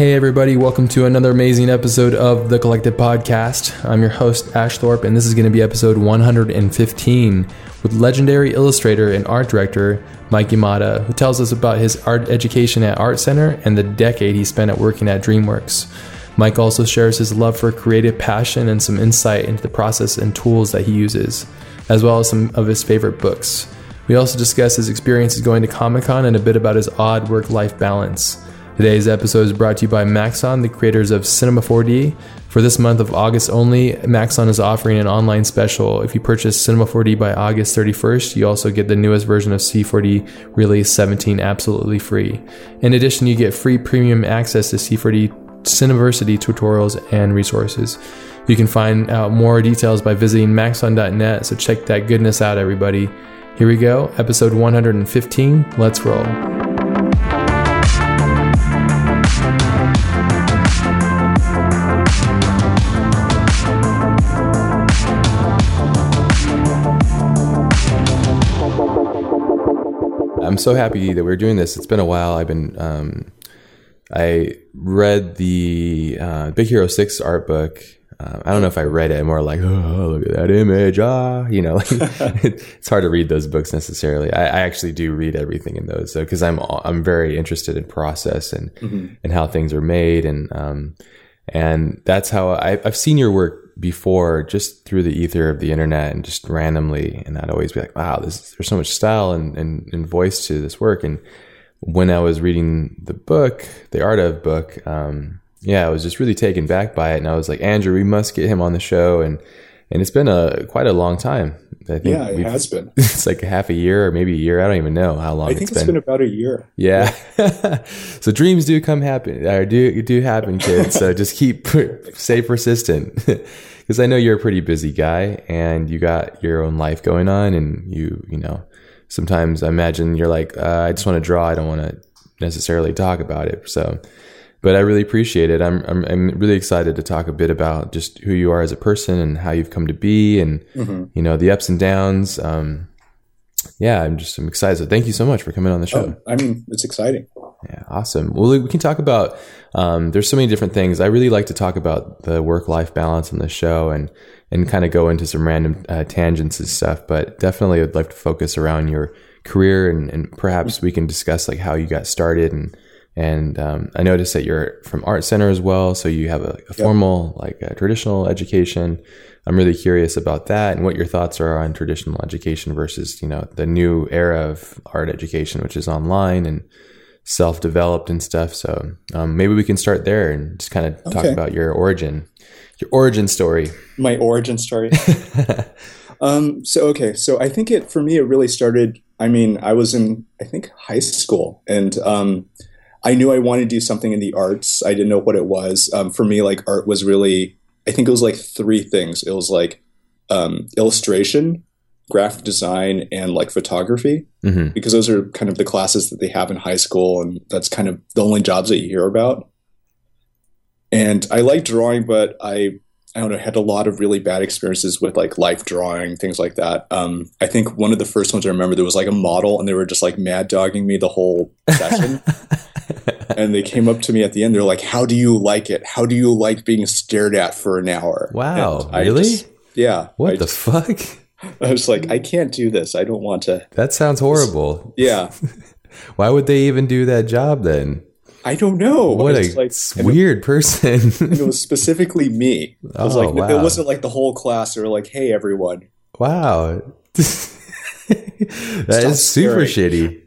Hey, everybody, welcome to another amazing episode of the Collective Podcast. I'm your host, Ash Thorpe, and this is going to be episode 115 with legendary illustrator and art director Mike Yamada, who tells us about his art education at Art Center and the decade he spent at working at DreamWorks. Mike also shares his love for creative passion and some insight into the process and tools that he uses, as well as some of his favorite books. We also discuss his experiences going to Comic Con and a bit about his odd work life balance. Today's episode is brought to you by Maxon, the creators of Cinema 4D. For this month of August only, Maxon is offering an online special. If you purchase Cinema 4D by August 31st, you also get the newest version of C4D Release 17 absolutely free. In addition, you get free premium access to C4D Cineversity tutorials and resources. You can find out more details by visiting maxon.net, so check that goodness out, everybody. Here we go, episode 115. Let's roll. I'm so happy that we're doing this. It's been a while. I've been, um, I read the uh, Big Hero 6 art book. Uh, I don't know if I read it. I'm more like, oh, look at that image. Ah, you know, it's hard to read those books necessarily. I, I actually do read everything in those because I'm I'm very interested in process and mm-hmm. and how things are made and um and that's how I, I've seen your work before just through the ether of the internet and just randomly and I'd always be like wow this there's so much style and, and, and voice to this work. And when I was reading the book the art of book um, yeah I was just really taken back by it. And I was like Andrew we must get him on the show. And and it's been a quite a long time I think yeah it has been it's like a half a year or maybe a year I don't even know how long I think it's been. been about a year yeah, yeah. so dreams do come happen or do do happen kids so just keep stay persistent because I know you're a pretty busy guy and you got your own life going on, and you, you know, sometimes I imagine you're like, uh, I just want to draw. I don't want to necessarily talk about it. So, but I really appreciate it. I'm, I'm, I'm really excited to talk a bit about just who you are as a person and how you've come to be, and mm-hmm. you know the ups and downs. Um, yeah, I'm just I'm excited. So thank you so much for coming on the show. Oh, I mean, it's exciting. Yeah, awesome. Well, we can talk about. Um, there's so many different things. I really like to talk about the work life balance on the show and and kind of go into some random uh, tangents and stuff. But definitely, I'd like to focus around your career and, and perhaps we can discuss like how you got started and and um, I noticed that you're from Art Center as well, so you have a, a formal, yep. like a traditional education. I'm really curious about that and what your thoughts are on traditional education versus you know the new era of art education, which is online and self developed and stuff. So um, maybe we can start there and just kind of okay. talk about your origin, your origin story. My origin story. um, so okay, so I think it for me it really started. I mean, I was in I think high school, and um, I knew I wanted to do something in the arts. I didn't know what it was. Um, for me, like art was really. I think it was like three things. It was like um, illustration, graphic design and like photography mm-hmm. because those are kind of the classes that they have in high school and that's kind of the only jobs that you hear about and i like drawing but i i don't know had a lot of really bad experiences with like life drawing things like that um, i think one of the first ones i remember there was like a model and they were just like mad dogging me the whole session and they came up to me at the end they're like how do you like it how do you like being stared at for an hour wow really just, yeah what I the just, fuck I was like, I can't do this. I don't want to. That sounds horrible. Yeah. Why would they even do that job then? I don't know. What a like, weird it, person. it was specifically me. It was oh, like wow. it wasn't like the whole class. They were like, "Hey, everyone." Wow, that Stop is super shitty.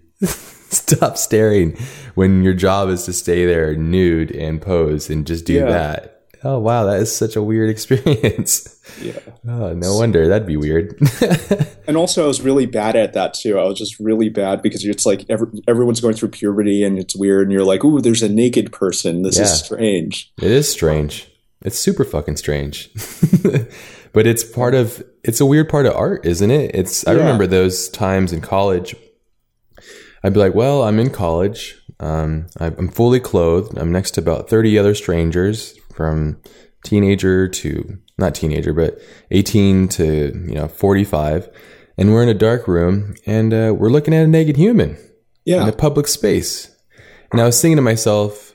Stop staring when your job is to stay there nude and pose and just do yeah. that. Oh wow, that is such a weird experience. Yeah. Oh, no wonder that'd be weird. and also, I was really bad at that too. I was just really bad because it's like every, everyone's going through puberty and it's weird, and you're like, "Ooh, there's a naked person. This yeah. is strange." It is strange. It's super fucking strange. but it's part of. It's a weird part of art, isn't it? It's. I yeah. remember those times in college. I'd be like, "Well, I'm in college. Um, I'm fully clothed. I'm next to about 30 other strangers from teenager to not teenager, but 18 to you know 45, and we're in a dark room and uh, we're looking at a naked human yeah. in a public space. And I was thinking to myself,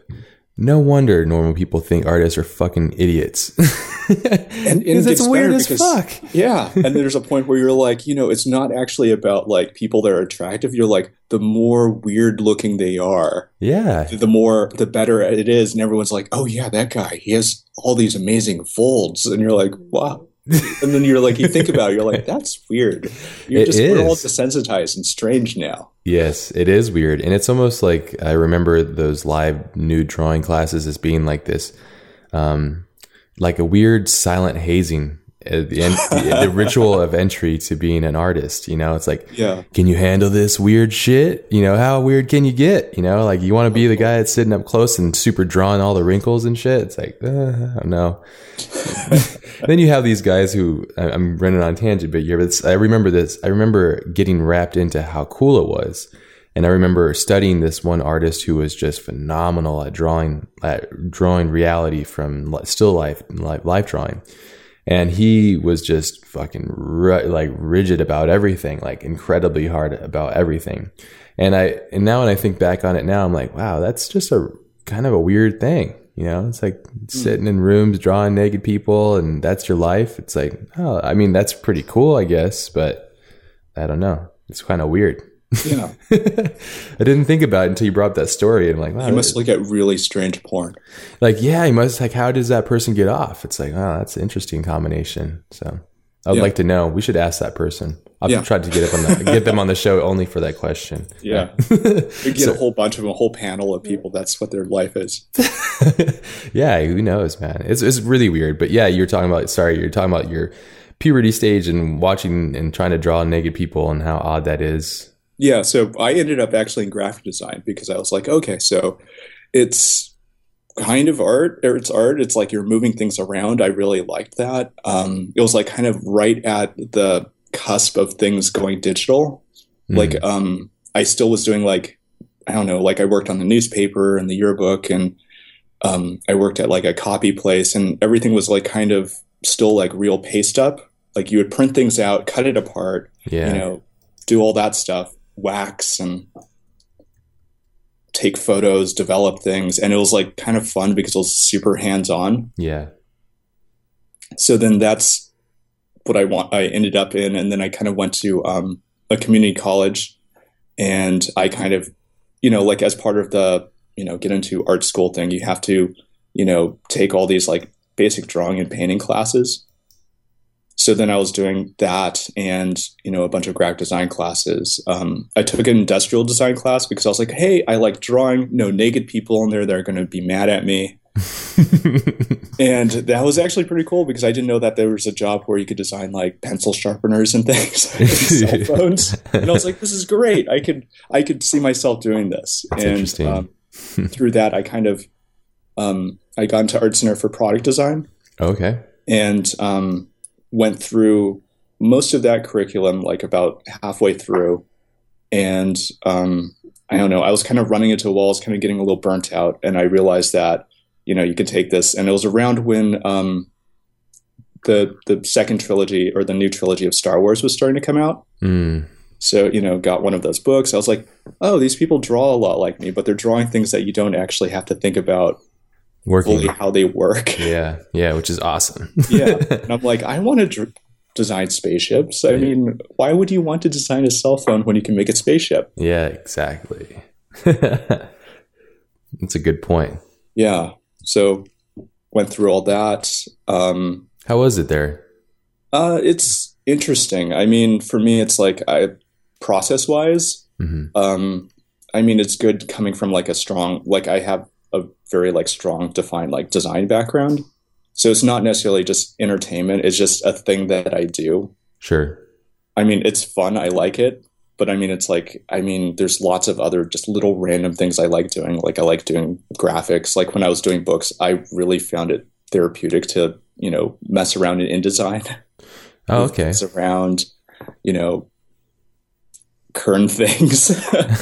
no wonder normal people think artists are fucking idiots. and, and Because it it's weird as because- fuck. Yeah. And there's a point where you're like, you know, it's not actually about like people that are attractive. You're like, the more weird looking they are, Yeah. the more, the better it is. And everyone's like, oh, yeah, that guy, he has all these amazing folds. And you're like, wow. And then you're like, you think about it, you're like, that's weird. You're It just, we're all desensitized and strange now. Yes, it is weird. And it's almost like I remember those live nude drawing classes as being like this, um, like a weird silent hazing. At the, end, the, the ritual of entry to being an artist, you know, it's like, Yeah. can you handle this weird shit? You know, how weird can you get? You know, like you want to be the guy that's sitting up close and super drawing all the wrinkles and shit. It's like, uh, no. then you have these guys who I'm running on tangent, but you're, I remember this. I remember getting wrapped into how cool it was. And I remember studying this one artist who was just phenomenal at drawing, at drawing reality from still life, life, life drawing and he was just fucking ri- like rigid about everything like incredibly hard about everything. And i and now when i think back on it now i'm like wow that's just a kind of a weird thing you know? It's like hmm. sitting in rooms drawing naked people and that's your life. It's like oh i mean that's pretty cool i guess but i don't know. It's kind of weird Yeah. i didn't think about it until you brought up that story and i'm like wow You must look at really strange porn. like yeah he must like how does that person get off it's like oh that's an interesting combination so i would Yeah. like to know we should ask that person i'll Yeah. try to get up on the, get them on the show only for that question Yeah. We get a whole bunch of them, a whole panel of people. That's what their life is. yeah who knows man it's, it's really weird but yeah you're talking about sorry you're talking about your puberty stage and watching and trying to draw naked people and how odd that is Yeah, so I ended up actually in graphic design because I was like, okay, so it's kind of art, or it's art. It's like you're moving things around. I really liked that. Um, it was like kind of right at the cusp of things going digital. Like, um, I still was doing like, I don't know, like I worked on the newspaper and the yearbook, and um, I worked at like a copy place, and everything was like kind of still like real paste up. Like you would print things out, cut it apart, yeah you know, do all that stuff, wax and take photos, develop things. And it was like kind of fun because it was super hands on. yeah So then that's what I want, I ended up in. And then I kind of went to um, a community college and I kind of, you know, like as part of the, you know, get into art school thing, you have to, you know, take all these like basic drawing and painting classes. So then I was doing that and, you know, a bunch of graphic design classes. Um, I took an industrial design class because I was like, hey, I like drawing, no naked people in there that are going to be mad at me. And that was actually pretty cool because I didn't know that there was a job where you could design like pencil sharpeners and things, cell phones. And I was like, this is great. I could I could see myself doing this. That's and interesting. Um, through that, I kind of um, I got into Art Center for product design okay and um, went through most of that curriculum like about halfway through. And um, i don't know i was kind of running into walls kind of getting a little burnt out. And i realized that you know you can take this. And it was around when um, the the second trilogy or the new trilogy of star wars was starting to come out. Mm. so you know got one of those books. I was like oh these people draw a lot like me but they're drawing things that you don't actually have to think about working fully how they work yeah yeah which is awesome yeah. And I'm like, I want to design spaceships. I mean, why would you want to design a cell phone when you can make a spaceship? Yeah, exactly. That's a good point. Yeah. So went through all that. Um, How was it there? uh, it's interesting. I mean, for me, it's like I process wise. hmm Um, I mean, it's good coming from like a strong, like I have a very like strong defined like design background. So it's not necessarily just entertainment. It's just a thing that I do. Sure. I mean, it's fun. I like it. But I mean, it's like, I mean, there's lots of other just little random things I like doing. Like, I like doing graphics. Like, when I was doing books, I really found it therapeutic to, you know, mess around in InDesign. Oh, okay. things around, you know, kern things.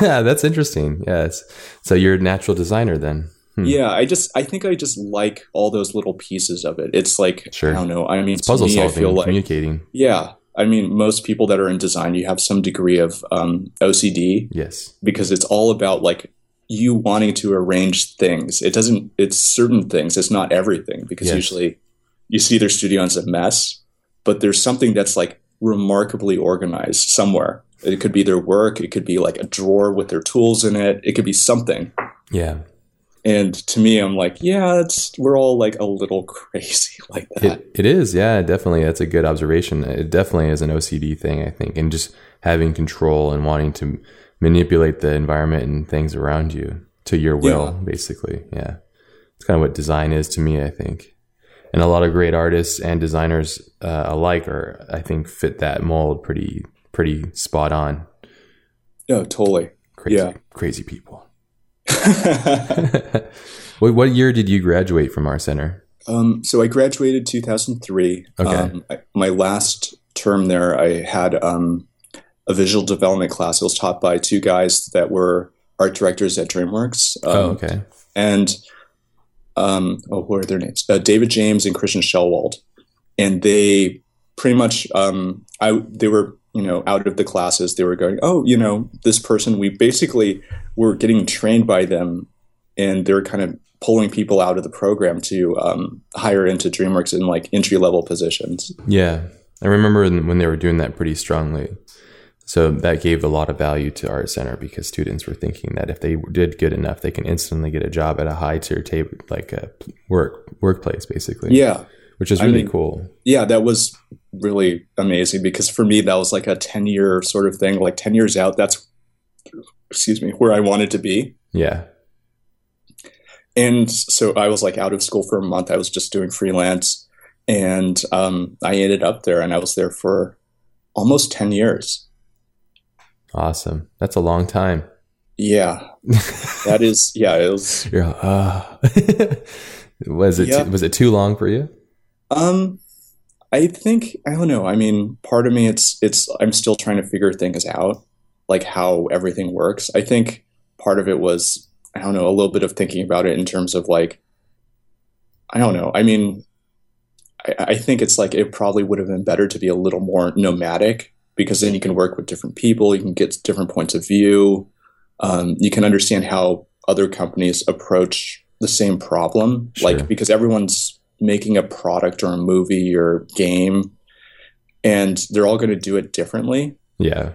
yeah, that's interesting. Yes. So you're a natural designer then. Hmm. yeah, I just, I think I just like all those little pieces of it. It's like, Sure. I don't know. I mean, to Puzzle me, I feel like, communicating. yeah. I mean, most people that are in design, you have some degree of um, OCD Yes. because it's all about like you wanting to arrange things. It doesn't. It's certain things. It's not everything because Yes. usually you see their studio as a mess, but there's something that's like remarkably organized somewhere. It could be their work. It could be like a drawer with their tools in it. It could be something. Yeah. And to me, I'm like, yeah, it's we're all like a little crazy like that. It, it is, yeah, definitely. That's a good observation. It definitely is an OCD thing, I think, and just having control and wanting to manipulate the environment and things around you to your will, Yeah. basically. Yeah, it's kind of what design is to me, I think. And a lot of great artists and designers uh, alike are, I think, fit that mold pretty, pretty spot on. no, totally. Crazy, Yeah. crazy people. what, what year did you graduate from Art Center? Um, so I graduated 2003. Okay. Um, I, my last term there, I had um, a visual development class. It was taught by two guys that were art directors at DreamWorks. Um, oh, okay. And um, oh, what are their names? Uh, David James and Christian Schellewald. And they pretty much, um, I they were you know out of the classes. They were going, oh, you know, this person. We basically were getting trained by them, and they're kind of pulling people out of the program to um, hire into DreamWorks in like entry level positions. Yeah, I remember when they were doing that pretty strongly. So that gave a lot of value to Art Center because students were thinking that if they did good enough, they can instantly get a job at a high tier table, like a work workplace, basically. Yeah, which is I really mean- cool. yeah, that was really amazing because for me that was like a ten year sort of thing. Like ten years out, that's excuse me, where I wanted to be. Yeah, and so I was like out of school for a month. I was just doing freelance, and um, I ended up there, and I was there for almost ten years. awesome. That's a long time. Yeah, that is. Yeah, it was. You're like, ah. was it Yeah. was it too long for you? Um, I think I don't know. I mean, part of me, it's it's. I'm still trying to figure things out, like how everything works. I think part of it was I don't know a little bit of thinking about it in terms of like I don't know. I mean, I, I think it's like it probably would have been better to be a little more nomadic because then you can work with different people, you can get different points of view, um, you can understand how other companies approach the same problem. Sure. Like because everyone's making a product or a movie or game, and they're all going to do it differently. Yeah,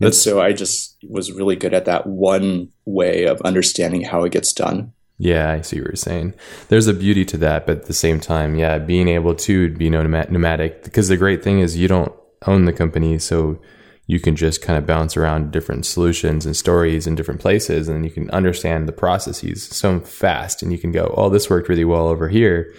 And so I just was really good at that one way of understanding how it gets done. Yeah, I see what you're saying. There's a beauty to that, but at the same time, yeah, being able to be nomadic, because the great thing is you don't own the company, so you can just kind of bounce around different solutions and stories in different places, and you can understand the processes so fast, and you can go, "Oh, this worked really well over here,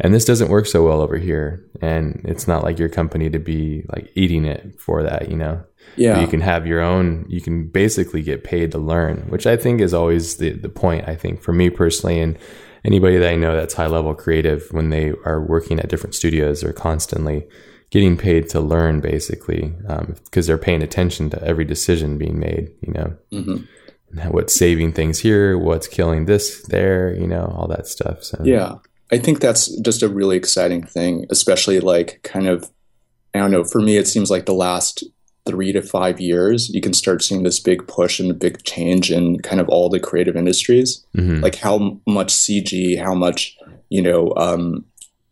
and this doesn't work so well over here," and it's not like your company to be like eating it for that, you know? Yeah, you can have your own you can basically get paid to learn which i think is always the, the point i think for me personally and anybody that i know that's high level creative when they are working at different studios are constantly getting paid to learn basically because they're paying attention to every decision being made you know Mhm. what's saving things here what's killing this there you know all that stuff so Yeah. I think that's just a really exciting thing, especially like kind of, I don't know, for me, it seems like the last three to five years, you can start seeing this big push and a big change in kind of all the creative industries. Mhm. Like how much CG, how much, you know, um,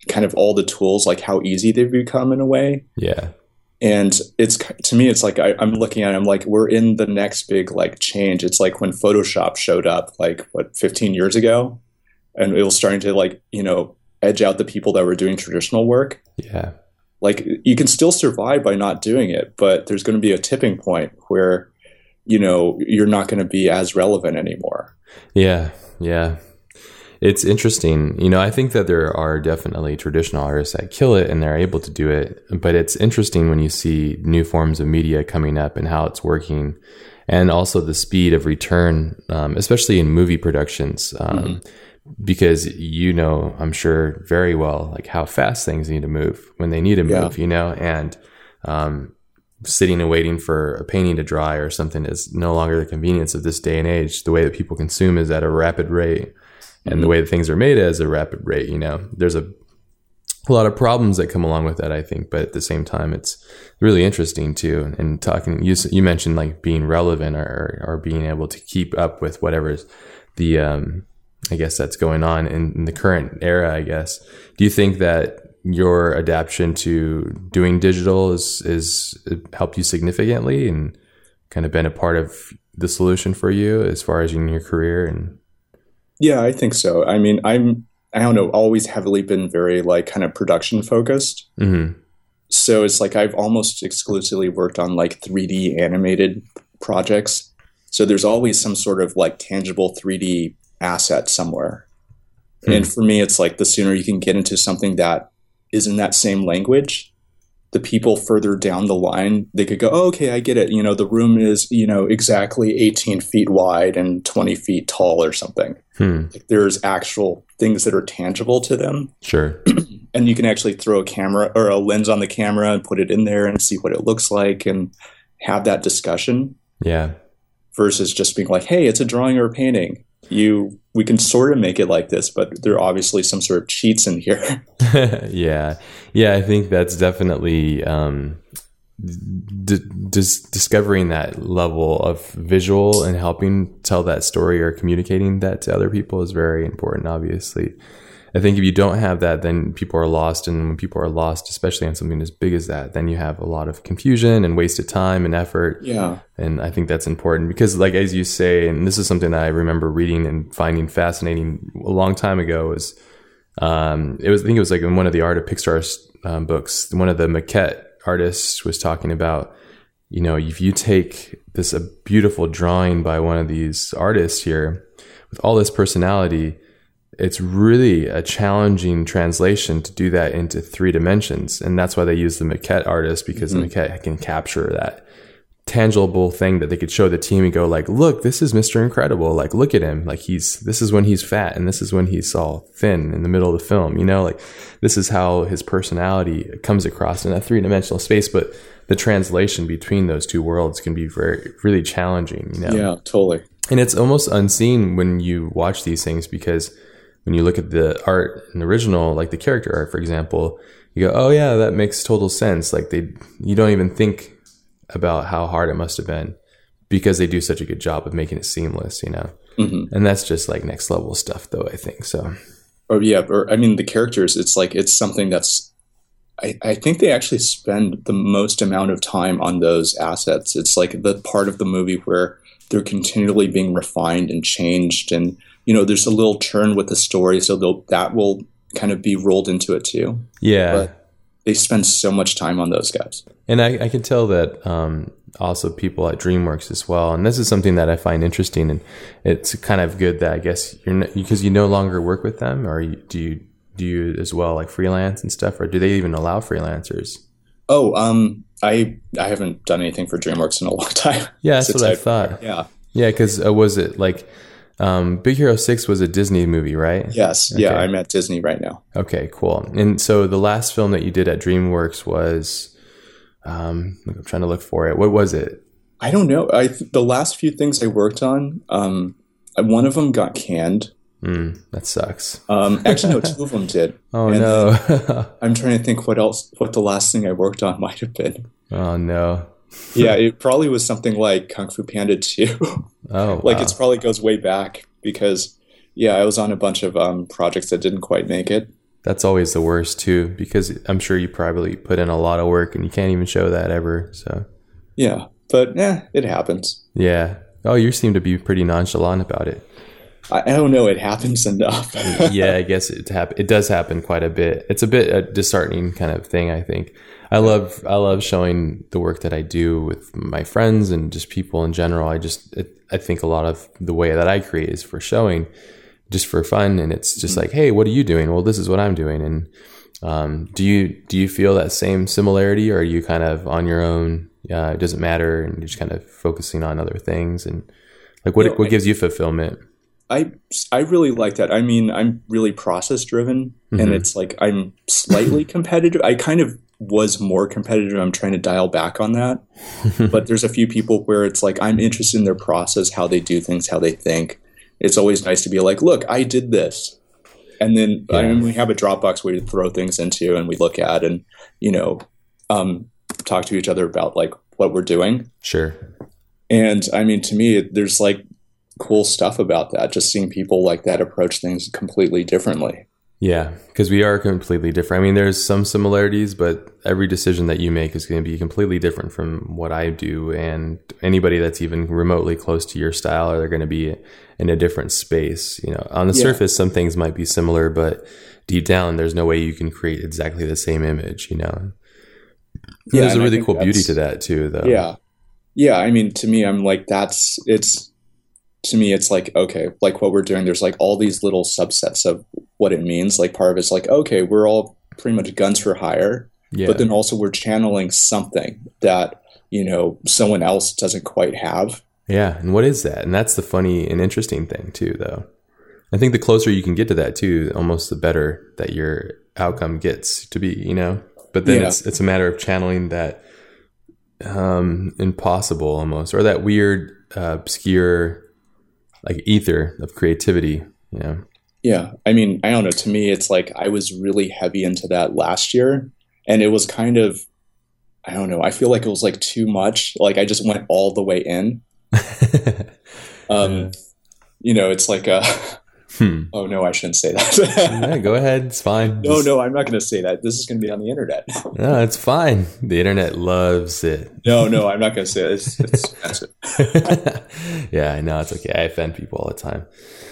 kind of all the tools, like how easy they've become in a way. yeah And it's to me, it's like I, I'm looking at it, I'm like, we're in the next big like change. It's like when Photoshop showed up, like what, 15 years ago, and it was starting to like you know edge out the people that were doing traditional work. yeah Like you can still survive by not doing it, but there's going to be a tipping point where you know you're not going to be as relevant anymore. Yeah, yeah. It's interesting. You know, I think that there are definitely traditional artists that kill it and they're able to do it. But it's interesting when you see new forms of media coming up and how it's working. And also the speed of return, um, especially in movie productions. Um, Because you know, I'm sure very well, like how fast things need to move when they need to Yeah. move, you know, and um, sitting and waiting for a painting to dry or something is no longer the convenience of this day and age. The way that people consume is at a rapid rate, and the way that things are made is a rapid rate. You know, there's a a lot of problems that come along with that, I think. But at the same time, it's really interesting too. And talking, you, you mentioned like being relevant or, or being able to keep up with whatever's the, um, I guess that's going on in, in the current era, I guess. Do you think that your adaptation to doing digital is, is helped you significantly and kind of been a part of the solution for you as far as in your career and yeah i think so i mean i'm I don't know, always heavily been very like kind of production focused. Mm-hmm. So it's like I've almost exclusively worked on like 3D animated projects. So there's always some sort of like tangible 3D asset somewhere. Mm-hmm. And for me, it's like the sooner you can get into something that is in that same language, the people further down the line, they could go, oh, okay, I get it. You know, the room is, you know, exactly 18 feet wide and 20 feet tall or something. Hmm. Like there's actual things that are tangible to them. Sure. and you can actually throw a camera or a lens on the camera and put it in there and see what it looks like and have that discussion. Yeah. Versus just being like, hey, it's a drawing or a painting you we can sort of make it like this, but there are obviously some sort of cheats in here. yeah, yeah, I think that's definitely um, d- dis- discovering that level of visual and helping tell that story or communicating that to other people is very important. Obviously, I think if you don't have that, then people are lost. And when people are lost, especially on something as big as that, then you have a lot of confusion and wasted time and effort. Yeah. And I think that's important because, like, as you say, and this is something that I remember reading and finding fascinating a long time ago was, um, it was, I think it was like in one of the Art of Pixar um, books, one of the maquette artists was talking about, you know, if you take this a beautiful drawing by one of these artists here with all this personality, it's really a challenging translation to do that into three dimensions. And that's why they use the maquette artist because mm-hmm. the maquette can capture that tangible thing that they could show the team and go like, look, this is Mr. Incredible. Like, look at him. Like he's, this is when he's fat and this is when he's all thin in the middle of the film, you know, like this is how his personality comes across in a three dimensional space. But the translation between those two worlds can be very, really challenging, you know? Yeah, totally. And it's almost unseen when you watch these things because when you look at the art and original, like the character art, for example, you go, oh yeah, that makes total sense. Like they, you don't even think about how hard it must have been because they do such a good job of making it seamless, you know? Mm-hmm. And that's just like next level stuff though, I think. So, or yeah, or I mean, the characters, it's like, it's something that's, I, I think they actually spend the most amount of time on those assets. It's like the part of the movie where they're continually being refined and changed and you know, there's a little turn with the story, so that will kind of be rolled into it too. Yeah. But they spend so much time on those guys. And I, I can tell that um, also people at DreamWorks as well. And this is something that I find interesting, and it's kind of good that I guess you're because you no longer work with them, or you, do you do you as well like freelance and stuff, or do they even allow freelancers? Oh, um, I I haven't done anything for DreamWorks in a long time. Yeah, that's what I, I thought. Yeah, yeah, because uh, was it like um, Big Hero 6 was a Disney movie, right? Yes. Okay. Yeah, I'm at Disney right now. Okay, cool. And so the last film that you did at DreamWorks was, um, I'm trying to look for it. What was it? I don't know. I the last few things I worked on, um, one of them got canned. Mm, that sucks. Um, actually, no, two of them did. Oh and no! I'm trying to think what else. What the last thing I worked on might have been. Oh no! yeah, it probably was something like Kung Fu Panda 2. Oh, like wow. it probably goes way back because, yeah, I was on a bunch of um, projects that didn't quite make it. That's always the worst too, because I'm sure you probably put in a lot of work and you can't even show that ever. So, yeah, but yeah, it happens. Yeah. Oh, you seem to be pretty nonchalant about it. I, I don't know. It happens enough. yeah, I guess it hap- It does happen quite a bit. It's a bit a disheartening kind of thing. I think. I love I love showing the work that I do with my friends and just people in general. I just it, I think a lot of the way that I create is for showing, just for fun, and it's just mm-hmm. like, hey, what are you doing? Well, this is what I'm doing. And um, do you do you feel that same similarity, or are you kind of on your own? Uh, it doesn't matter, and you're just kind of focusing on other things. And like, what you know, what gives you fulfillment? I I really like that. I mean, I'm really process driven, mm-hmm. and it's like I'm slightly competitive. I kind of was more competitive. I'm trying to dial back on that. but there's a few people where it's like I'm interested in their process, how they do things, how they think. It's always nice to be like, look, I did this. and then I mean, we have a Dropbox where we throw things into and we look at and you know um, talk to each other about like what we're doing. Sure. And I mean, to me, there's like cool stuff about that. Just seeing people like that approach things completely differently. Yeah, because we are completely different. I mean, there's some similarities, but every decision that you make is going to be completely different from what I do. And anybody that's even remotely close to your style, are they're going to be in a different space. You know, on the Yeah. surface, some things might be similar, but deep down, there's no way you can create exactly the same image. You know, Yeah, there's a really cool beauty to that too, though. Yeah. Yeah. I mean, to me, I'm like, that's, it's, to me, it's like, okay, like what we're doing, there's like all these little subsets of what it means. Like part of it's like, okay, we're all pretty much guns for hire, yeah, but then also we're channeling something that, you know, someone else doesn't quite have. Yeah, and what is that? And that's the funny and interesting thing too, though. I think the closer you can get to that too, almost the better that your outcome gets to be, you know. But then Yeah. it's it's a matter of channeling that um impossible almost or that weird uh, obscure like ether of creativity, you know. Yeah. I mean, I don't know. To me, it's like I was really heavy into that last year. And it was kind of, I don't know. I feel like it was like too much. Like I just went all the way in. Um, Yeah. You know, it's like, uh, hmm. oh no, I shouldn't say that. Yeah, go ahead. It's fine. no, Just- no, I'm not going to say that. This is going to be on the internet. No, it's fine. The internet loves it. no, no, I'm not going to say it. It's, it's offensive. yeah, I know it's okay. I offend people all the time.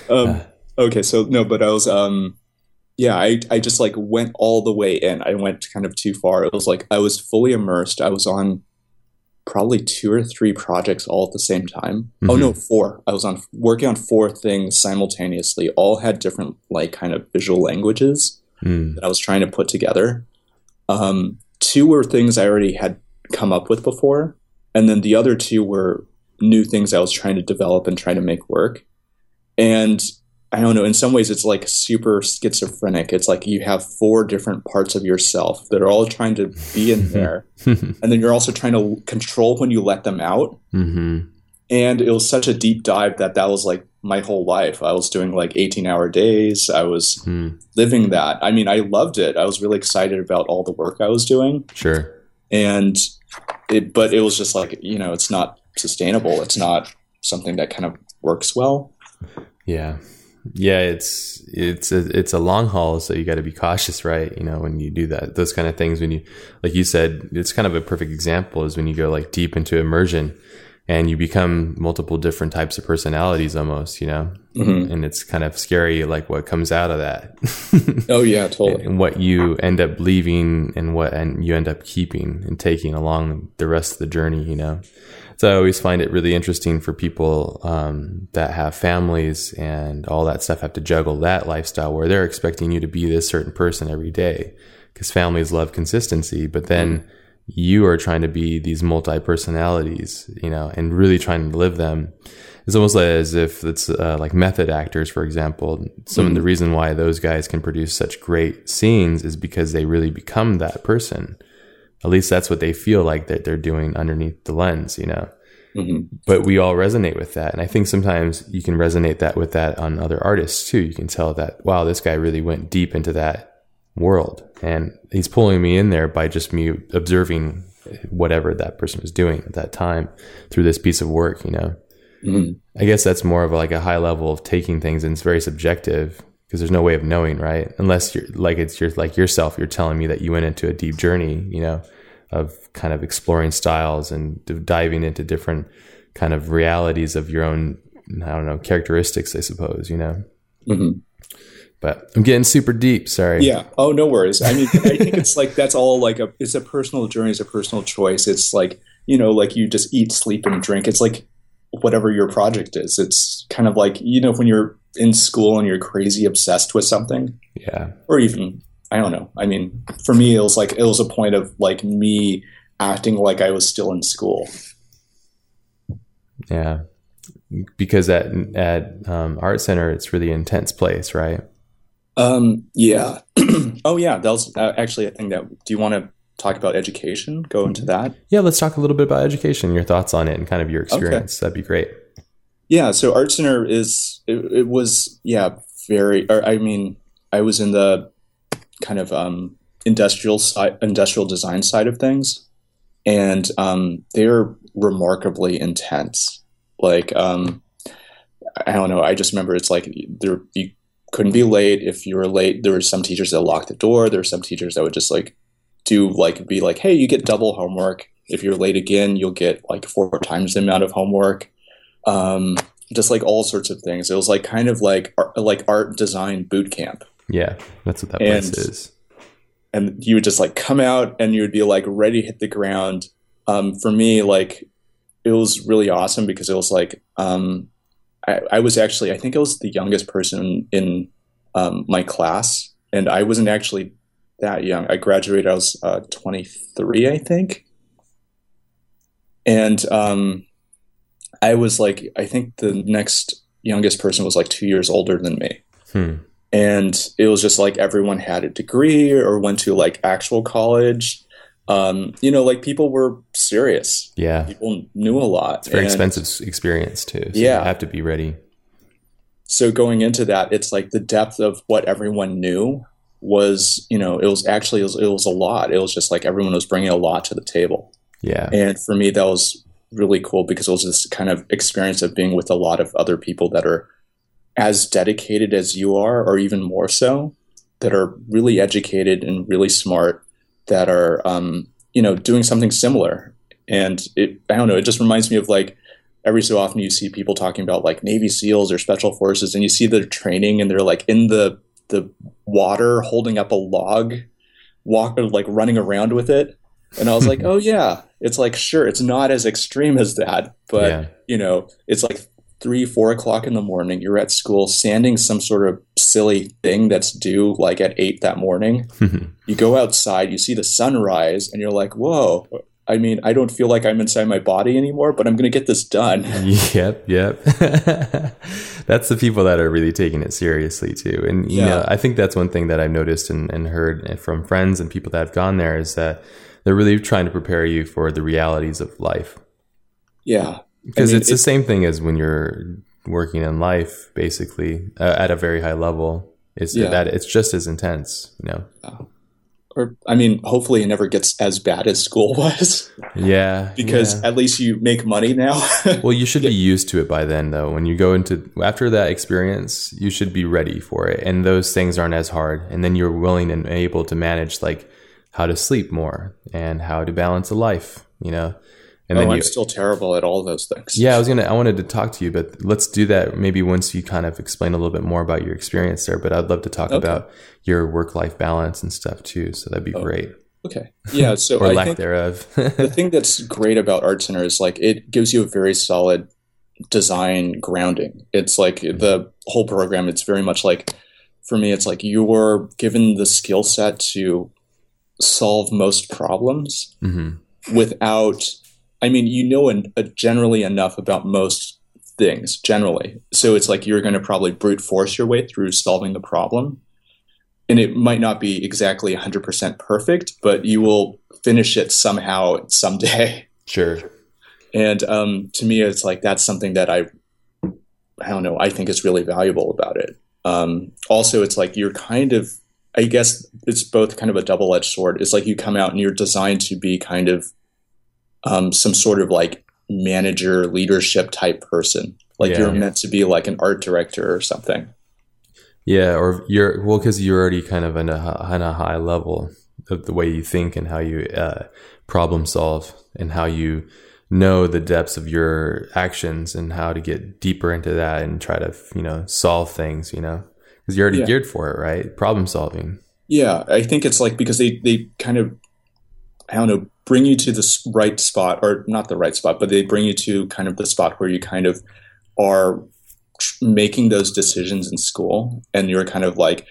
Um, okay, so no, but I was, um, yeah, I, I just like went all the way in. I went kind of too far. It was like I was fully immersed. I was on probably two or three projects all at the same time. Oh Mhm. no, four. I was on working on four things simultaneously. All had different like kind of visual languages Mm. that I was trying to put together. Um, two were things I already had come up with before, and then the other two were new things I was trying to develop and trying to make work. And I don't know, in some ways, it's like super schizophrenic. It's like you have four different parts of yourself that are all trying to be in there, and then you're also trying to control when you let them out. hmm And it was such a deep dive that that was like my whole life. I was doing like 18 hour days. I was Mm. living that. I mean, I loved it. I was really excited about all the work I was doing, Sure. and it. But it was just like you know, it's not sustainable. It's not something that kind of works well. Yeah. Yeah, it's it's a, it's a long haul, so you got to be cautious, right? You know, when you do that, those kind of things. When you, like you said, it's kind of a perfect example is when you go like deep into immersion, and you become multiple different types of personalities, almost. You know, Mhm. and it's kind of scary, like what comes out of that, Oh yeah, totally. and what you end up leaving, and what and you end up keeping and taking along the rest of the journey. You know. So I always find it really interesting for people um, that have families and all that stuff have to juggle that lifestyle where they're expecting you to be this certain person every day because families love consistency, but then you are trying to be these multi personalities, you know, and really trying to live them. It's almost like as if it's uh, like method actors, for example. Some of the reason why those guys can produce such great scenes is because they really become that person. At least that's what they feel like that they're doing underneath the lens, you know. Mhm. But we all resonate with that, and I think sometimes you can resonate that with that on other artists too. You can tell that wow, this guy really went deep into that world, and he's pulling me in there by just me observing whatever that person was doing at that time through this piece of work, you know. Mhm. I guess that's more of like a high level of taking things, and it's very subjective because there's no way of knowing, right? Unless you're like it's your like yourself. You're telling me that you went into a deep journey, you know, of kind of exploring styles and diving into different kind of realities of your own. I don't know characteristics, I suppose, you know. Mhm. But I'm getting super deep. Sorry. Yeah. Oh, no worries. I mean, I think it's like that's all like a. It's a personal journey. It's a personal choice. It's like you know, like you just eat, sleep, and drink. It's like whatever your project is. It's kind of like you know when you're in school and you're crazy obsessed with something, Yeah. or even I don't know. I mean, for me, it was like it was a point of like me acting like I was still in school. Yeah. Because at at um, art center, it's really intense place, right? Um. Yeah. oh, yeah. That was uh, actually a thing that. Do you want to talk about education? Go into that. Yeah. Let's talk a little bit about education, your thoughts on it, and kind of your experience. That'd be great. Yeah, so Art Center is it, it was yeah very or I mean I was in the kind of um, industrial side, industrial design side of things, and um, they're remarkably intense. Like um, I don't know. I just remember it's like there you couldn't be late. If you were late, there were some teachers that locked the door. There were some teachers that would just like do like be like, hey, you get double homework. If you're late again, you'll get like four times the amount of homework. Um, just like all sorts of things. It was like kind of like like art design boot camp. Yeah, that's what that place and, is. And you would just like come out and you would be like ready to hit the ground. Um, for me, like it was really awesome because it was like um, I, I, was actually I think I was the youngest person in um, my class, and I wasn't actually that young. I graduated I was uh, 23, I think, and um, I was like I think the next youngest person was like two years older than me. Hmm. And it was just like everyone had a degree or went to like actual college um, you know, like people were serious. Yeah. People knew a lot. It's very and, expensive experience too. So yeah. You have to be ready. So going into that, it's like the depth of what everyone knew was, you know, it was actually, it was, it was a lot. It was just like everyone was bringing a lot to the table. Yeah. And for me, that was really cool because it was this kind of experience of being with a lot of other people that are as dedicated as you are, or even more so, that are really educated and really smart that are um, you know doing something similar. And it, I don't know, it just reminds me of like every so often you see people talking about like Navy SEALs or special forces, and you see their training, and they're like in the the water holding up a log, walk like running around with it. And I was like, oh yeah, it's like sure, it's not as extreme as that, but yeah. you know, it's like three, four o'clock in the morning. You're at school sanding some sort of silly thing that's due like at eight that morning. you go outside, you see the sunrise, and you're like, whoa. I mean, I don't feel like I'm inside my body anymore, but I'm going to get this done. yep, yep. that's the people that are really taking it seriously too. And you yeah. know, I think that's one thing that I've noticed and, and heard from friends and people that have gone there is that they're really trying to prepare you for the realities of life. Yeah, because I mean, it's, the same thing as when you're working in life, basically uh, at a very high level. It's yeah. that it's just as intense, you know. Uh, or I mean, hopefully, it never gets as bad as school was. Yeah, because yeah. at least you make money now. well, you should be used to it by then, though. When you go into after that experience, you should be ready for it, and those things aren't as hard. And then you're willing and able to manage like how to sleep more and how to balance a life. You know, and oh, then I'm you, still terrible at all those things. Yeah, I was gonna. I wanted to talk to you, but let's do that maybe once you kind of explain a little bit more about your experience there. But I'd love to talk okay. about your work life balance and stuff too. So that'd be oh, great. Okay. Yeah. So or I lack thereof. the thing that's great about Art Center is like it gives you a very solid design grounding. It's like the whole program. It's very much like for me. It's like you were given the skill set to solve most problems mm-hmm. without I mean, you know an, a, generally enough about most things, generally. So it's like you're going to probably brute force your way through solving the problem. And it might not be exactly 100% perfect, but you will finish it somehow someday. Sure. And um, to me, it's like that's something that I, I don't know, I think is really valuable about it. Um, also, it's like you're kind of, I guess it's both kind of a double edged sword. It's like you come out and you're designed to be kind of um, some sort of like manager leadership type person. Like yeah, you're yeah. meant to be like an art director or something. Yeah or you're well because you're already kind of in a, on a high level of the way you think and how you uh, problem solve and how you know the depths of your actions and how to get deeper into that and try to you know solve things you know? Because you're already yeah. geared for it right? Problem solving. Yeah i think it's like because they they kind of i don't know bring you to the right spot, or not the right spot, but they bring you to kind of the spot where you kind of are making those decisions in school and you're kind of like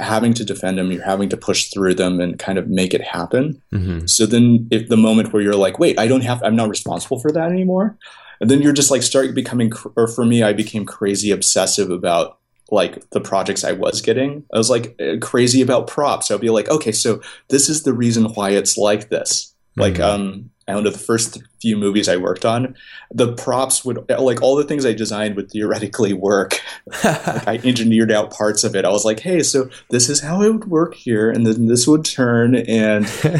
having to defend them, you're having to push through them and kind of make it happen. Mm-hmm. So then if the moment where you're like, wait, I don't have, I'm not responsible for that anymore. And then you're just like start becoming, or for me, I became crazy obsessive about like the projects I was getting. I was like crazy about props. I'll be like, okay, so this is the reason why it's like this. Like, mm-hmm. um, I don't know the first few movies I worked on, the props would like all the things I designed would theoretically work. like I engineered out parts of it. I was like, hey, so this is how it would work here, and then this would turn, and that's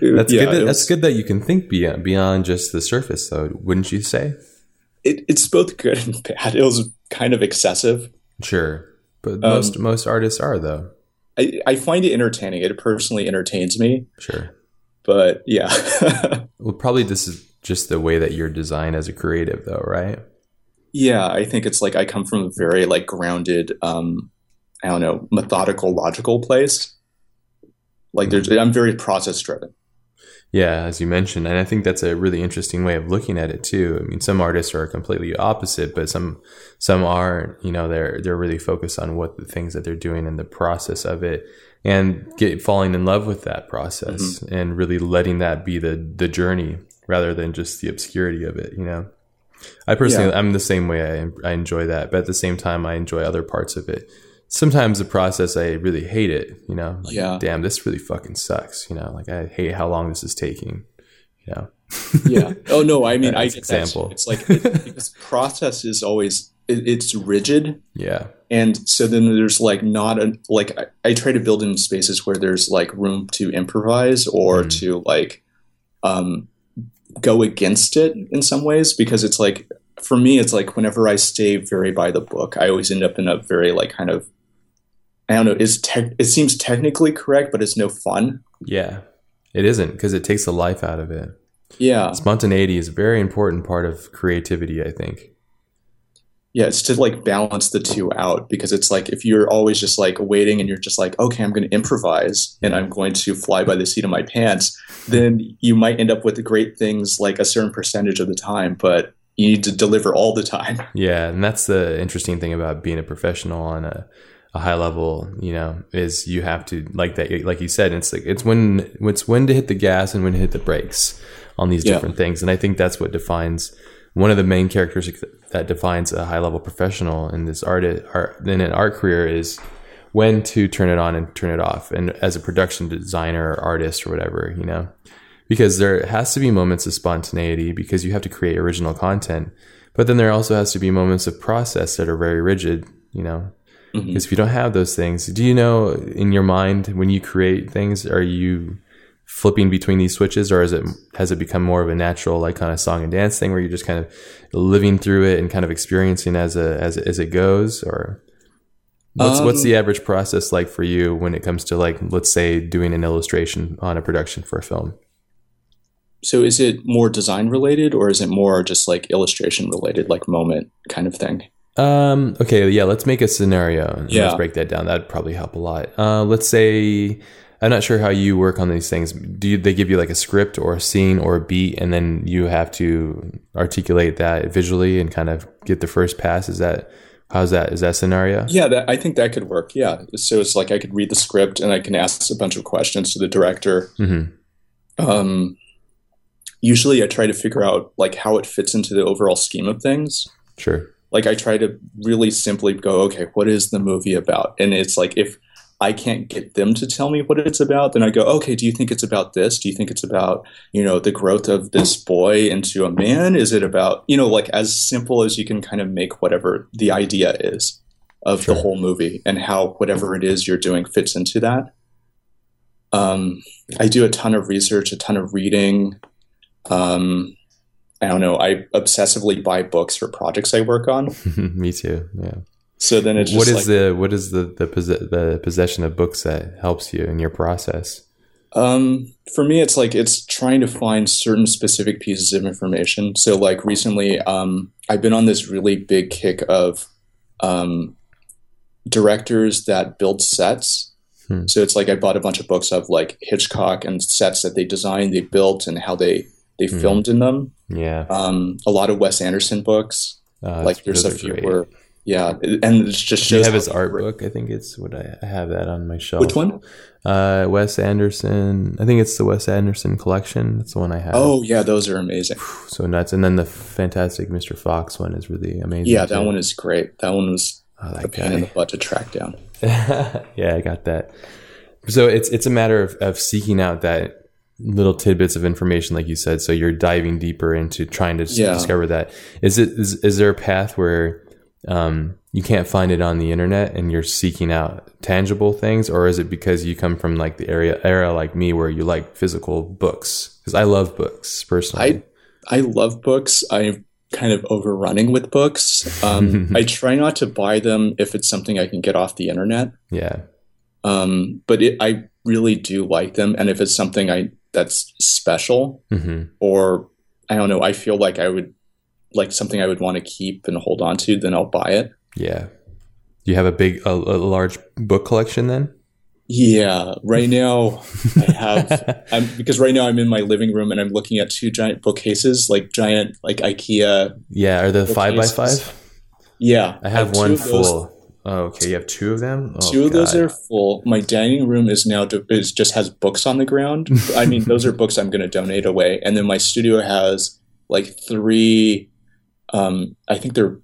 yeah, good. That, was, that's good that you can think beyond beyond just the surface, though. Wouldn't you say? It, it's both good and bad. It was kind of excessive. Sure, but most um, most artists are though. I, I find it entertaining. It personally entertains me. Sure but yeah. well, probably this is just the way that you're designed as a creative, though, right? Yeah, I think it's like I come from a very like grounded, um, I don't know, methodical, logical place. Like there's, I'm very process driven. Yeah, as you mentioned, and I think that's a really interesting way of looking at it too. I mean, some artists are completely opposite, but some some are, you know, they're they're really focused on what the things that they're doing and the process of it and get falling in love with that process mm-hmm. and really letting that be the the journey rather than just the obscurity of it you know? I personally yeah. i'm the same way. I, I enjoy that but at the same time i enjoy other parts of it. Sometimes the process i really hate it you know? Like, yeah. damn this really fucking sucks you know? Like i hate how long this is taking you know? Yeah. Oh no i mean i example. It's like it, because process is always it, it's rigid. Yeah and so then there's like not a like I, I, try to build in spaces where there's like room to improvise or mm. to like um go against it in some ways because it's like for me it's like whenever i stay very by the book i always end up in a very like kind of i don't know is tech it seems technically correct but it's no fun. Yeah. It isn't because it takes the life out of it. Yeah. Spontaneity is a very important part of creativity i think yeah, it's to like balance the two out because it's like if you're always just like waiting and you're just like, okay, I'm going to improvise and I'm going to fly by the seat of my pants, then you might end up with great things like a certain percentage of the time, but you need to deliver all the time. Yeah, and that's the interesting thing about being a professional on a, a high level, you know, is you have to like that, like you said, it's like it's when it's when to hit the gas and when to hit the brakes on these different yeah. things, and I think that's what defines one of the main characteristics that defines a high level professional in this art, art in an art career is when to turn it on and turn it off and as a production designer or artist or whatever you know because there has to be moments of spontaneity because you have to create original content but then there also has to be moments of process that are very rigid you know mm-hmm. because if you don't have those things do you know in your mind when you create things are you flipping between these switches or is it has it become more of a natural like kind of song and dance thing where you're just kind of living through it and kind of experiencing as a as as it goes or what's um, what's the um, average process like for you when it comes to like let's say doing an illustration on a production for a film? So is it more design related or is it more just like illustration related like moment kind of thing? Um okay yeah let's make a scenario yeah. let's break that down. That'd probably help a lot. Uh let's say I'm not sure how you work on these things. Do you, they give you like a script or a scene or a beat, and then you have to articulate that visually and kind of get the first pass? Is that how's that? Is that scenario? Yeah, that, I think that could work. Yeah, so it's like I could read the script and I can ask a bunch of questions to the director. Mm-hmm. Um, usually, I try to figure out like how it fits into the overall scheme of things. Sure. Like I try to really simply go, okay, what is the movie about? And it's like if I can't get them to tell me what it's about, then I go, okay, do you think it's about this? Do you think it's about, you know, the growth of this boy into a man? Is it about, you know, like as simple as you can kind of make whatever the idea is of sure. the whole movie and how whatever it is you're doing fits into that. Um, I do a ton of research, a ton of reading. Um, I don't know. I obsessively buy books for projects I work on. me too. Yeah. So then it's what is like, the what is the the, the possession of books that helps you in your process? Um, for me, it's like it's trying to find certain specific pieces of information. So, like recently, um, I've been on this really big kick of um, directors that build sets. Hmm. So it's like I bought a bunch of books of like Hitchcock and sets that they designed, they built, and how they they hmm. filmed in them. Yeah. Um, a lot of Wes Anderson books. Uh, like there's a few great. where yeah, and it just shows. You have his art book? I think it's what I, I, have that on my shelf. Which one? Uh, Wes Anderson. I think it's the Wes Anderson collection. That's the one I have. Oh yeah, those are amazing. So nuts. And then the Fantastic Mr. Fox one is really amazing. Yeah, that too. one is great. That one was oh, that a pain guy. in the butt to track down. yeah, I got that. So it's it's a matter of, of seeking out that little tidbits of information, like you said. So you're diving deeper into trying to Yeah. discover that. Is it is, is there a path where um, you can't find it on the internet and you're seeking out tangible things, or is it because you come from like the area era like me where you like physical books? Because I love books personally. I i love books. I'm kind of overrunning with books. Um, I try not to buy them if it's something I can get off the internet. yeah, Um, but it, I really do like them, and if it's something I that's special hmm or I don't know, I feel like I would like something I would want to keep and hold on to, then I'll buy it. yeah. You have a big, a, a large book collection then? Yeah, right now I have I'm because right now I'm in my living room and I'm looking at two giant bookcases, like giant like IKEA. Yeah, are the five by five? Yeah, I have two one of those- full. Oh, okay. You have two of them. Oh, two of those are full. My dining room is now is just has books on the ground. I mean, those are books I'm going to donate away. And then my studio has like three. Um, I think they're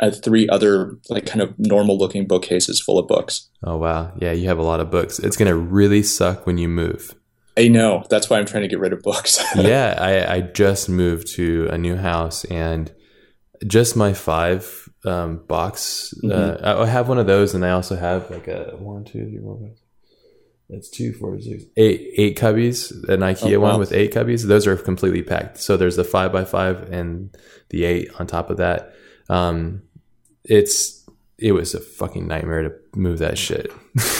uh, three other like kind of normal looking bookcases full of books. Oh wow, yeah, you have a lot of books. It's gonna really suck when you move. I know that's why I'm trying to get rid of books. yeah, I, I just moved to a new house and just my five um, box. Uh, Mhm. I I have one of those, and I also have like a one, two, three, four, five. That's two, four, six, eight, eight cubbies. An IKEA Oh, wow. one with eight cubbies. Those are completely packed. So there's the five by five and the eight on top of that. Um, it's it was a fucking nightmare to move that shit.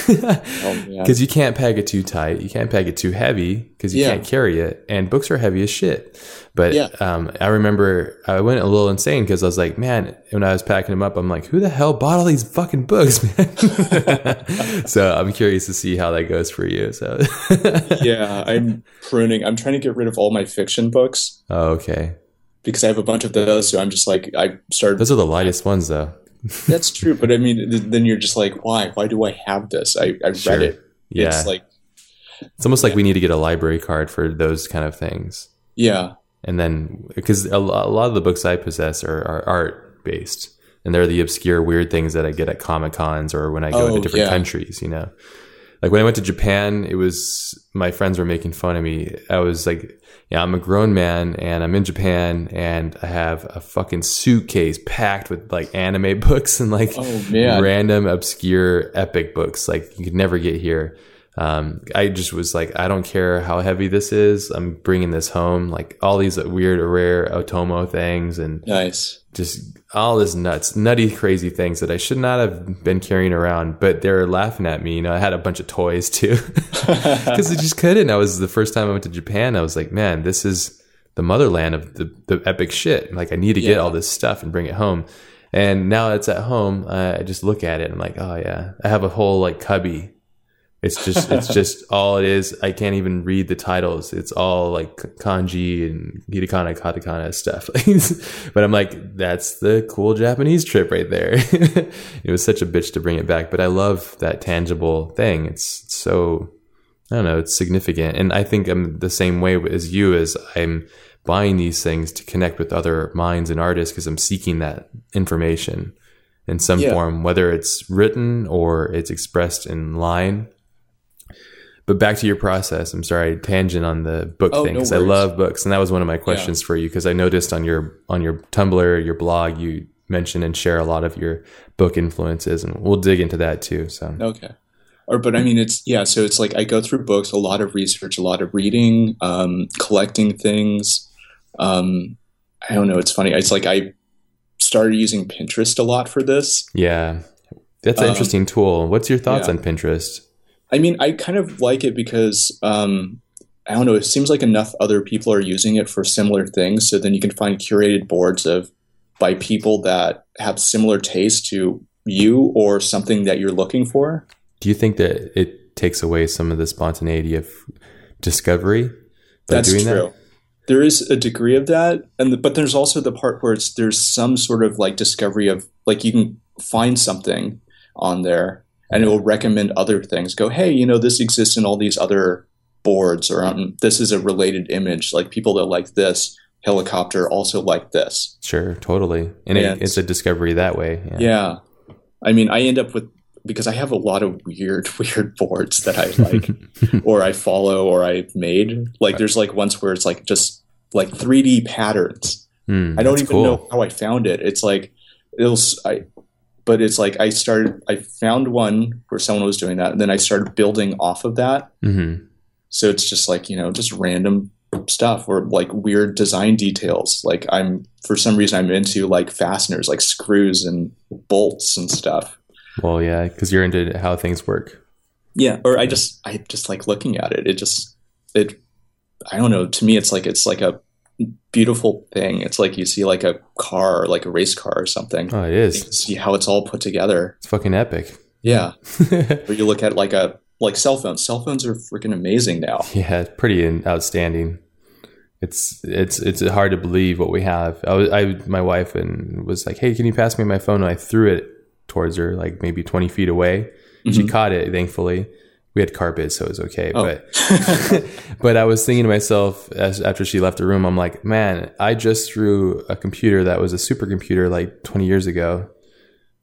oh man, Because you can't pack it too tight, you can't pack it too heavy because you Yeah. can't carry it, and books are heavy as shit. But Yeah. um, I remember I went a little insane because I was like, man, when I was packing them up, I'm like, who the hell bought all these fucking books, man? so I'm curious to see how that goes for you. So, yeah, I'm pruning. I'm trying to get rid of all my fiction books oh, okay, because I have a bunch of those. So I'm just like I started. those are the lightest ones, though. That's true, but I mean, th- then you're just like, why? Why do I have this? I, I Sure. read it. Yeah, It's like, it's almost like we need to get a library card for those kind of things. yeah, and then because a, a lot of the books I possess are, are art based, and they're the obscure weird things that I get at comic cons or when I go Oh, into different yeah. countries. You know, like when I went to Japan, it was my friends were making fun of me. I was like, "Yeah, I'm a grown man, and I'm in Japan, and I have a fucking suitcase packed with like anime books and like Oh, random obscure epic books like you could never get here." Um, I just was like, I don't care how heavy this is. I'm bringing this home. Like all these weird, rare Otomo things and nice. just all this nuts, nutty, crazy things that I should not have been carrying around. But they're laughing at me. You know, I had a bunch of toys too because I just couldn't. I was the first time I went to Japan. I was like, man, this is the motherland of the, the epic shit. Like I need to get all this stuff and bring it home. And now it's at home. I I just look at it. and I'm like, oh yeah, I have a whole like cubby it's just it's just all it is. I can't even read the titles. It's all like kanji and hiragana, katakana stuff. but I'm like, that's the cool Japanese trip right there. it was such a bitch to bring it back, but I love that tangible thing. It's so I don't know, it's significant, and I think I'm the same way as you. As I'm buying these things to connect with other minds and artists because I'm seeking that information in some Yeah. form, whether it's written or it's expressed in line. But back to your process. I'm sorry, tangent on the book Oh, thing no because I love books, and that was one of my questions for you because I noticed on your on your Tumblr, your blog, you mention and share a lot of your book influences, and we'll dig into that too. So Okay. Or, but I mean, it's yeah. So it's like I go through books, a lot of research, a lot of reading, um, collecting things. Um, I don't know. It's funny. It's like I started using Pinterest a lot for this. yeah, that's an Um, interesting tool. What's your thoughts yeah. on Pinterest? I mean, I kind of like it because um, I don't know. It seems like enough other people are using it for similar things. So then you can find curated boards of by people that have similar taste to you or something that you're looking for. Do you think that it takes away some of the spontaneity of discovery by That's doing true. There is a degree of that, and the, but there's also the part where it's there's some sort of like discovery of like you can find something on there, and it will recommend other things. Go, hey, you know, this exists in all these other boards, or um, this is a related image. Like people that like this helicopter also like this. Sure, totally, and Yeah, it, it's a discovery that way. Yeah. Yeah, I mean, I end up with because I have a lot of weird, weird boards that I like, or I follow, or I've made. Like, there's like ones where it's like just like 3D patterns. Hmm, I don't even cool. know how I found it. It's like it'll. I, but it's like I started. I found one where someone was doing that, and then I started building off of that. Mhm. So it's just like you know, just random stuff or like weird design details. Like I'm for some reason I'm into like fasteners, like screws and bolts and stuff. Well, yeah, because you're into how things work. Yeah, or I just I just like looking at it. It just it I don't know. To me, it's like it's like a beautiful thing. It's like you see like a car, like a race car or something. Oh, it You see how it's all put together. It's fucking epic. Yeah, or you look at like a like cell phones. Cell phones are freaking amazing now. Yeah, pretty in- outstanding. It's it's it's hard to believe what we have. I was I my wife and was like, "Hey, can you pass me my phone?" And I threw it towards her, like maybe twenty feet away. She Mhm. caught it. Thankfully, we had carpet, so it was okay. Oh. But but I was thinking to myself as after she left the room, I'm like, man, I just threw a computer that was a supercomputer like 20 years ago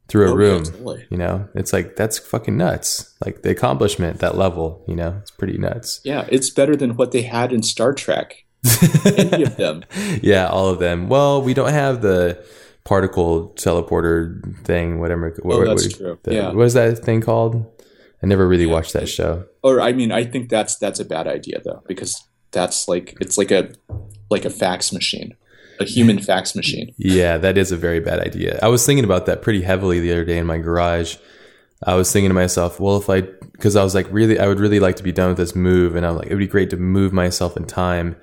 through a Oh, room. totally. You know, it's like that's fucking nuts. Like the accomplishment, that level, you know, it's pretty nuts. Yeah, it's better than what they had in Star Trek. Any of them. yeah, all of them. Well, we don't have the particle teleporter thing, whatever. Oh, that's true. the- Yeah. What is that thing called? I never really watched that show. Or I mean, I think that's that's a bad idea though, because that's like it's like a like a fax machine, a human fax machine. Yeah, that is a very bad idea. I was thinking about that pretty heavily the other day in my garage. I was thinking to myself, well, if I, because I was like, really, I would really like to be done with this move. And I'm like, it would be great to move myself in time.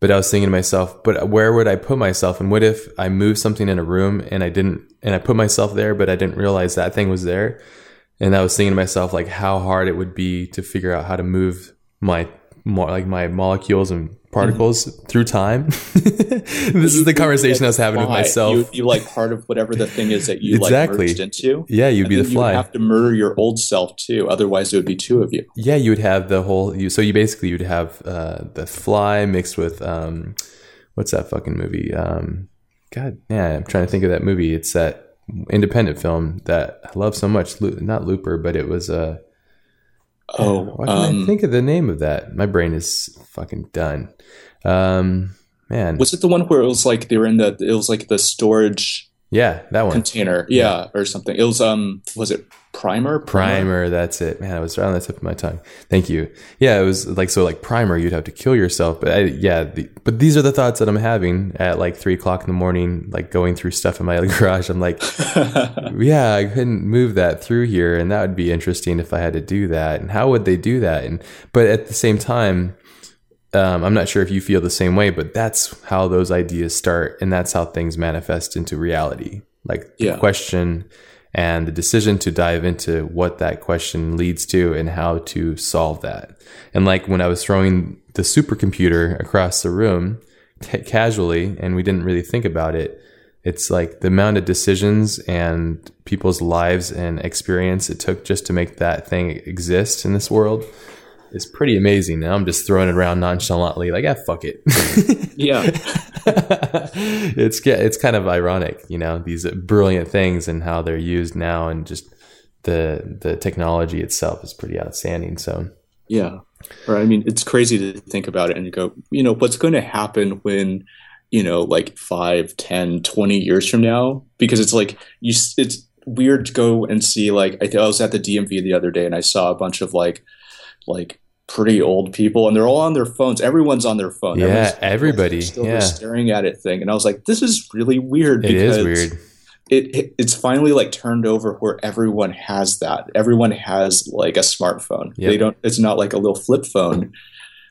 But I was thinking to myself, but where would I put myself? And what if I moved something in a room and I didn't, and I put myself there, but I didn't realize that thing was there? And I was thinking to myself, like, how hard it would be to figure out how to move my, more like my molecules and particles through time. this is the conversation I was having with myself. You, you like part of whatever the thing is that you Exactly. like merged into. yeah, you'd And be the then You'd have to murder your old self too, otherwise it would be two of you. Yeah, you would have the whole. You so you basically you'd have uh, the fly mixed with um, what's that fucking movie? Um, God, yeah, I'm trying to think of that movie. It's that independent film that I love so much. Not Looper, but it was Uh, Oh, why can't I um, think of the name of that? My brain is fucking done. Um, man, was it the one where it was like they were in the? It was like the storage yeah, that one. container, yeah, or something. It was um, was it primer? Primer, that's it. Man, I was right on the tip of my tongue. Thank you. Yeah, it was like so like primer, you'd have to kill yourself. But I, yeah, the, but these are the thoughts that I'm having at like three o'clock in the morning, like going through stuff in my garage. I'm like, yeah, I couldn't move that through here, and that would be interesting if I had to do that. And how would they do that? And but at the same time, um, I'm not sure if you feel the same way, but that's how those ideas start, and that's how things manifest into reality. Like the Yeah. question and the decision to dive into what that question leads to and how to solve that. And like when I was throwing the supercomputer across the room ca casually, and we didn't really think about it. It's like the amount of decisions and people's lives and experience it took just to make that thing exist in this world is pretty amazing. Now I'm just throwing it around nonchalantly, like, ah, fuck it. yeah, it's it's kind of ironic, you know, these brilliant things and how they're used now, and just the the technology itself is pretty outstanding. So yeah. Or I mean, it's crazy to think about it and go, you know, what's going to happen when, you know, like five, ten, twenty years from now? Because it's like you, it's weird to go and see like I, th- I was at the DMV the other day and I saw a bunch of like, like pretty old people and they're all on their phones. Everyone's on their phone. Yeah, everybody, Still yeah. staring at it thing, and I was like, this is really weird. it is because weird. it, it it's finally like turned over where everyone has that. Everyone has like a smartphone. Yep. They don't. It's not like a little flip phone,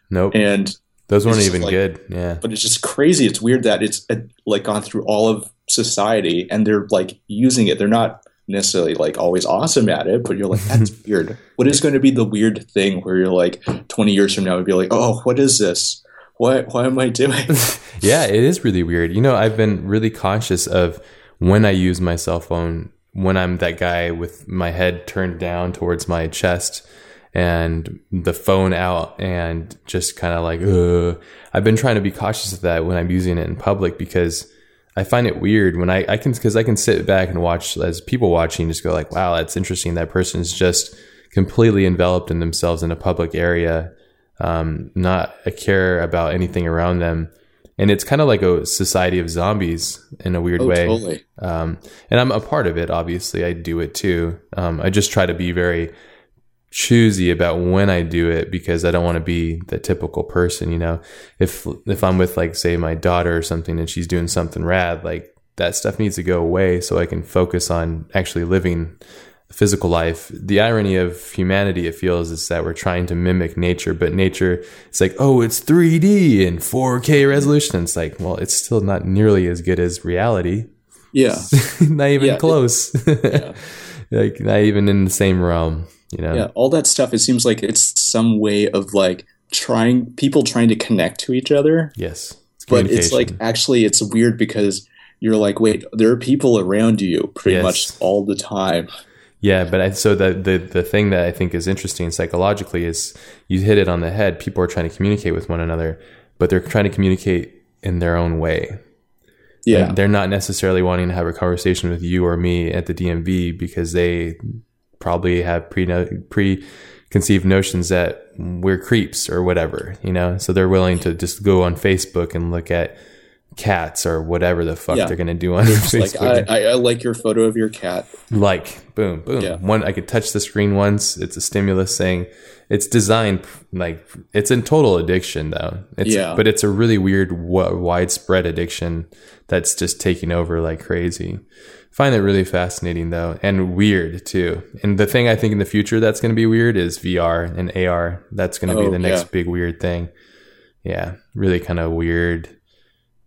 Nope, and those weren't even like- good. Yeah, but it's just crazy. It's weird that it's uh, like gone through all of society, and they're like using it. They're not necessarily like always awesome at it, but you're like, that's weird. What is going to be the weird thing where you're like 20 years from now, and be like, oh, what is this? What what am I doing? yeah, it is really weird. You know, I've been really conscious of when I use my cell phone when I'm that guy with my head turned down towards my chest and the phone out and just kind of like, Ugh. I've been trying to be cautious of that when I'm using it in public because I find it weird when I, I can because I can sit back and watch as people watching just go like, wow, that's interesting. That person's just completely enveloped in themselves in a public area, um, not a care about anything around them. And it's kind of like a society of zombies in a weird Oh, way. totally. Um, and I'm a part of it, obviously. I do it too. Um, I just try to be very choosy about when I do it because I don't want to be the typical person, you know. If if I'm with like say my daughter or something and she's doing something rad, like that stuff needs to go away so I can focus on actually living physical life. The irony of humanity, it feels, is that we're trying to mimic nature, but nature, it's like, oh, it's 3D and 4K resolution. It's like, well, it's still not nearly as good as reality. Yeah. not even Yeah, close. like not even in the same realm, you know. Yeah. All that stuff, it seems like it's some way of like trying, people trying to connect to each other. Yes. It's But it's like, actually, it's weird because you're like, wait, there are people around you pretty Yes. much all the time. Yeah, but I, so the, the the thing that I think is interesting psychologically is you hit it on the head. People are trying to communicate with one another, but they're trying to communicate in their own way. Yeah. They're not necessarily wanting to have a conversation with you or me at the DMV because they probably have pre preconceived notions that we're creeps or whatever, you know. So they're willing to just go on Facebook and look at cats or whatever the fuck Yeah. they're gonna do on Like, Facebook. I, I, I like your photo of your cat. like boom boom Yeah. one i could touch the screen once it's a stimulus thing it's designed like it's in total addiction though it's, Yeah. but it's a really weird w- widespread addiction that's just taking over like crazy find it really fascinating though and weird too and the thing i think in the future that's going to be weird is vr and ar that's going to be Oh, the next yeah. big weird thing yeah really kind of weird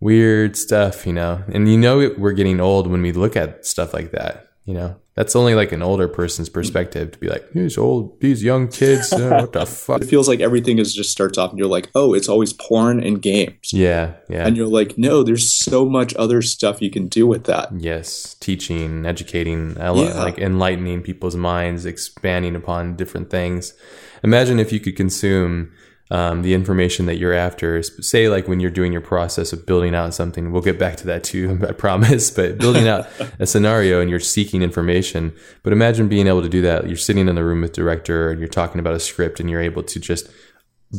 weird stuff, you know. And you know we're getting old when we look at stuff like that, you know. That's only like an older person's perspective to be like, these old, these young kids, uh, what the fuck? It feels like everything is just starts off and you're like, oh, it's always porn and games. Yeah, yeah. And you're like, no, there's so much other stuff you can do with that. Yes, teaching, educating, Yeah. like enlightening people's minds, expanding upon different things. Imagine if you could consume um, the information that you're after. Say, like when you're doing your process of building out something, we'll get back to that too, I promise. But building out a scenario and you're seeking information. But imagine being able to do that. You're sitting in the room with director and you're talking about a script and you're able to just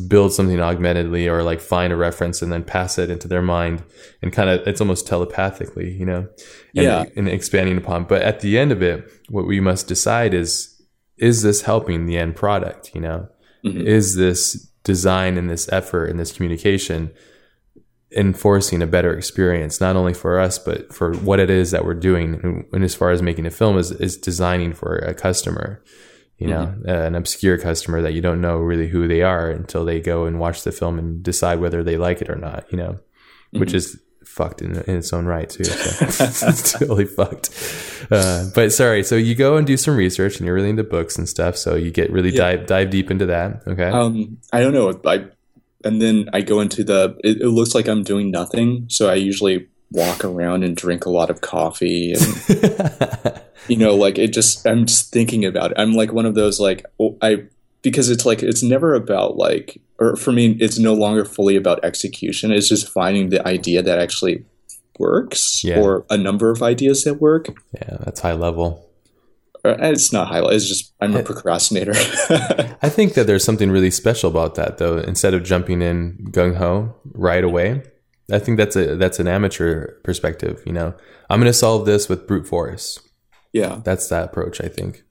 build something augmentedly or like find a reference and then pass it into their mind and kind of it's almost telepathically you know and, Yeah. and expanding upon but at the end of it what we must decide is is this helping the end product you know Mhm. is this design and this effort and this communication enforcing a better experience not only for us but for what it is that we're doing and, as far as making a film is is designing for a customer you know uh, an obscure customer that you don't know really who they are until they go and watch the film and decide whether they like it or not you know which is fucked in, in its own right too so it's totally fucked uh, but sorry so you go and do some research and you're really into books and stuff so you get really Yeah. dive dive deep into that okay Um, I don't know. I and then I go into the. It, it looks like I'm doing nothing, so I usually walk around and drink a lot of coffee, and you know, like it just. I'm just thinking about it. I'm like one of those like oh, I because it's like it's never about like or for me it's no longer fully about execution. It's just finding the idea that actually works Yeah. or a number of ideas that work. yeah that's high level it's not highlight. It's just I'm a procrastinator. I think that there's something really special about that, though. Instead of jumping in gung ho right away, I think that's a that's an amateur perspective. You know, I'm going to solve this with brute force. yeah. That's that approach. I think.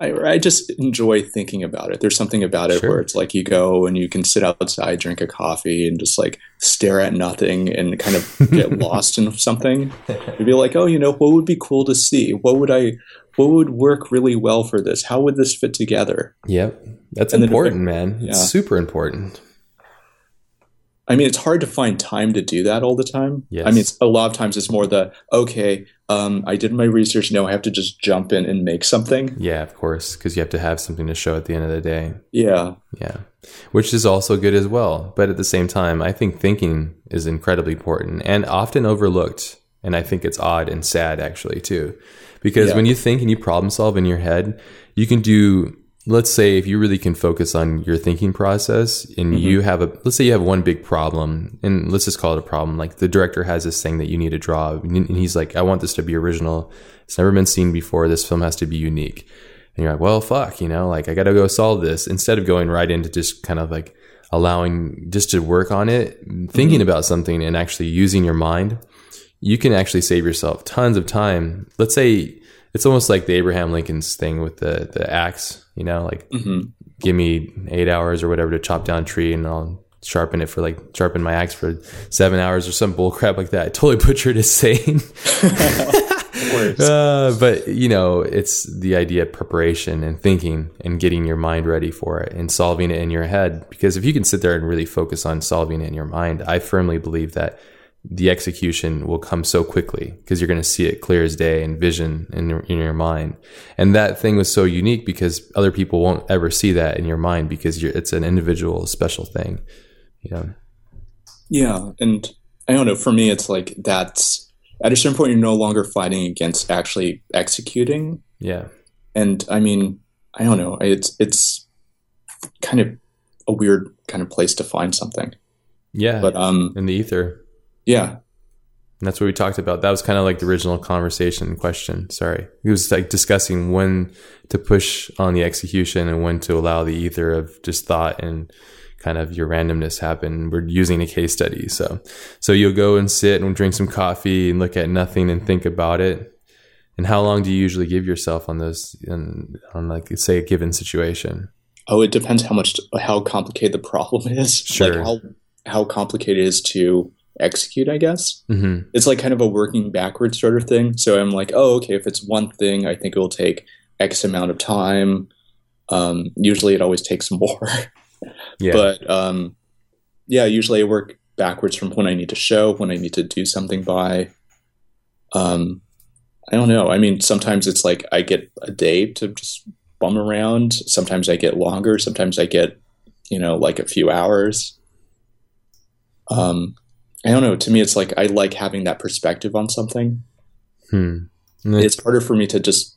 I, I just enjoy thinking about it. There's something about it Sure. where it's like you go and you can sit outside, drink a coffee, and just like stare at nothing and kind of get lost in something. You'd be like, oh, you know, what would be cool to see? What would I? What would work really well for this? How would this fit together? Yep, that's And important, man. It's super important. I mean, it's hard to find time to do that all the time. Yes. I mean, it's, a lot of times it's more the okay. Um, I did my research. Now I have to just jump in and make something. Yeah, of course, because you have to have something to show at the end of the day. Yeah, Yeah, which is also good as well. But at the same time, I think thinking is incredibly important and often overlooked. And I think it's odd and sad actually too, because Yeah. when you think and you problem solve in your head, you can do let's say if you really can focus on your thinking process and Mm-hmm. you have a let's say you have one big problem and let's just call it a problem like the director has this thing that you need to draw and he's like i want this to be original. It's never been seen before. This film has to be unique. And you're like well fuck you know like i gotta go solve this. Instead of going right into just kind of like allowing just to work on it thinking about something and actually using your mind you can actually save yourself tons of time. Let's say it's almost like the abraham lincoln's thing with the the axe you know like hmm give me eight hours or whatever to chop down a tree and I'll sharpen it for like sharpen my axe for seven hours or some bull crap like that. I totally butchered his saying. uh, but you know, it's the idea of preparation and thinking and getting your mind ready for it and solving it in your head. Because if you can sit there and really focus on solving it in your mind, I firmly believe that the execution will come so quickly because you're going to see it clear as day and vision in your, in your mind. And that thing was so unique because other people won't ever see that in your mind because you're, it's an individual, special thing. You know? Yeah, and I don't know. For me, it's like that's at a certain point you're no longer fighting against actually executing. Yeah. And I mean, I don't know. It's it's kind of a weird kind of place to find something. Yeah. But um, in the ether. Yeah, And that's what we talked about. That was kind of like the original conversation question. Sorry. It was like discussing when to push on the execution and when to allow the ether of just thought and kind of your randomness happen. We're using a case study. So, so you'll go and sit and drink some coffee and look at nothing and think about it. And how long do you usually give yourself on those, on, on like, say a given situation? Oh, it depends how much how complicated the problem is. Sure. Like how how complicated it is to execute, I guess. hmm It's like kind of a working backwards sort of thing. So I'm like, oh, okay, if it's one thing, I think it will take X amount of time. Um, usually it always takes more. Yeah. But um, yeah, usually I work backwards from when I need to show, when I need to do something by. Um, I don't know. I mean, sometimes it's like I get a day to just bum around. Sometimes I get longer. Sometimes I get, you know, like a few hours. Um, I don't know. To me, it's like I like having that perspective on something. hmm. It's harder for me to just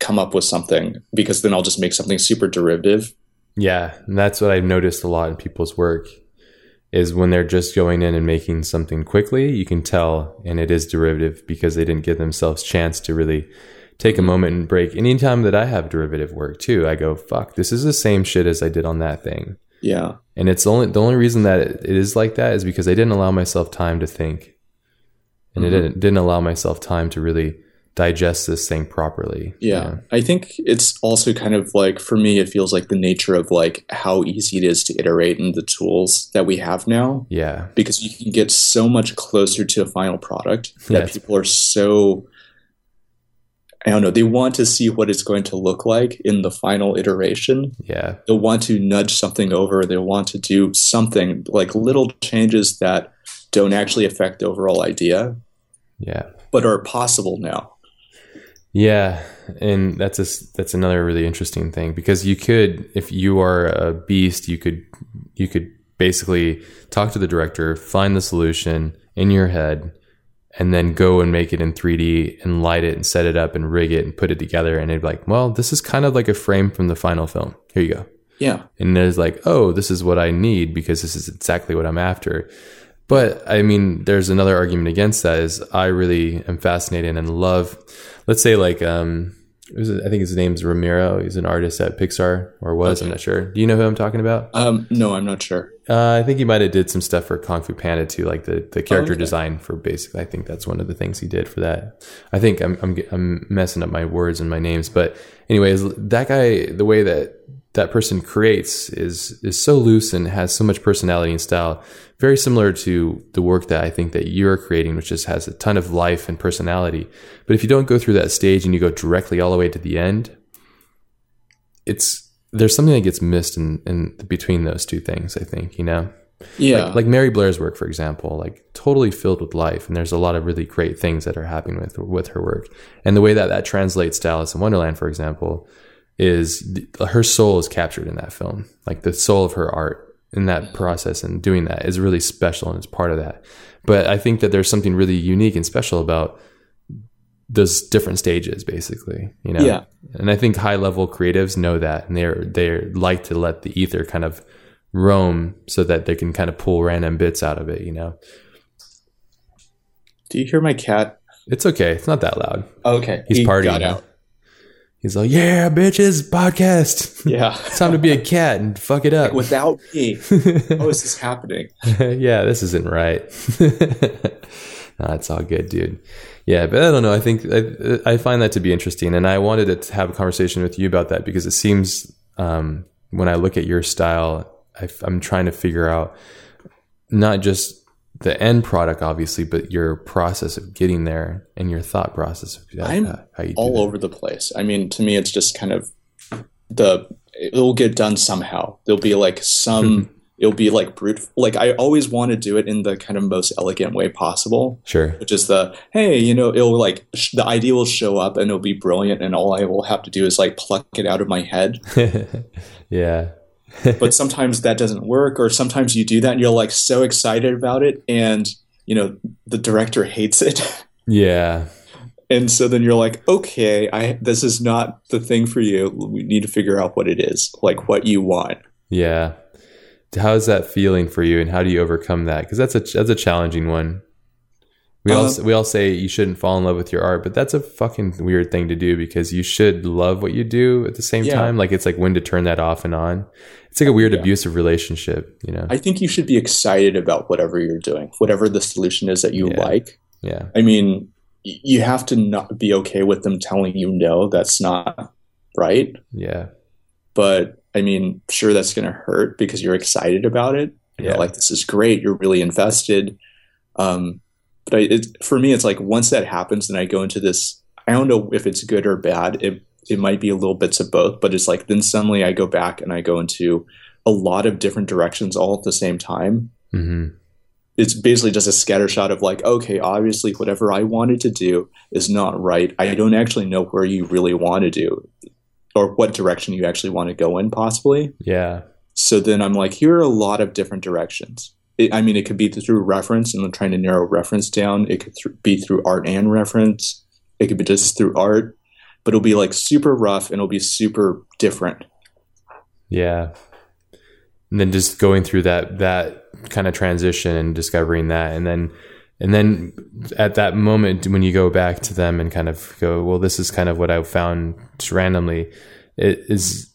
come up with something because then I'll just make something super derivative. Yeah, and that's what I've noticed a lot in people's work is when they're just going in and making something quickly, you can tell and it is derivative because they didn't give themselves chance to really take a moment and break. Anytime that I have derivative work too, I go, fuck, this is the same shit as I did on that thing. Yeah. And it's only the only reason that it, is like that is because I didn't allow myself time to think. And Mhm. it didn't, didn't allow myself time to really digest this thing properly. you Yeah. know? I think it's also kind of like, for me, it feels like the nature of like how easy it is to iterate in the tools that we have now Yeah. because you can get so much closer to a final product that Yes. people are so. I don't know. They want to see what it's going to look like in the final iteration. Yeah. They'll want to nudge something over. They'll want to do something like little changes that don't actually affect the overall idea, Yeah. but are possible now. Yeah, and that's a, that's another really interesting thing because you could, if you are a beast, you could you could basically talk to the director, find the solution in your head, and then go and make it in 3D and light it and set it up and rig it and put it together, and it'd be like, well, this is kind of like a frame from the final film. Here you go. Yeah. And there's like, oh, this is what I need because this is exactly what I'm after. But I mean, there's another argument against that is I really am fascinated and love, let's say like, um, it was, I think his name's Ramiro. He's an artist at Pixar or was, I'm not sure. Do you know who I'm talking about? Um, no, I'm not sure. Uh, I think he might have did some stuff for Kung Fu Panda too, like the, the character okay. design for basically. I think that's one of the things he did for that. I think I'm, I'm I'm messing up my words and my names, but anyways, that guy, the way that that person creates is is so loose and has so much personality and style, very similar to the work that I think that you're creating, which just has a ton of life and personality. But if you don't go through that stage and you go directly all the way to the end, it's there's something that gets missed in, in between those two things. I think you know Yeah. like, like Mary Blair's work, for example, like totally filled with life, and there's a lot of really great things that are happening with with her work, and the way that that translates to Alice in Wonderland, for example, is th- her soul is captured in that film, like the soul of her art in that process and doing that is really special and it's part of that. But I think that there's something really unique and special about those different stages basically you know Yeah. and i think high level creatives know that and they're they like to let the ether kind of roam so that they can kind of pull random bits out of it you know Do you hear my cat? it's okay it's not that loud Okay, he's he partying out. he's like yeah bitches podcast Yeah, it's time to be a cat and fuck it up without me, oh, how is this happening? yeah, this isn't right. it's all good, dude. Yeah, but I don't know. I think I, I find that to be interesting, and I wanted to have a conversation with you about that because it seems um, when I look at your style, I, am trying to figure out not just the end product, obviously, but your process of getting there and your thought process of that, I'm uh, how you all that. over the place. I mean, to me, it's just kind of the it'll get done somehow. There'll be like some. It'll be like brute. Like I always want to do it in the kind of most elegant way possible, Sure. which is the hey, you know, it'll like sh- the idea will show up and it'll be brilliant, and all I will have to do is like pluck it out of my head. yeah. But sometimes that doesn't work, or sometimes you do that and you're like so excited about it, and you know the director hates it. Yeah. and so then you're like okay i this is not the thing for you we need to figure out what it is like what you want Yeah. How's that feeling for you, and how do you overcome that? Because that's a that's a challenging one. We all Um, we all say you shouldn't fall in love with your art, but that's a fucking weird thing to do because you should love what you do at the same Yeah. time. Like it's like when to turn that off and on. It's like a weird Yeah. abusive relationship, you know? i think you should be excited about whatever you're doing whatever the solution is that you Yeah. like yeah, i mean you have to not be okay with them telling you no that's not right yeah, but i mean sure that's going to hurt because you're excited about it. Yeah. you're like this is great you're really invested. Um but I, it, for me it's like once that happens then i go into this i don't know if it's good or bad. It it might be a little bits of both but it's like then suddenly i go back and i go into a lot of different directions all at the same time. Hmm it's basically just a scattershot of like okay obviously whatever i wanted to do is not right. I don't actually know where you really want to do or what direction you actually want to go in possibly. Yeah, so then i'm like here are a lot of different directions. It, i mean it could be through reference and i'm trying to narrow reference down. It could th- be through art and reference. It could be just through art but it'll be like super rough and it'll be super different. Yeah. And then just going through that that kind of transition and discovering that, and then and then at that moment when you go back to them and kind of go, well, this is kind of what I found randomly. It is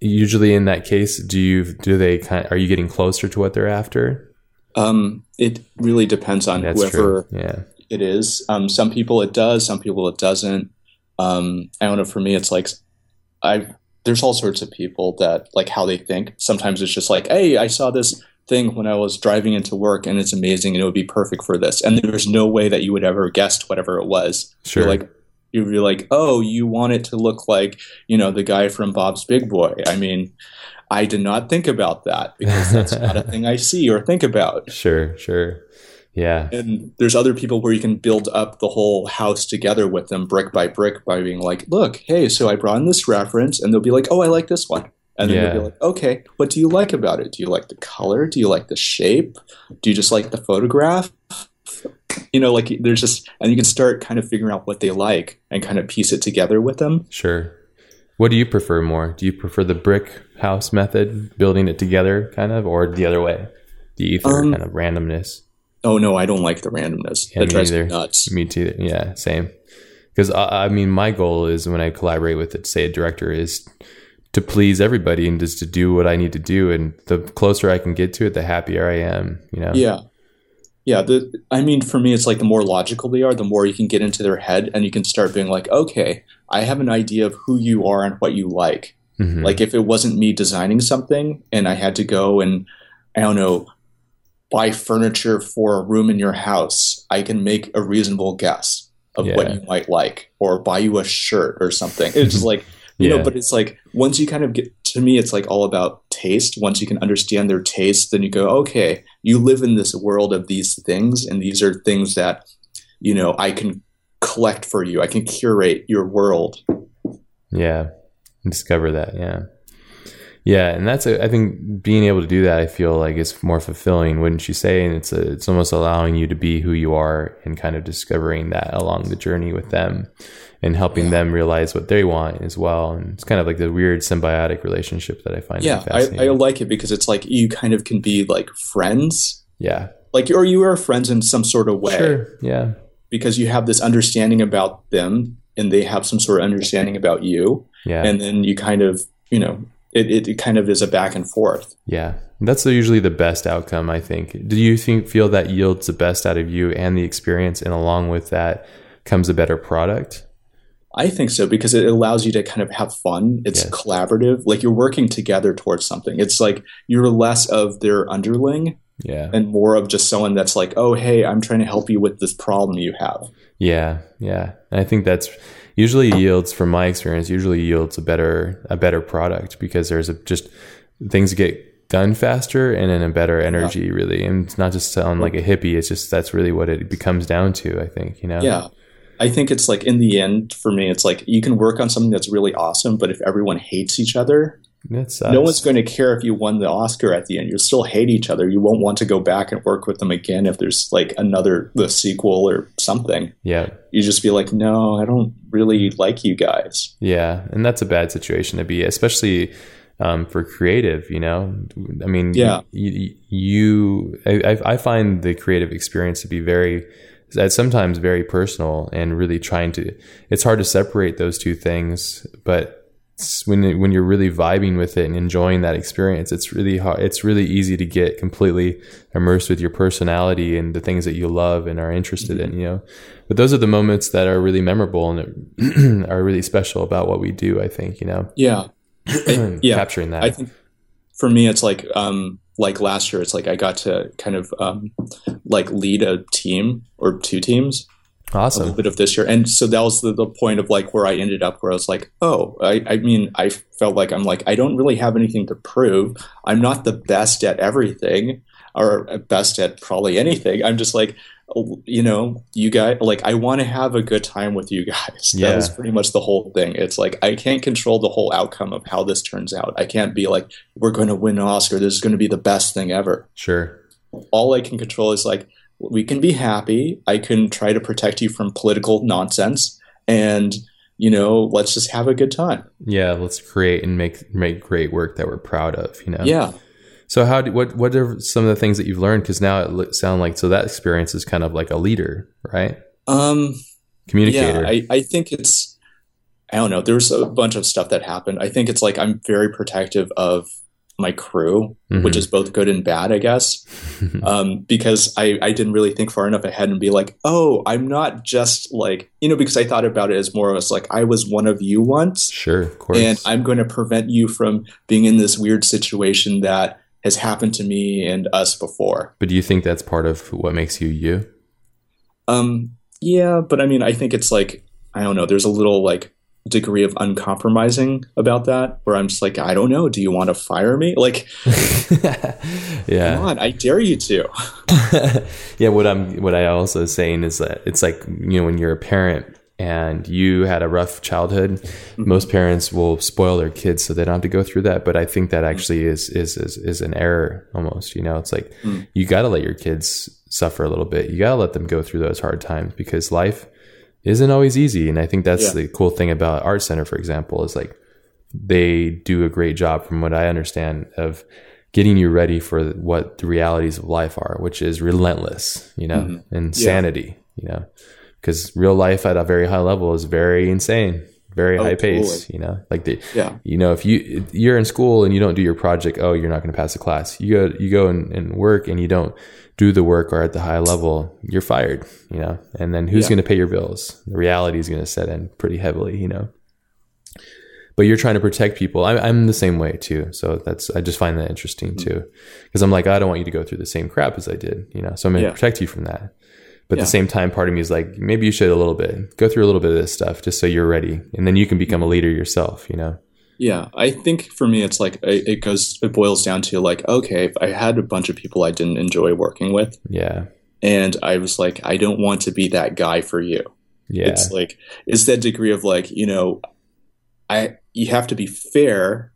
usually in that case. Do you do they kind? are you getting closer to what they're after? um, it really depends on That's whoever. Yeah. it is. Um, some people it does, some people it doesn't. Um, I don't know. For me, it's like I've there's all sorts of people that like how they think. Sometimes it's just like, hey, I saw this thing when I was driving into work, and it's amazing, and it would be perfect for this. And there's no way that you would ever guessed whatever it was. Sure. You're like you'd be like, oh, you want it to look like you know the guy from Bob's Big Boy. I mean. I did not think about that because that's not a thing I see or think about. Sure. Sure. Yeah. And there's other people where you can build up the whole house together with them brick by brick by being like, look, hey, so I brought in this reference, and they'll be like, oh, I like this one. And then Yeah. you'll be like, okay, what do you like about it? Do you like the color? Do you like the shape? Do you just like the photograph? You know, like there's just, and you can start kind of figuring out what they like and kind of piece it together with them. Sure. What do you prefer more? Do you prefer the brick house method, building it together, kind of, or the other way, the ether Um, kind of randomness? Oh no, I don't like the randomness. Yeah, that me drives me neither. nuts. Me too. Yeah, same. Because I, I mean, my goal is when I collaborate with, it, say, a director, is to please everybody and just to do what I need to do. And the closer I can get to it, the happier I am. You know. Yeah. Yeah, the I mean for me it's like the more logical they are, the more you can get into their head and you can start being like, okay, I have an idea of who you are and what you like. Mhm. Like if it wasn't me designing something and I had to go and I don't know, buy furniture for a room in your house, I can make a reasonable guess of what you might like or buy you a shirt or something. It's just like you Yeah. know, but it's like once you kind of get to me, it's like all about taste. Once you can understand their taste, then you go, okay, you live in this world of these things, and these are things that you know I can collect for you. I can curate your world. Yeah. Discover that. Yeah. Yeah, and that's a, I think being able to do that, I feel like is more fulfilling, wouldn't you say? And it's a, it's almost allowing you to be who you are and kind of discovering that along the journey with them and helping Yeah. them realize what they want as well. And it's kind of like the weird symbiotic relationship that I find Yeah, I, I like it because it's like you kind of can be like friends, yeah, like or you are friends in some sort of way. Sure, yeah, because you have this understanding about them and they have some sort of understanding about you, yeah, and then you kind of you know it, it, it kind of is a back and forth. yeah. That's usually the best outcome, I think. Do you think feel that yields the best out of you and the experience, and along with that comes a better product? I think so because it allows you to kind of have fun. It's Yes. collaborative, like you're working together towards something. It's like you're less of their underling Yeah, and more of just someone that's like, oh, hey, I'm trying to help you with this problem you have. Yeah, yeah. And I think that's usually yields from my experience usually yields a better a better product because there's a, just things get done faster and in a better energy really and it's not just sound like a hippie it's just that's really what it becomes down to I think you know Yeah. I think it's like in the end, for me, it's like you can work on something that's really awesome, but if everyone hates each other. No one's going to care if you won the Oscar at the end. You'll still hate each other. You won't want to go back and work with them again if there's like another the sequel or something. yeah You just be like, no, I don't really like you guys. Yeah, and that's a bad situation to be, especially um, for creative. You know, I mean, Yeah. you, you I, I- I find the creative experience to be very, at sometimes very personal and really trying to. It's hard to separate those two things, but when when you're really vibing with it and enjoying that experience, it's really hard. It's really easy to get completely immersed with your personality and the things that you love and are interested in. You know, but those are the moments that are really memorable and are really special about what we do. I think you know, Yeah. I- yeah. capturing that. I think for me, it's like um, like last year, it's like I got to kind of um, like lead a team or two teams a little awesome. bit of this year, and so that was the, the point of like where I ended up, where I was like, oh, I, I mean, I felt like I'm like I don't really have anything to prove. I'm not the best at everything, or best at probably anything. I'm just like. You know, you guys like I want to have a good time with you guys. That was pretty much the whole thing. It's like I can't control the whole outcome of how this turns out. I can't be like, we're going to win an Oscar. This is going to be the best thing ever. Sure. All I can control is like, we can be happy. I can try to protect you from political nonsense. And, you know, let's just have a good time. Yeah. Let's create and make make great work that we're proud of. You know. Yeah. So how do, what what are some of the things that you've learned? Because now it sound like so that experience is kind of like a leader, right? Um, Communicator. Yeah, I, I think it's, I don't know. There's a bunch of stuff that happened. I think it's like I'm very protective of my crew, Mhm. which is both good and bad, I guess. um, because I, I didn't really think far enough ahead and be like, oh, I'm not just like, you know, because I thought about it as more as like, I was one of you once, sure. Of course. and I'm going to prevent you from being in this weird situation that has happened to me and us before. but do you think that's part of what makes you you? Um, yeah, but I mean, I think it's like, I don't know, there's a little like degree of uncompromising about that where I'm just like, I don't know, do you want to fire me? Like, yeah. come on, I dare you to. yeah, what I'm what I also saying is that it's like you know when you're a parent and you had a rough childhood, most parents will spoil their kids so they don't have to go through that. But I think that actually is is is, is an error almost. You know, it's like Mm. you got to let your kids suffer a little bit. You got to let them go through those hard times because life isn't always easy. And I think that's Yeah. the cool thing about Art Center, for example, is like they do a great job, from what I understand, of getting you ready for what the realities of life are, which is relentless, you know, Mhm. insanity, you know, because real life at a very high level is very insane, very Oh, high pace, totally. you know, like the, Yeah. you know, if you you're in school and you don't do your project, oh, you're not going to pass the class. You go you go and, and work and you don't do the work or at the high level, you're fired, you know. And then who's Yeah. going to pay your bills? The reality is going to set in pretty heavily, you know. But you're trying to protect people. I'm, I'm the same way too. So that's I just find that interesting Mm. too, because I'm like I don't want you to go through the same crap as I did, you know. So I'm going to Yeah. protect you from that. But at the same time, part of me is like, maybe you should a little bit go through a little bit of this stuff just so you're ready, and then you can become a leader yourself, you know. Yeah, I think for me, it's like it it goes, it boils down to like, okay, if I had a bunch of people I didn't enjoy working with, Yeah. and I was like, I don't want to be that guy for you. Yeah. It's like, it's that degree of like, you know, I you have to be fair,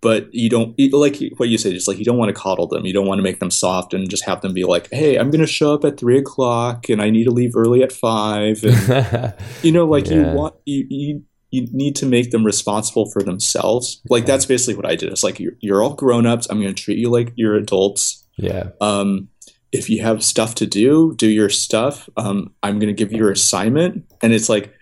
but you don't like what you said. It's like you don't want to coddle them. You don't want to make them soft and just have them be like, "Hey, I'm going to show up at three o'clock and I need to leave early at five. And you know, like you want you you you need to make them responsible for themselves. Like that's basically what I did. It's like you're, you're all grown ups. I'm going to treat you like you're adults. yeah. Um, if you have stuff to do, do your stuff. Um, I'm going to give you your assignment, and it's like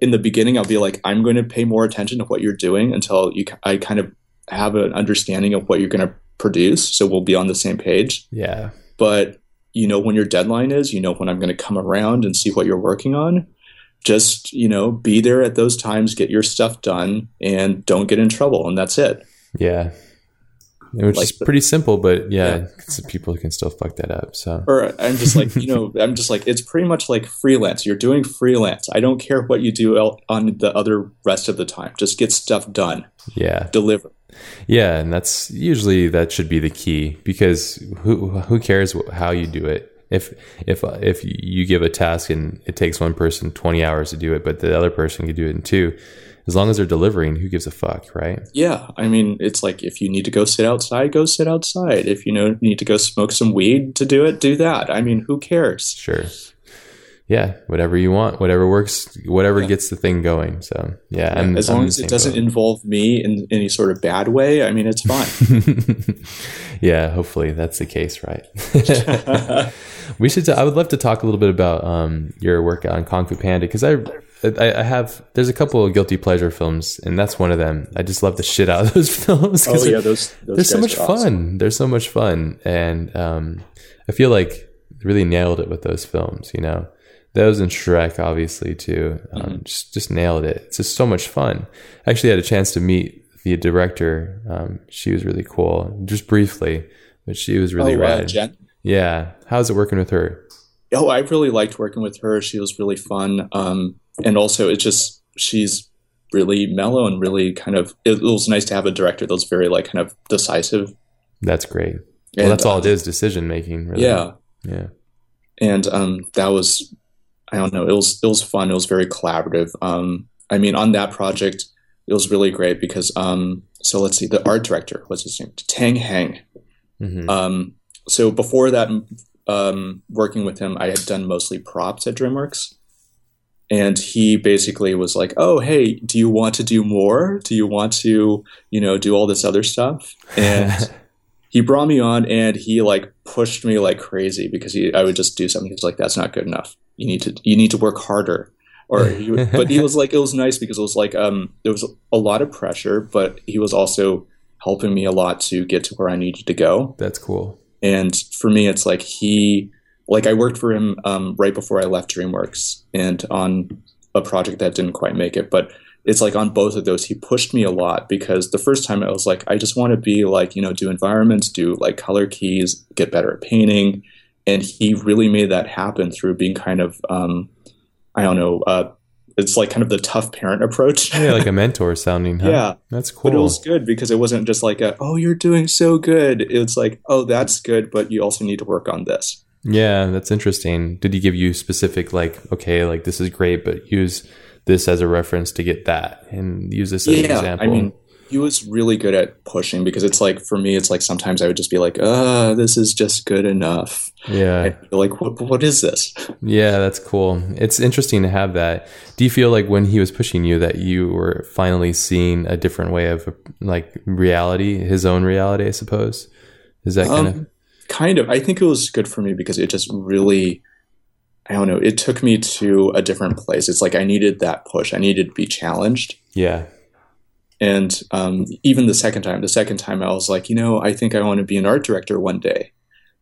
in the beginning, I'll be like, I'm going to pay more attention to what you're doing until you, I kind of have an understanding of what you're going to produce. So we'll be on the same page. Yeah. But you know when your deadline is, you know when I'm going to come around and see what you're working on. Just you know, be there at those times, get your stuff done, and don't get in trouble, and that's it. Yeah. Which Like is pretty simple, but yeah, Yeah. people can still fuck that up. So or I'm just like, you know, I'm just like, it's pretty much like freelance. You're doing freelance. I don't care what you do on the other rest of the time. Just get stuff done, yeah, deliver. yeah, and that's usually that should be the key because who who cares how you do it? If if if you give a task and it takes one person twenty hours to do it, but the other person can do it in two, as long as they're delivering, who gives a fuck, right? Yeah, I mean, it's like if you need to go sit outside, go sit outside. If you know need to go smoke some weed to do it, do that. I mean, who cares? Sure. Yeah, whatever you want, whatever works, whatever Yeah. gets the thing going. So yeah, I'm, as I'm long as it doesn't boat. involve me in any sort of bad way, I mean, it's fine. yeah, hopefully that's the case, right? we should. I would love to talk a little bit about um, your work on Kung Fu Panda because I, I, I have. There's a couple of guilty pleasure films, and that's one of them. I just love the shit out of those films. oh they're- yeah, those, those they're so much fun. awesome. They're so much fun, and um, I feel like really nailed it with those films. You know, those and Shrek, obviously too. Um, Mm-hmm. Just just nailed it. It's just so much fun. I actually had a chance to meet the director. Um, she was really cool, just briefly, but she was really oh, uh, rad. Jen. Yeah, how's it working with her? Oh, I really liked working with her. She was really fun. Um, and also, it just she's really mellow and really kind of. It, was nice to have a director that was very like kind of decisive. That's great. Well, And, that's all uh, it is, decision making. Really. Yeah, yeah, and um, that was I don't know. It was it was fun. It was very collaborative. Um, I mean, on that project, it was really great because um, so let's see, the art director what's his name, Tang Heng. hmm Um, so before that, um, working with him, I had done mostly props at DreamWorks, and he basically was like, "Oh, hey, do you want to do more? Do you want to, you know, do all this other stuff?" And he brought me on, and he like pushed me like crazy because he, I would just do something. He's like, "That's not good enough. You need to, you need to work harder." Or, he would, but he was like, it was nice because it was like, um, there was a lot of pressure, but he was also helping me a lot to get to where I needed to go that's cool. And for me it's like he like i worked for him um, right before i left dreamworks and on a project that didn't quite make it but it's like on both of those he pushed me a lot because the first time i was like i just want to be like you know do environments do like color keys get better at painting. And he really made that happen through being kind of um, i don't know uh, it's like kind of the tough parent approach Yeah, like a mentor sounding. Huh? yeah that's cool. but it was good because it wasn't just like a, oh you're doing so good it's like oh that's good but you also need to work on this Yeah, that's interesting. Did he give you specific like, okay, like this is great, but use this as a reference to get that, and use this as an example? i mean he was really good at pushing because it's like for me it's like sometimes i would just be like uh this is just good enough yeah, like what, what is this yeah, that's cool. It's interesting to have that. Do you feel like when he was pushing you that you were finally seeing a different way of like reality, his own reality? I suppose. Is that kind of Um, kind of i think it was good for me because it just really i don't know it took me to a different place it's like i needed that push i needed to be challenged yeah, And um, even the second time, the second time I was like, you know, I think I want to be an art director one day.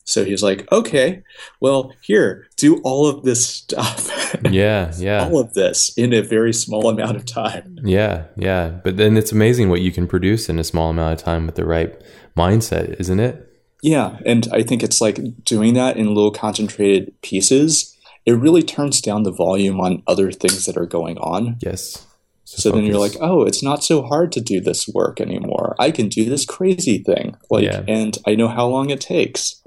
So he's like, okay, well, here, do all of this stuff. yeah, yeah, all of this in a very small amount of time. yeah, yeah. But then it's amazing what you can produce in a small amount of time with the right mindset, isn't it? Yeah. And I think it's like doing that in little concentrated pieces, it really turns down the volume on other things that are going on. Yes. So then you're like, oh, it's not so hard to do this work anymore. I can do this crazy thing. Like, Yeah. and I know how long it takes.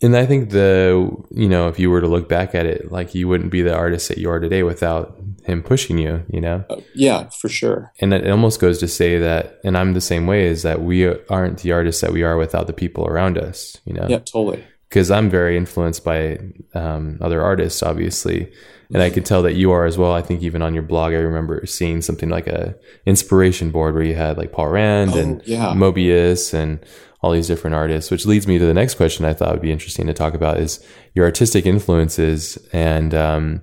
And I think the you know if you were to look back at it, like you wouldn't be the artist that you are today without him pushing you, you know? Uh, yeah, for sure. And it almost goes to say that, and I'm the same way, is that we aren't the artists that we are without the people around us, you know? Yeah, totally. Because I'm very influenced by um, other artists, obviously. And I can tell that you are as well. I think even on your blog, I remember seeing something like a inspiration board where you had like Paul Rand Oh, and yeah. Moebius and all these different artists, which leads me to the next question I thought would be interesting to talk about is your artistic influences and um,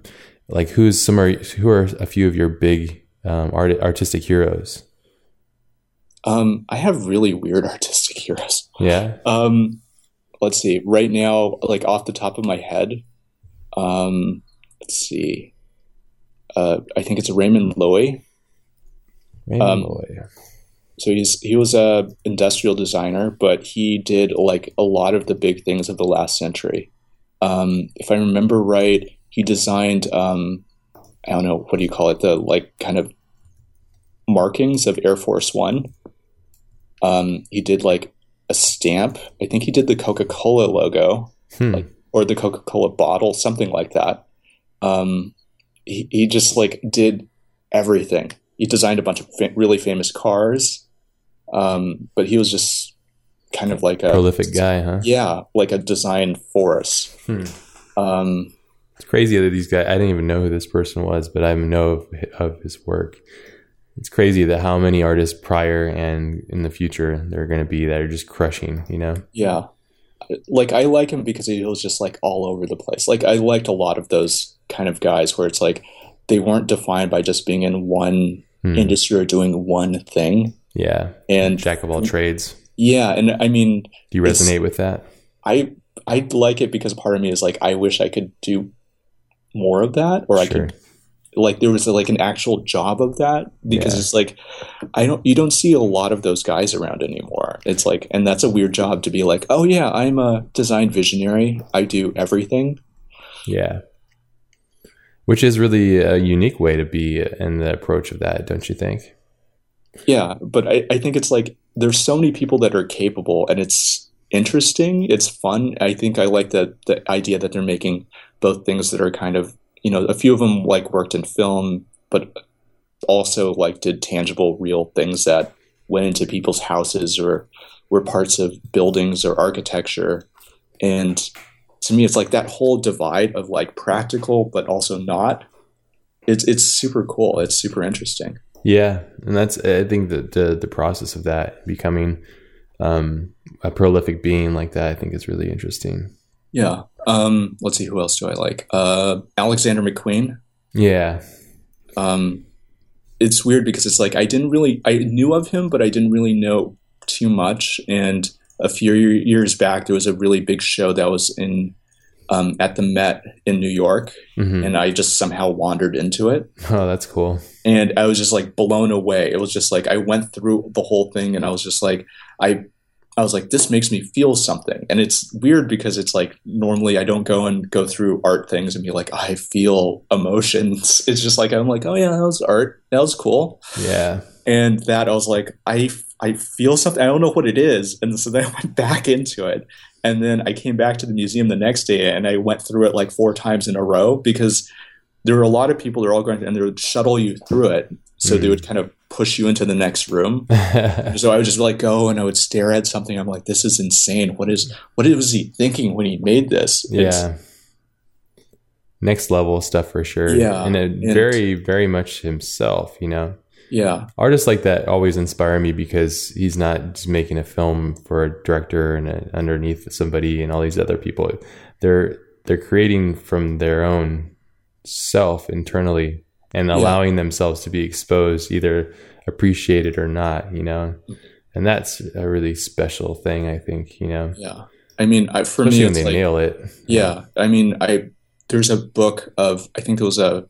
like who's some are who are a few of your big um, art, artistic heroes? Um, I have really weird artistic heroes. Yeah, Um, let's see. Right now, like off the top of my head, um, let's see. Uh, I think it's Raymond Loewy. Raymond Um, Loewy. So he's he was a industrial designer, but he did like a lot of the big things of the last century. Um, if I remember right, he designed um, I don't know what do you call it the like kind of markings of Air Force One. Um, he did like a stamp. I think he did the Coca Cola logo Hmm. like or the Coca Cola bottle, something like that. Um, he he just like did everything. He designed a bunch of fa- really famous cars, um, but he was just kind of like a Prolific guy, huh? Yeah, like a design force. Hmm. Um, It's crazy that these guys. I didn't even know who this person was, but I know of, of his work. It's crazy that how many artists prior and in the future there are going to be that are just crushing. You know? yeah, like I like him because he was just like all over the place. Like I liked a lot of those kind of guys where it's like they weren't defined by just being in one Hmm. industry or doing one thing. Yeah, And jack of all trades. yeah, and I mean, Do you resonate with that? I I like it because part of me is like I wish I could do more of that, or I could like there was like an actual job of that because Yeah. it's like I don't you don't see a lot of those guys around anymore. It's like and that's a weird job to be like, oh yeah, I'm a design visionary. I do everything. Yeah. Which is really a unique way to be in the approach of that, don't you think? Yeah, but I, I think it's like there's so many people that are capable and it's interesting, it's fun. I think I like the the idea that they're making both things that are kind of you know, a few of them like worked in film, but also like did tangible real things that went into people's houses or were parts of buildings or architecture. And to me it's like that whole divide of like practical but also not. It's it's super cool. It's super interesting. Yeah, and that's I think the the, the process of that becoming um, a prolific being like that, I think is really interesting. Yeah. Um, let's see, who else do I like? Uh, Alexander McQueen. Yeah, Um, it's weird because it's like I didn't really I knew of him, but I didn't really know too much. And a few years back, there was a really big show that was in um, at the Met in New York, hmm and I just somehow wandered into it, oh, that's cool. and I was just like blown away. It was just like I went through the whole thing, and I was just like I. I was like, this makes me feel something. And it's weird because it's like normally I don't go and go through art things and be like, I feel emotions. It's just like, I'm like, oh yeah, that was art. That was cool. Yeah, And that I was like, I, I feel something. I don't know what it is. And so then I went back into it. And then I came back to the museum the next day and I went through it like four times in a row because there were a lot of people, they're all going and they would shuttle you through it. So they Mhm. would kind of push you into the next room. So I would just like go and I would stare at something. I'm like, this is insane. What is what was he thinking when he made this? It's- yeah. Next level stuff for sure. Yeah, and, and- very, very much himself. You know, yeah, artists like that always inspire me because he's not just making a film for a director and a, underneath somebody and all these other people. They're they're creating from their own self internally and Yeah. allowing themselves to be exposed, either appreciated or not. You know, and that's a really special thing. I think. You know, yeah. I mean, I, for especially me, when they like, nail it. yeah. I mean, I there's a book of I think it was a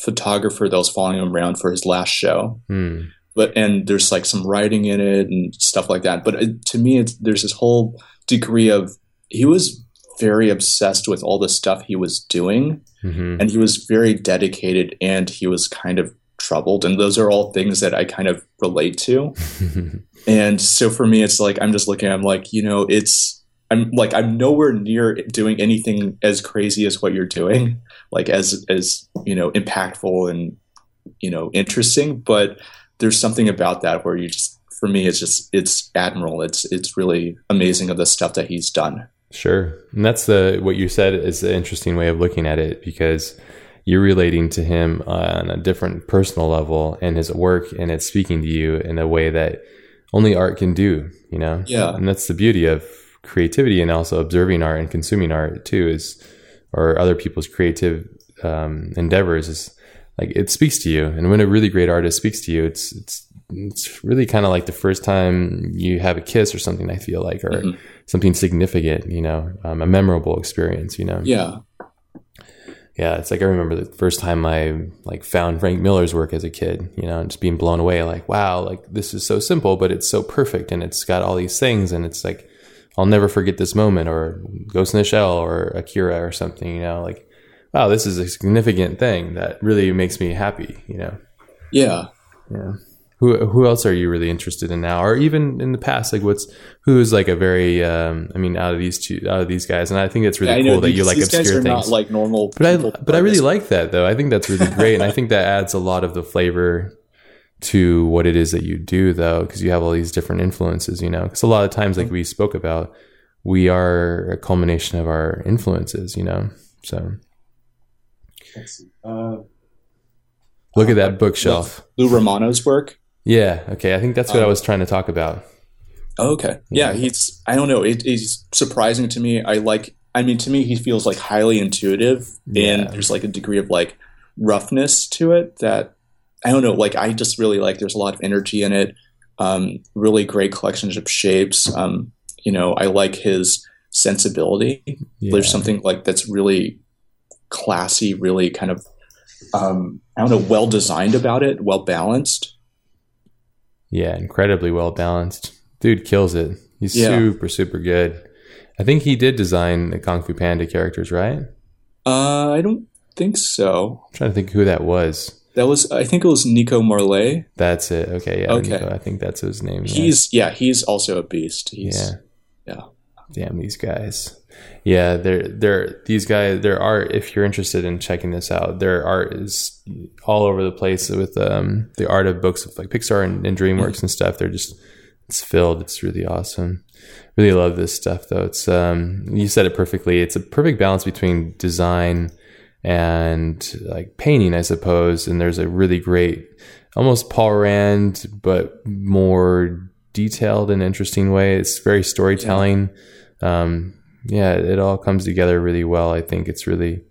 photographer that was following him around for his last show. Hmm. but and there's like some writing in it and stuff like that. But it, to me, it's, there's this whole degree of he was very obsessed with all the stuff he was doing, hmm and he was very dedicated, and he was kind of troubled, and those are all things that I kind of relate to. And so for me, it's like I'm just looking. I'm like, you know, it's I'm like I'm nowhere near doing anything as crazy as what you're doing, like as as you know impactful and you know interesting. But there's something about that where you just for me it's just it's admirable. It's it's really amazing of the stuff that he's done. Sure, and that's the what you said is an interesting way of looking at it because you're relating to him on a different personal level and his work, and it's speaking to you in a way that only art can do. You know, Yeah. and that's the beauty of creativity and also observing art and consuming art too is or other people's creative um, endeavors is like it speaks to you. And when a really great artist speaks to you it's it's it's really kind of like the first time you have a kiss or something i feel like or Mhm. something significant you know um, a memorable experience you know? Yeah, yeah it's like i remember the first time i like found frank miller's work as a kid you know and just being blown away like wow like this is so simple but it's so perfect and it's got all these things and it's like i'll never forget this moment or ghost in the shell or akira or something you know like wow this is a significant thing that really makes me happy you know yeah. yeah who who else are you really interested in now or even in the past like what's who's like a very um i mean out of these two out of these guys and i think it's really know cool that these, you like these guys obscure are things not like normal. but I but I really like that though. I think that's really great, and I think that adds a lot of the flavor to what it is that you do, though, because you have all these different influences. You know, because a lot of times, like we spoke about, we are a culmination of our influences. You know, so Uh, look at that bookshelf. Lou Romano's work. Yeah. Okay. I think that's what I Um, was trying to talk about. Oh, okay. Yeah, he's. I don't know. It, it's surprising to me. I like. I mean, to me, he feels like highly intuitive, Yeah. and there's like a degree of like roughness to it that I don't know. Like, I just really like. There's a lot of energy in it. Um, really great collections of shapes. Um, you know, I like his sensibility. Yeah. There's something like that's really classy, really kind of. Um, I don't know, well designed about it, well balanced. Yeah, incredibly well balanced. Dude kills it. He's Yeah. super super good. I think he did design the Kung Fu Panda characters, right? Uh, I don't think so. trying to think who that was. That was, I think it was Nico Marlet. That's it. Okay, yeah. Okay. Nico, I think that's his name. yeah. He's, yeah, he's also a beast. He's, yeah. yeah. Damn these guys. Yeah, they're they're these guys. Their art. If you're interested in checking this out, their art is all over the place with um the art of books of like Pixar and, and DreamWorks and stuff. They're just it's filled. It's really awesome. Really love this stuff though. It's um you said it perfectly. It's a perfect balance between design and like painting, I suppose. And there's a really great, almost Paul Rand, but more detailed and interesting way. It's very storytelling. Um, yeah, it all comes together really well. I think it's really,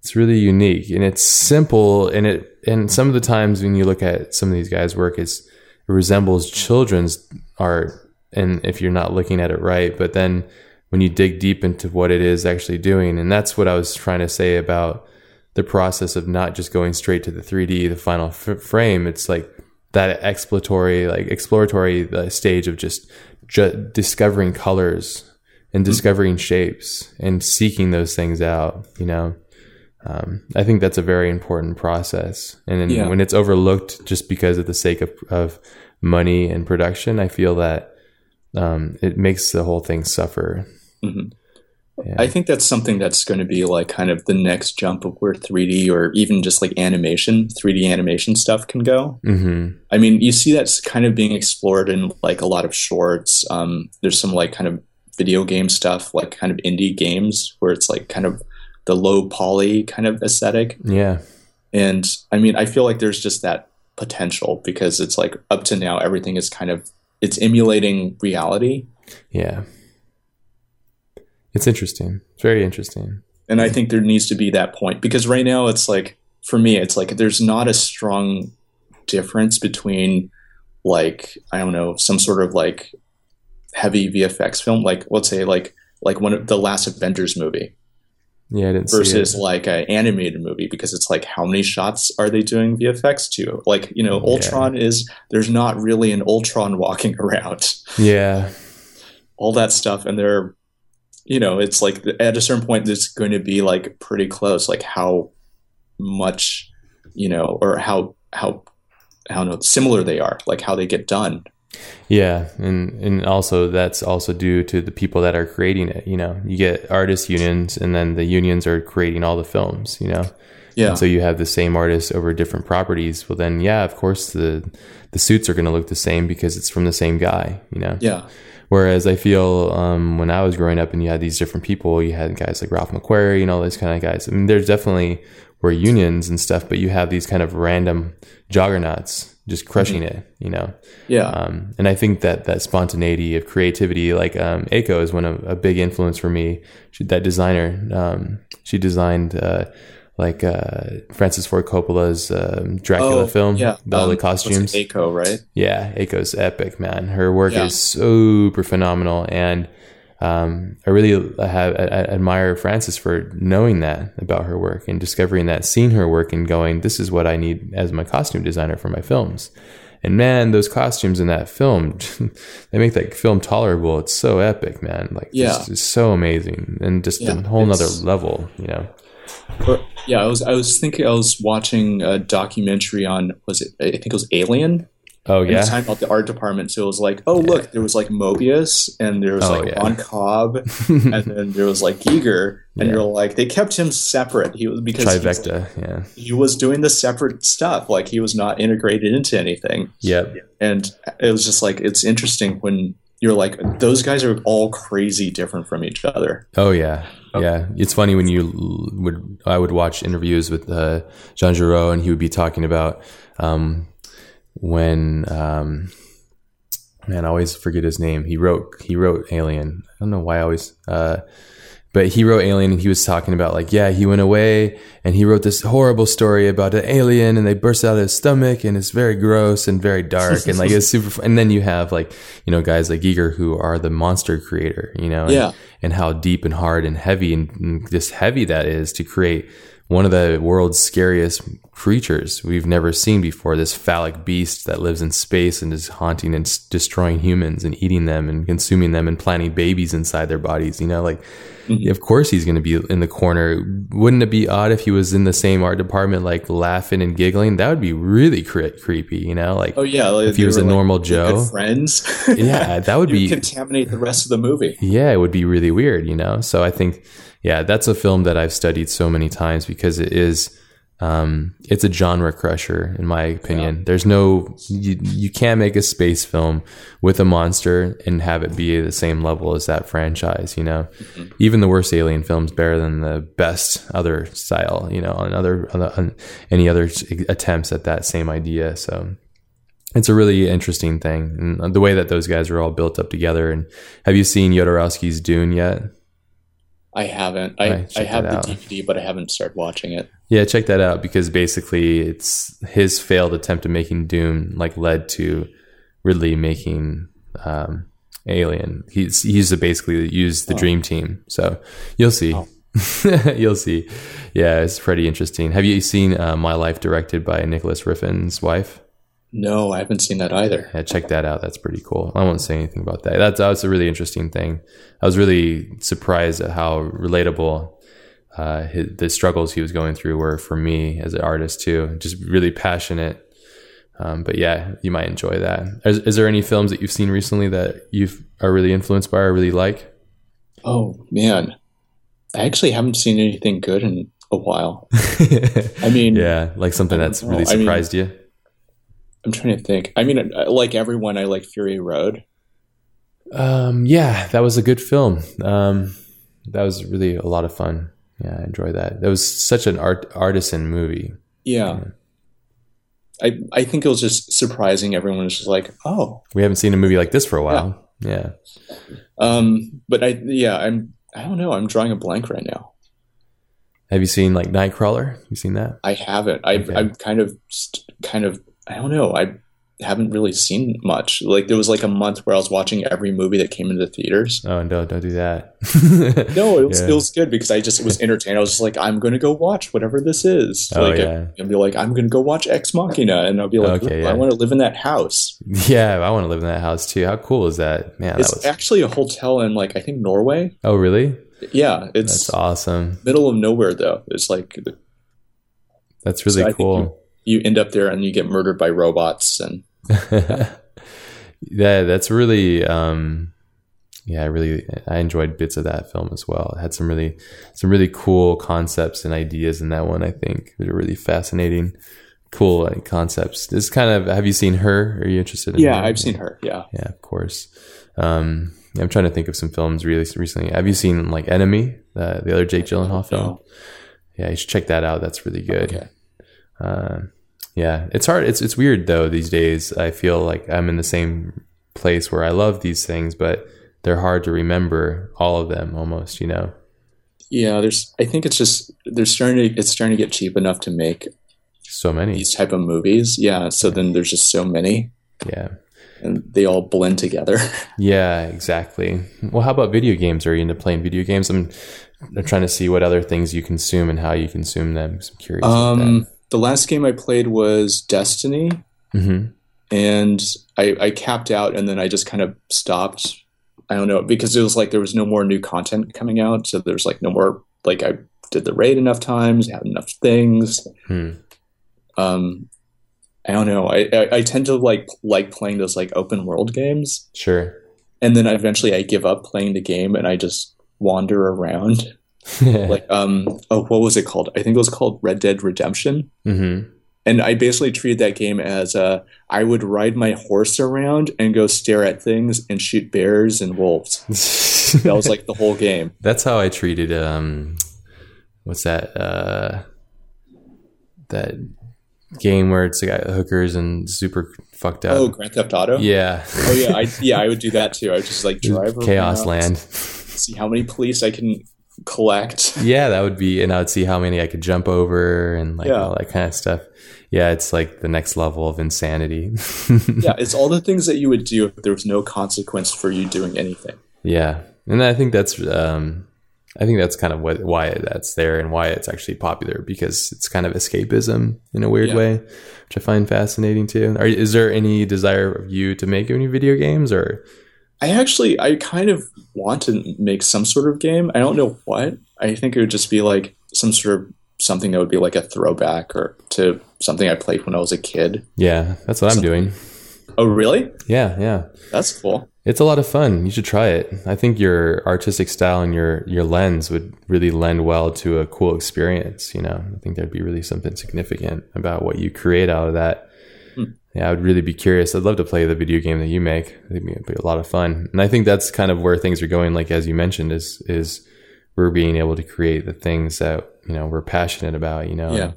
it's really unique and it's simple. And it, and some of the times when you look at some of these guys' work, it's, it resembles children's art. And if you're not looking at it right, but then when you dig deep into what it is actually doing, and that's what I was trying to say about the process of not just going straight to the 3D, the final f- frame. It's like that exploratory, like exploratory uh, stage of just ju- discovering colors and discovering shapes and seeking those things out. You know, um, I think that's a very important process. And then Yeah. when it's overlooked just because of the sake of, of money and production, I feel that um, it makes the whole thing suffer. Mhm. Yeah. I think that's something that's going to be like kind of the next jump of where 3D or even just like animation, 3D animation stuff can go. hmm I mean, you see that's kind of being explored in like a lot of shorts. Um, there's some like kind of video game stuff, like kind of indie games where it's like kind of the low poly kind of aesthetic. Yeah. And I mean, I feel like there's just that potential because it's like up to now, everything is kind of it's emulating reality. Yeah. It's interesting. It's very interesting. And I think there needs to be that point because right now it's like for me, it's like there's not a strong difference between like I don't know some sort of like heavy VFX film, like let's say like like one of the last Avengers movie Yeah, I didn't versus see it. like an animated movie because it's like how many shots are they doing VFX to? Like you know, Yeah. Ultron is there's not really an Ultron walking around. Yeah. all that stuff and they're you know it's like at a certain point it's going to be like pretty close like how much you know or how how how no similar they are like how they get done Yeah, and and also that's also due to the people that are creating it. You know, you get artist unions, and then the unions are creating all the films. You know, Yeah. And so you have the same artist over different properties. Well, then yeah, of course the the suits are going to look the same because it's from the same guy. You know. yeah. Whereas I feel um, when I was growing up and you had these different people, you had guys like Ralph McQuarrie and all those kind of guys. I mean, there's definitely were unions and stuff, but you have these kind of random juggernauts just crushing it, you know. Yeah. Um, and I think that that spontaneity of creativity, like um, Eiko, is one of a big influence for me. She, that designer, um, she designed uh, like uh, Francis Ford Coppola's um, Dracula Oh, film, yeah. all Um, the costumes. Eiko, right? Yeah, Eiko's epic, man. Her work Yeah. is super phenomenal, and um, I really have I, I admire Francis for knowing that about her work and discovering that, seeing her work, and going, "This is what I need as my costume designer for my films." And man, those costumes in that film, they make that film tolerable. It's so epic, man. Like, Yeah. it's, it's so amazing, and just Yeah, a whole nother level, you know. Or- yeah, I was I was thinking I was watching a documentary on was it I think it was Alien. Oh yeah, it's talking about the art department. So it was like, oh look, there was like Moebius and there was Oh, like yeah. Cobb and then there was like Giger. And Yeah. you're like they kept him separate. He was because he was. Yeah. he was doing the separate stuff. Like he was not integrated into anything. Yep. And it was just like it's interesting when you're like those guys are all crazy different from each other. Oh yeah, yeah. It's funny when you would I would watch interviews with uh, Jean Giraud, and he would be talking about um, when um, man, I always forget his name. He wrote he wrote Alien. I don't know why I always. Uh, but he wrote Alien, and he was talking about like, yeah, he went away, and he wrote this horrible story about an alien, and they burst out of his stomach, and it's very gross and very dark, and like it's super. Fun. And then you have like you know guys like Giger who are the monster creator, you know, and, Yeah. and how deep and hard and heavy and, and just heavy that is to create one of the world's scariest creatures we've never seen before. This phallic beast that lives in space and is haunting and s- destroying humans and eating them and consuming them and planting babies inside their bodies. You know, like mm-hmm. of course he's going to be in the corner. Wouldn't it be odd if he was in the same art department, like laughing and giggling? That would be really cre- creepy. You know, like Oh yeah, like, if he was a like, normal Joe. friends. Yeah, that would be contaminate the rest of the movie. yeah, it would be really weird, you know? So I think, yeah, that's a film that I've studied so many times because it is, um, it's a genre crusher, in my opinion. There's no, you, you can't make a space film with a monster and have it be the same level as that franchise, you know? Even the worst alien film's better than the best other style, you know, on other, on, on any other attempts at that same idea. So, it's a really interesting thing, and the way that those guys are all built up together. And have you seen Jodorowsky's Dune yet? I haven't. I, Right, I have the out. DVD, but I haven't started watching it. Yeah, check that out because basically, it's his failed attempt at making Dune like led to Ridley making um, Alien. He's he's basically used the Dream Team, so you'll see. you'll see. Yeah, it's pretty interesting. Have you seen uh, My Life, directed by Nicolas Refn's wife? No, I haven't seen that either. Yeah, check that out. That's pretty cool. I won't say anything about that. That's that was a really interesting thing. I was really surprised at how relatable uh, his, the struggles he was going through were for me as an artist too. Just really passionate. Um, but yeah, you might enjoy that. Is, is there any films that you've seen recently that you are really influenced by or really like? Oh man, I actually haven't seen anything good in a while. I mean, yeah, like something that's really I mean- surprised you. I'm trying to think. I mean, like everyone, I like Fury Road. Um, yeah, that was a good film. Um, that was really a lot of fun. Yeah, I enjoy that. That was such an art artisan movie. Yeah. I I think it was just surprising. Everyone was just like, oh, We haven't seen a movie like this for a while. Yeah. um. But I yeah, I'm I don't know. I'm drawing a blank right now. Have you seen like Nightcrawler? You seen that? I haven't. I Okay. I'm kind of st- kind of I don't know. I haven't really seen much. Like there was like a month where I was watching every movie that came into the theaters. Oh, don't don't do that. No, it was, Yeah. it was good because I just was entertained. I was just like, I'm going to go watch whatever this is. Oh, like, yeah. and be like, I'm going to go watch Ex Machina, and I'll be like, Okay, yeah. I want to live in that house. Yeah, I want to live in that house too. How cool is that? Man, that It's was. actually a hotel in like I think Norway. Oh, really? Yeah, it's That's awesome. middle of nowhere though. It's like That's really So cool. You end up there and you get murdered by robots, and Yeah, that's really um yeah, I really I enjoyed bits of that film as well. It had some really some really cool concepts and ideas in that one, I think. They were really fascinating, cool like concepts. This kind of have you seen her? Are you interested in Yeah, her? I've seen her. Yeah. Yeah, of course. Um I'm trying to think of some films really recently. Have you seen like Enemy, the the other Jake Gyllenhaal film? No. Yeah, you should check that out. That's really good. Okay. Uh, yeah, it's hard. It's it's weird though these days. I feel like I'm in the same place where I love these things, but they're hard to remember all of them almost. You know. Yeah, there's I think it's just they're starting to it's starting to get cheap enough to make So many. these type of movies. Yeah, so then there's just so many Yeah. and they all blend together. Yeah, exactly. Well, how about video games? Are you into playing video games? I'm, I'm trying to see what other things you consume and how you consume them. I'm curious. um the last game I played was Destiny hmm and I, I capped out and then I just kind of stopped. I don't know because it was like there was no more new content coming out, so there's like no more like I did the raid enough times, had enough things. Hmm. Um, I don't know. I, I I tend to like like playing those like open world games, Sure. and then eventually I give up playing the game and I just wander around. Like um oh what was it called? I think it was called Red Dead Redemption. hmm and I basically treated that game as uh, I would ride my horse around and go stare at things and shoot bears and wolves. That was like the whole game. That's how I treated um what's that uh that game where it's got hookers and super fucked up. Oh, Grand Theft Auto. yeah. Oh yeah. I yeah I would do that too. I would just like drive around. Chaos around, Land. See how many police I can collect. Yeah, that would be and I would see how many I could jump over and like Yeah. all that kind of stuff. Yeah, it's like the next level of insanity. yeah, it's all the things that you would do if there was no consequence for you doing anything. Yeah, and I think that's um, I think that's kind of what why that's there and why it's actually popular because it's kind of escapism in a weird Yeah. way, which I find fascinating too. Are, is there any desire of you to make any video games or? I actually I kind of want to make some sort of game. I don't know what. I think it would just be like some sort of something that would be like a throwback or to something I played when I was a kid. Yeah, that's what I'm doing. Oh, really? Yeah, yeah. That's cool. It's a lot of fun. You should try it. I think your artistic style and your your lens would really lend well to a cool experience. You know, I think there'd be really something significant about what you create out of that. Yeah, I would really be curious. I'd love to play the video game that you make. I think it'd be a lot of fun. And I think that's kind of where things are going. Like as you mentioned, is is we're being able to create the things that you know we're passionate about. You know, Yeah.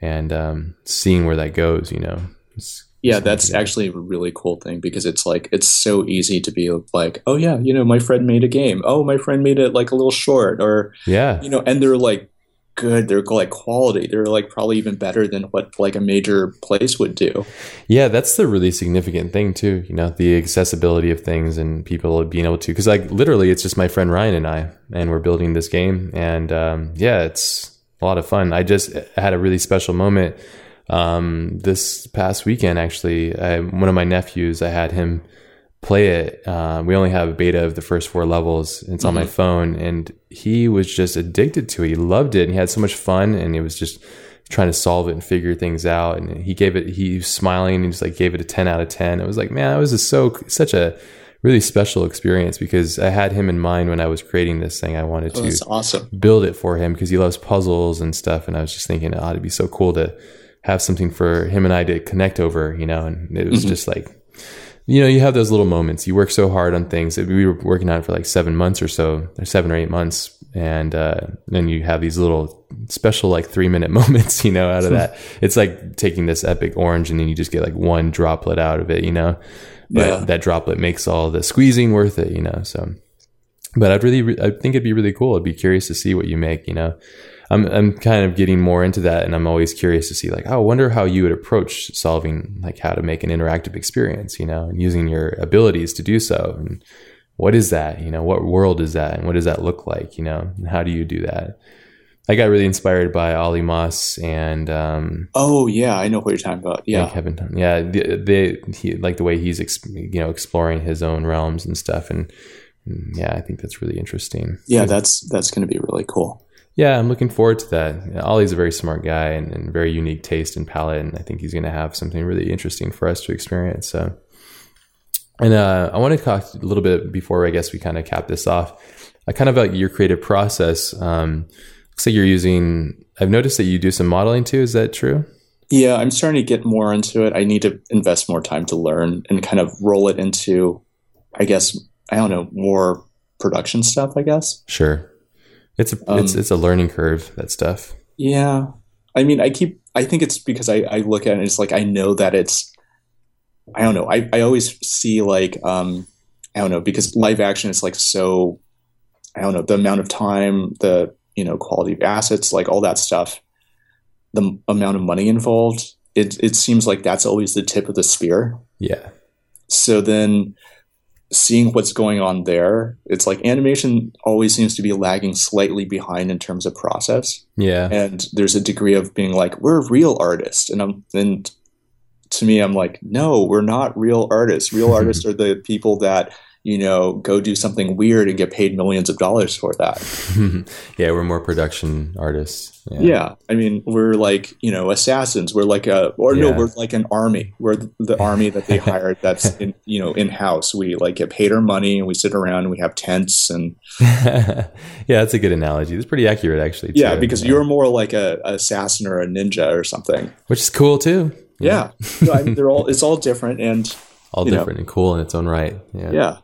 and um, seeing where that goes. You know, It's- Yeah, that's actually a really cool thing because it's like it's so easy to be like, oh yeah, you know, my friend made a game. Oh, my friend made it like a little short, or yeah, you know, and they're like good. They're like quality. They're like probably even better than what like a major place would do. Yeah, that's the really significant thing too. You know, the accessibility of things and people being able to, because like literally, it's just my friend Ryan and I, and we're building this game, and um, yeah, it's a lot of fun. I just had a really special moment um, this past weekend. Actually, I, one of my nephews, I had him play it. Uh, we only have a beta of the first four levels. It's on my phone, and he was just addicted to it. He loved it, and he had so much fun, and it was just trying to solve it and figure things out. And he gave it. He was smiling and he just like gave it a ten out of ten. It was like, man, that was just so such a really special experience because I had him in mind when I was creating this thing. I wanted Oh, to awesome. build it for him because he loves puzzles and stuff. And I was just thinking, oh, it'd be so cool to have something for him and I to connect over, you know. And it was just like, you know, you have those little moments. You work so hard on things. We were working on it for like seven months or so, or seven or eight months, and uh, then you have these little special like three minute moments, you know, out of that. It's like taking this epic orange and then you just get like one droplet out of it, you know. But Yeah. that droplet makes all the squeezing worth it, you know. So but I'd really, I think it'd be really cool. I'd be curious to see what you make. You know, I'm, I'm kind of getting more into that, and I'm always curious to see, like, oh, I wonder how you would approach solving, like, how to make an interactive experience. You know, and using your abilities to do so. And what is that? You know, what world is that, and what does that look like? You know, and how do you do that? I got really inspired by Olly Moss and um, Oh yeah, I know what you're talking about. yeah, Kevin. Yeah, they, they he like the way he's you know exploring his own realms and stuff, and yeah, I think that's really interesting. yeah, that's that's going to be really cool. Yeah, I'm looking forward to that. Olly's a very smart guy and, and very unique taste and palate, and I think he's going to have something really interesting for us to experience. So, And uh, I want to talk a little bit before I guess we kind of cap this off. I kind of about your creative process. Um, looks like you're using. I've noticed that you do some modeling too. Is that true? Yeah, I'm starting to get more into it. I need to invest more time to learn and kind of roll it into, I guess, I don't know, more production stuff. I guess. Sure. It's a um, it's it's a learning curve. That stuff. Yeah, I mean, I keep. I think it's because I I look at it. And it's like I know that it's. I don't know. I I always see like um, I don't know because live action is like so. I don't know the amount of time, the you know quality of assets, like all that stuff, the amount of money involved. It it seems like that's always the tip of the spear. Yeah. So then seeing what's going on there, it's like animation always seems to be lagging slightly behind in terms of process. Yeah. And there's a degree of being like, we're real artists. And I'm and to me, I'm like, no, we're not real artists. Real artists are the people that you know, go do something weird and get paid millions of dollars for that. yeah, we're more production artists. Yeah. yeah. I mean, we're like, you know, assassins. We're like a, or yeah. no, we're like an army. We're the, the army that they hired that's, in, you know, in house. We like get paid our money and we sit around and we have tents and. yeah, that's a good analogy. It's pretty accurate, actually. Too. Yeah, because yeah. you're more like a, a, assassin or a ninja or something. Which is cool too. Yeah. no, I mean, they're all, it's all different and. All different know, and cool in its own right. Yeah. Yeah.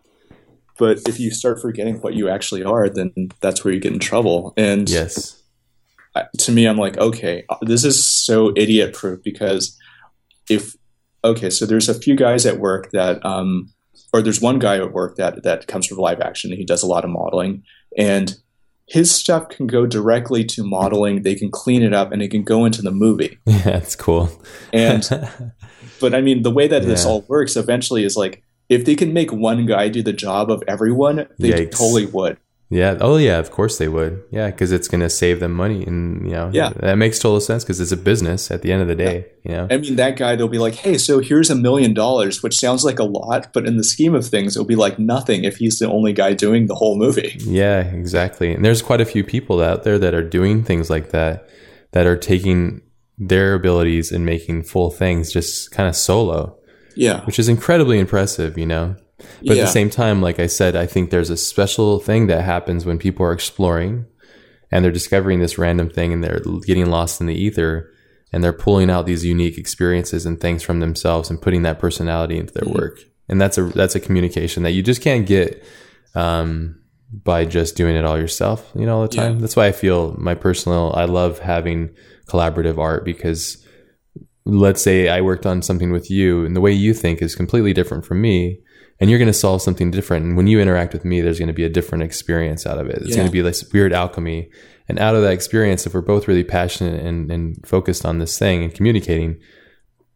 But if you start forgetting what you actually are, then that's where you get in trouble. And yes, to me, I'm like, okay, this is so idiot proof because if okay, so there's a few guys at work that, um, or there's one guy at work that that comes from live action. And he does a lot of modeling, and his stuff can go directly to modeling. They can clean it up, and it can go into the movie. Yeah, that's cool. and but I mean, the way that yeah. this all works eventually is like if they can make one guy do the job of everyone, they Yikes. totally would. Yeah. Oh, yeah. Of course they would. Yeah, because it's going to save them money, and you know, yeah, that makes total sense because it's a business at the end of the day. Yeah. You know, I mean, that guy they'll be like, "Hey, so here's a million dollars," which sounds like a lot, but in the scheme of things, it'll be like nothing if he's the only guy doing the whole movie. Yeah, exactly. And there's quite a few people out there that are doing things like that, that are taking their abilities and making full things just kind of solo yeah. Which is incredibly impressive, you know? But yeah. at the same time, like I said, I think there's a special thing that happens when people are exploring and they're discovering this random thing and they're getting lost in the ether and they're pulling out these unique experiences and things from themselves and putting that personality into their mm-hmm. work. And that's a that's a communication that you just can't get um, by just doing it all yourself, you know, all the time. Yeah. That's why I feel my personal I love having collaborative art because let's say I worked on something with you and the way you think is completely different from me and you're going to solve something different. And when you interact with me, there's going to be a different experience out of it. It's yeah. going to be this weird alchemy. And out of that experience, if we're both really passionate and, and focused on this thing and communicating,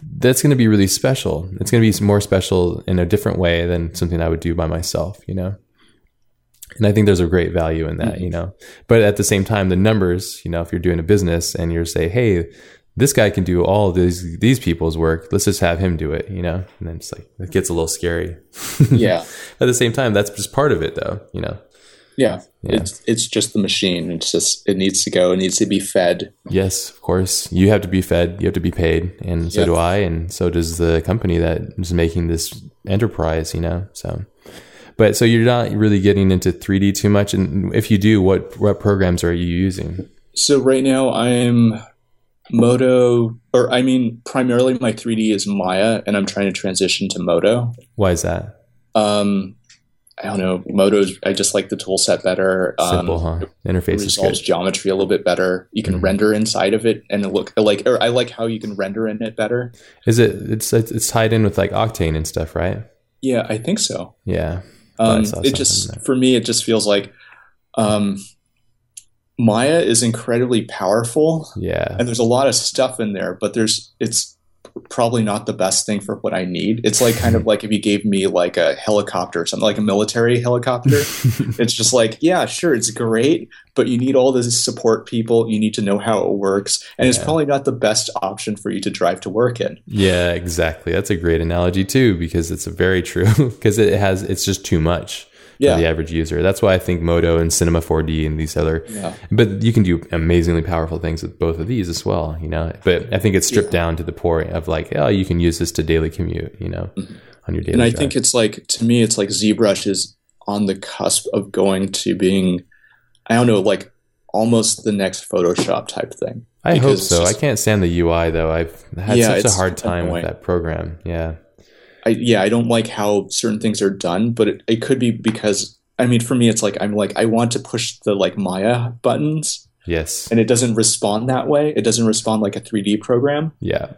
that's going to be really special. It's going to be more special in a different way than something I would do by myself, you know? And I think there's a great value in that, mm-hmm. you know. But at the same time, the numbers, you know, if you're doing a business and you're say, hey, this guy can do all these these people's work. Let's just have him do it, you know. And then it's like it gets a little scary. yeah. At the same time, that's just part of it, though, you know. Yeah. yeah. It's it's just the machine. It's just it needs to go. It needs to be fed. Yes, of course. You have to be fed. You have to be paid, and so yep. do I, and so does the company that is making this enterprise. You know, so. But so you're not really getting into 3D too much, and if you do, what what programs are you using? So right now I'm Modo, or I mean, primarily my 3D is Maya, and I'm trying to transition to Modo. Why is that? Um, I don't know. Modo's. I just like the tool set better. Simple, um, huh? Interface is good. resolves geometry a little bit better. You can mm-hmm. render inside of it, and it look like. Or I like how you can render in it better. Is it? It's it's tied in with like Octane and stuff, right? Yeah, I think so. Yeah. Um, it just for me, it just feels like um, Maya is incredibly powerful. Yeah. And there's a lot of stuff in there, but there's it's probably not the best thing for what I need. It's like kind of like if you gave me like a helicopter or something, like a military helicopter. it's just like, yeah, sure, it's great, but you need all this support people. You need to know how it works. And yeah. it's probably not the best option for you to drive to work in. Yeah, exactly. That's a great analogy too, because it's very true. Because it has it's just too much. Yeah. the average user. That's why I think Modo and Cinema 4D and these other, Yeah. but you can do amazingly powerful things with both of these as well, you know. But I think it's stripped down to the point of like, oh, you can use this to daily commute, you know, on your daily. Mm-hmm. and I drive. think it's like to me, it's like ZBrush is on the cusp of going to being, I don't know, like almost the next Photoshop type thing. I hope so. I can't stand the UI though. I've had Yeah, such a hard time with that program. Yeah. I yeah, I don't like how certain things are done, but it, it could be because I mean, for me, it's like I'm like I want to push the like Maya buttons, Yes. and it doesn't respond that way. It doesn't respond like a 3D program, Yeah.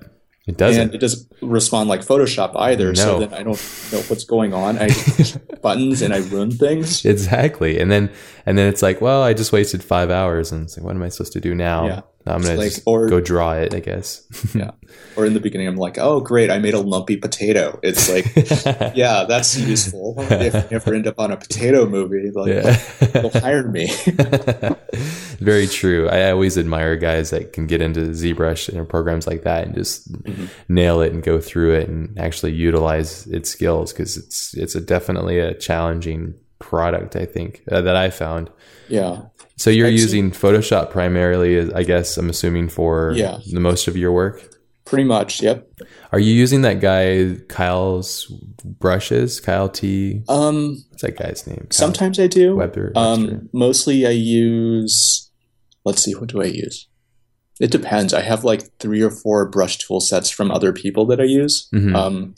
It doesn't. and it doesn't respond like Photoshop either. So then I don't know what's going on. I push buttons and I ruin things. exactly. And then and then it's like, well, I just wasted five hours, and it's like, what am I supposed to do now? Yeah. I'm gonna like- or- go draw it, I guess. Yeah. Or in the beginning, I'm like, oh great, I made a lumpy potato. It's like, yeah, that's useful. If I ever end up on a potato movie, like yeah. they'll hire me. Very true. I always admire guys that can get into ZBrush and programs like that and just Mm-hmm. nail it and go through it and actually utilize its skills because it's it's a definitely a challenging product. I think uh, that I found. yeah. So you're I've using Photoshop primarily, I guess. I'm assuming for Yeah. the most of your work. Pretty much, yep. Are you using that guy Kyle's brushes? Kyle T. Um, What's that guy's name? Kyle sometimes I do. Webber. Webster. Um, mostly I use. Let's see, what do I use? It depends. I have like three or four brush tool sets from other people that I use. Mhm. Um,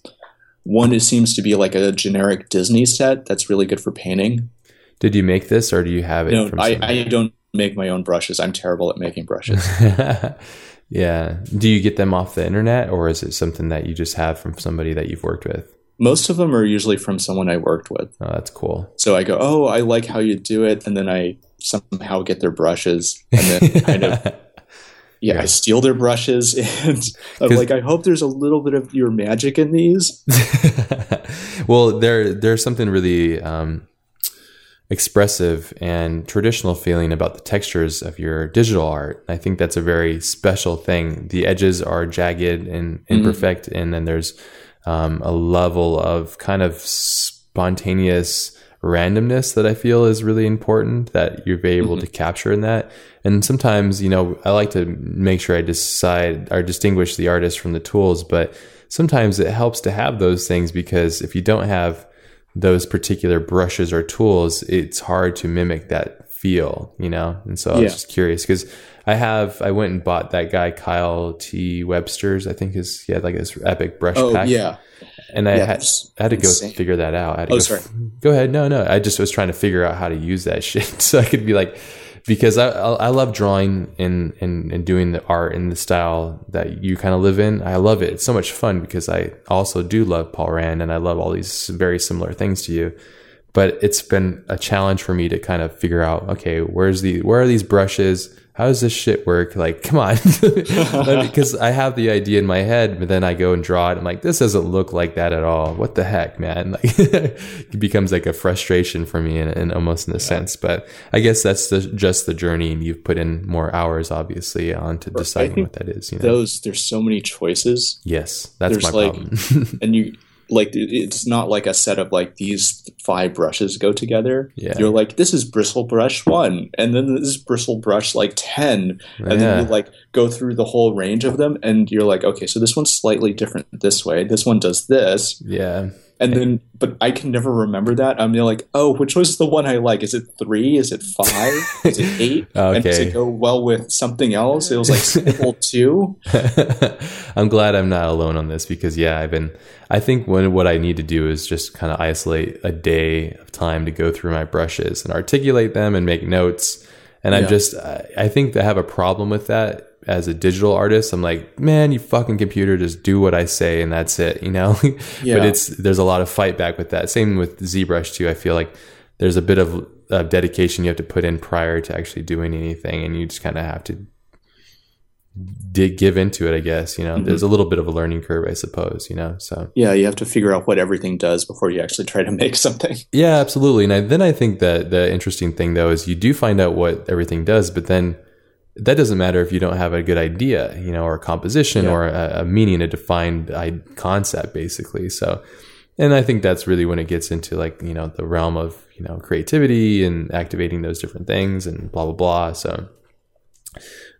one is, seems to be like a generic Disney set that's really good for painting. Did you make this, or do you have it? No, I. I don't make my own brushes. I'm terrible at making brushes. yeah. Do you get them off the internet, or is it something that you just have from somebody that you've worked with? Most of them are usually from someone I worked with. Oh, that's cool. So I go, oh, I like how you do it, and then I somehow get their brushes, and then kind of yeah, Yeah. I steal their brushes, and I'm like, I hope there's a little bit of your magic in these. well, there there's something really um, expressive and traditional feeling about the textures of your digital art. I think that's a very special thing. The edges are jagged and imperfect, and then there's um, a level of kind of spontaneous randomness that I feel is really important that you're able to capture in that. And sometimes, you know, I like to make sure I decide or distinguish the artist from the tools, but sometimes it helps to have those things because if you don't have those particular brushes or tools, it's hard to mimic that feel, you know? And so I was just curious because I have, I went and bought that guy, Kyle T. Webster's, I think his, he had like this epic brush Oh pack. yeah, And I Yeah, had, I had to go insane. figure that out. I had to Oh, go, sorry. go ahead. No, no. I just was trying to figure out how to use that shit so I could be like, because I I love drawing and, and and doing the art in the style that you kind of live in. I love it. It's so much fun because I also do love Paul Rand and I love all these very similar things to you. But it's been a challenge for me to kind of figure out, okay, where's the where are these brushes? How does this shit work? Like, come on, because I have the idea in my head, but then I go and draw it. I'm like, this doesn't look like that at all. What the heck, man? Like, it becomes like a frustration for me, in, in almost in a sense. But I guess that's the, just the journey, and you've put in more hours, obviously, onto deciding what that is. You know? those there's so many choices, yes, that's there's my like- problem. and you like it's not like a set of like these five brushes go together. Yeah. You're like this is bristle brush one, and then this is bristle brush like ten, and Yeah. then you like go through the whole range of them, and you're like, okay, so this one's slightly different this way. This one does this, yeah, and then but I can never remember that. I'm like, oh, which was the one I like? Is it three? Is it five? is it eight? okay. And does it go well with something else? It was like sample two. I'm glad I'm not alone on this because yeah, I've been. I think when what I need to do is just kind of isolate a day of time to go through my brushes and articulate them and make notes. And I'm just, I, I think I have a problem with that as a digital artist. I'm like, man, you fucking computer, just do what I say and that's it, you know. Yeah. but it's there's a lot of fight back with that. Same with ZBrush too. I feel like there's a bit of uh, dedication you have to put in prior to actually doing anything, and you just kind of have to dig give into it. I guess you know there's a little bit of a learning curve, I suppose. You know, so Yeah, you have to figure out what everything does before you actually try to make something. yeah, absolutely. And I, then I think that the interesting thing though is you do find out what everything does, but then that doesn't matter if you don't have a good idea, you know, or a composition Yeah. or a, a meaning, a defined uh, concept, basically. So, and I think that's really when it gets into like you know the realm of you know creativity and activating those different things and blah blah blah. So,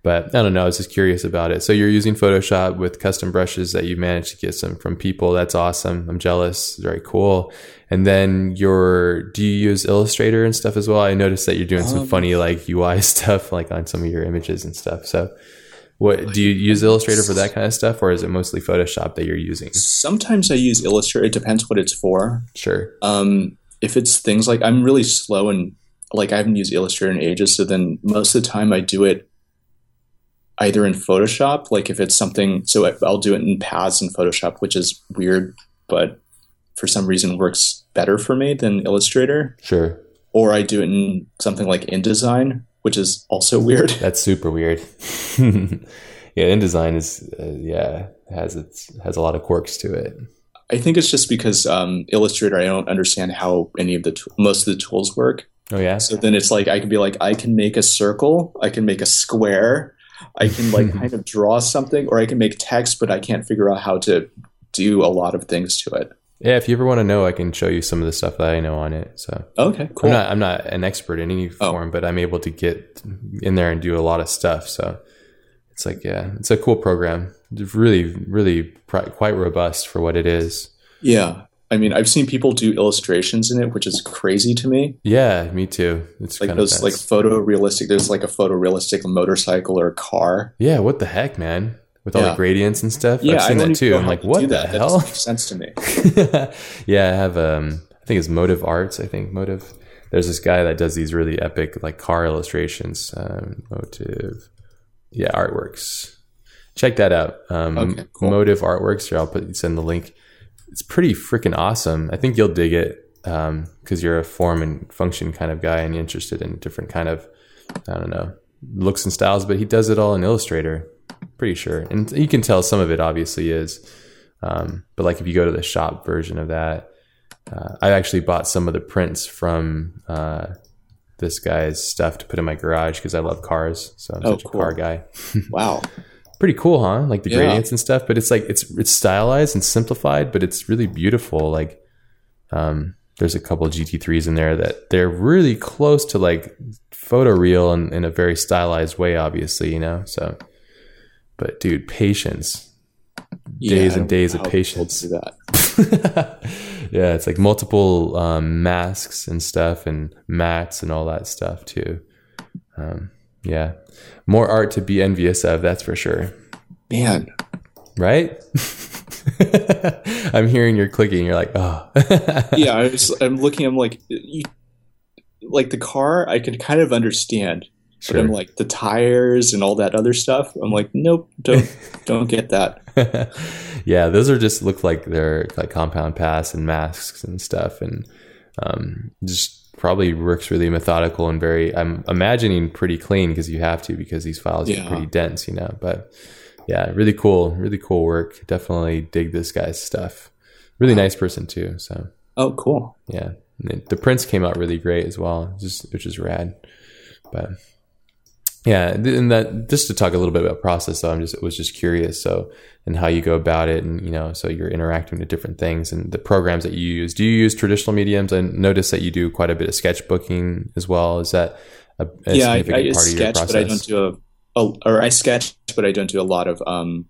but I don't know. I was just curious about it. So you're using Photoshop with custom brushes that you managed to get some from people. That's awesome. I'm jealous. Very cool. And then your do you use Illustrator and stuff as well? I noticed that you're doing some Um, funny like UI stuff like on some of your images and stuff. So what do you use Illustrator for that kind of stuff or is it mostly Photoshop that you're using? Sometimes I use Illustrator. It depends what it's for. Sure. Um, if it's things like I'm really slow and like I haven't used Illustrator in ages, so then most of the time I do it either in Photoshop, like if it's something, so I'll do it in paths in Photoshop, which is weird, but for some reason works better for me than Illustrator, Sure. or I do it in something like InDesign, which is also weird. That's super weird. yeah, InDesign is uh, yeah has its has a lot of quirks to it. I think it's just because um, Illustrator, I don't understand how any of the t- most of the tools work. Oh yeah. So then it's like I can be like I can make a circle, I can make a square, I can like kind of draw something, or I can make text, but I can't figure out how to do a lot of things to it. Yeah, if you ever want to know, I can show you some of the stuff that I know on it. So Okay, cool. I'm not I'm not an expert in any Oh. form, but I'm able to get in there and do a lot of stuff. So it's like yeah, it's a cool program. It's really really pri- quite robust for what it is. yeah, I mean, I've seen people do illustrations in it, which is crazy to me. Yeah, me too. It's Like kind those of like photorealistic. There's like a photorealistic motorcycle or a car. yeah. What the heck, man? With all the gradients and stuff. Yeah, I've seen that too. I'm like, what the that. That hell? doesn't sense to me. yeah, I have um I think it's Motive Arts, I think Motive. There's this guy that does these really epic like car illustrations. Um, Motive Yeah, artworks. Check that out. Um Okay, cool. Motive Artworks, here I'll put send the link. It's pretty freaking awesome. I think you'll dig it um because you're a form and function kind of guy and you're interested in different kind of I don't know, looks and styles, but he does it all in Illustrator. Pretty sure. And you can tell some of it obviously is. Um, but like if you go to the shop version of that, uh, I actually bought some of the prints from uh, this guy's stuff to put in my garage because I love cars. So I'm Oh, such cool. a car guy. Wow. Pretty cool, huh? Like the Yeah. gradients and stuff. But it's like it's it's stylized and simplified, but it's really beautiful. Like um, there's a couple GT3s in there that they're really close to like photoreal in, in a very stylized way, obviously, you know. So, but dude, patience Yeah, Days I and days of patience. do that. yeah, it's like multiple um, masks and stuff, and mats and all that stuff too. Um, yeah, more art to be envious of, that's for sure. Man, Right? I'm hearing you're clicking. You're like, oh, yeah, I I'm looking. I'm like, you, like the car, I can kind of understand, but I'm like the tires and all that other stuff. I'm like, nope, don't, don't get that. yeah, those are just look like they're like compound pass and masks and stuff, and um, just probably works really methodical and very. I'm imagining pretty clean because you have to because these files Yeah. are pretty dense, you know. But yeah, really cool, really cool work. Definitely dig this guy's stuff. Really nice person too. So Oh, cool. yeah, the- the prints came out really great as well, just which is rad. But yeah, and that just to talk a little bit about process, though, I'm just was just curious. So and how you go about it, and you know, so you're interacting with different things and the programs that you use. Do you use traditional mediums? I notice that you do quite a bit of sketchbooking as well. Is that a, a yeah, I, significant I part of your sketch, process? but I don't do a, a, or I sketch, but I don't do a lot of, um,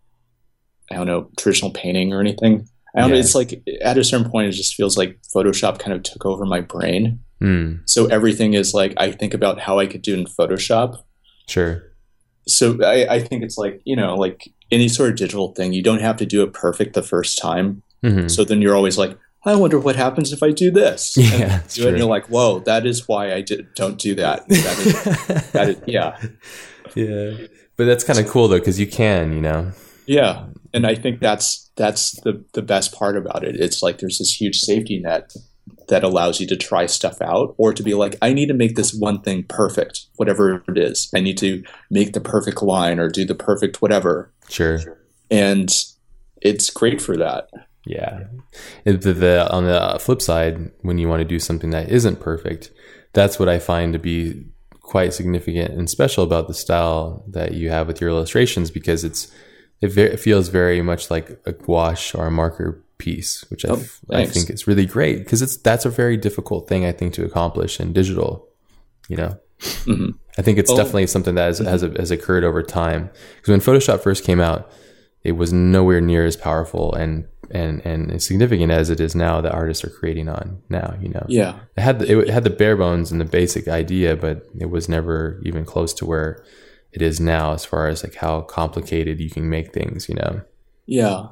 I don't know, traditional painting or anything. I don't know. Yeah. It's like at a certain point, it just feels like Photoshop kind of took over my brain. Hmm, So everything is like I think about how I could do in Photoshop. Sure. So I, I think it's like you know, like any sort of digital thing, you don't have to do it perfect the first time. hmm So then you're always like, I wonder what happens if I do this. Yeah, And do it, and you're like, whoa, that is why I did, don't do that. That is, that is, yeah, yeah, but that's kind of cool though because you can, you know. yeah. And I think that's that's the the best part about it. It's like there's this huge safety net that allows you to try stuff out or to be like, I need to make this one thing perfect, whatever it is. I need to make the perfect line or do the perfect whatever. Sure. And it's great for that. Yeah. The, the, on the flip side, when you want to do something that isn't perfect, that's what I find to be quite significant and special about the style that you have with your illustrations because it's it, ve- it feels very much like a gouache or a marker piece, which I, Oh, I think is really great because it's that's a very difficult thing I think to accomplish in digital. You know, Mhm. I think it's Oh. definitely something that has, has, has occurred over time. Because when Photoshop first came out, it was nowhere near as powerful and and and as significant as it is now that artists are creating on now. You know, Yeah. it had the, it had the bare bones and the basic idea, but it was never even close to where it is now as far as like how complicated you can make things. You know, Yeah.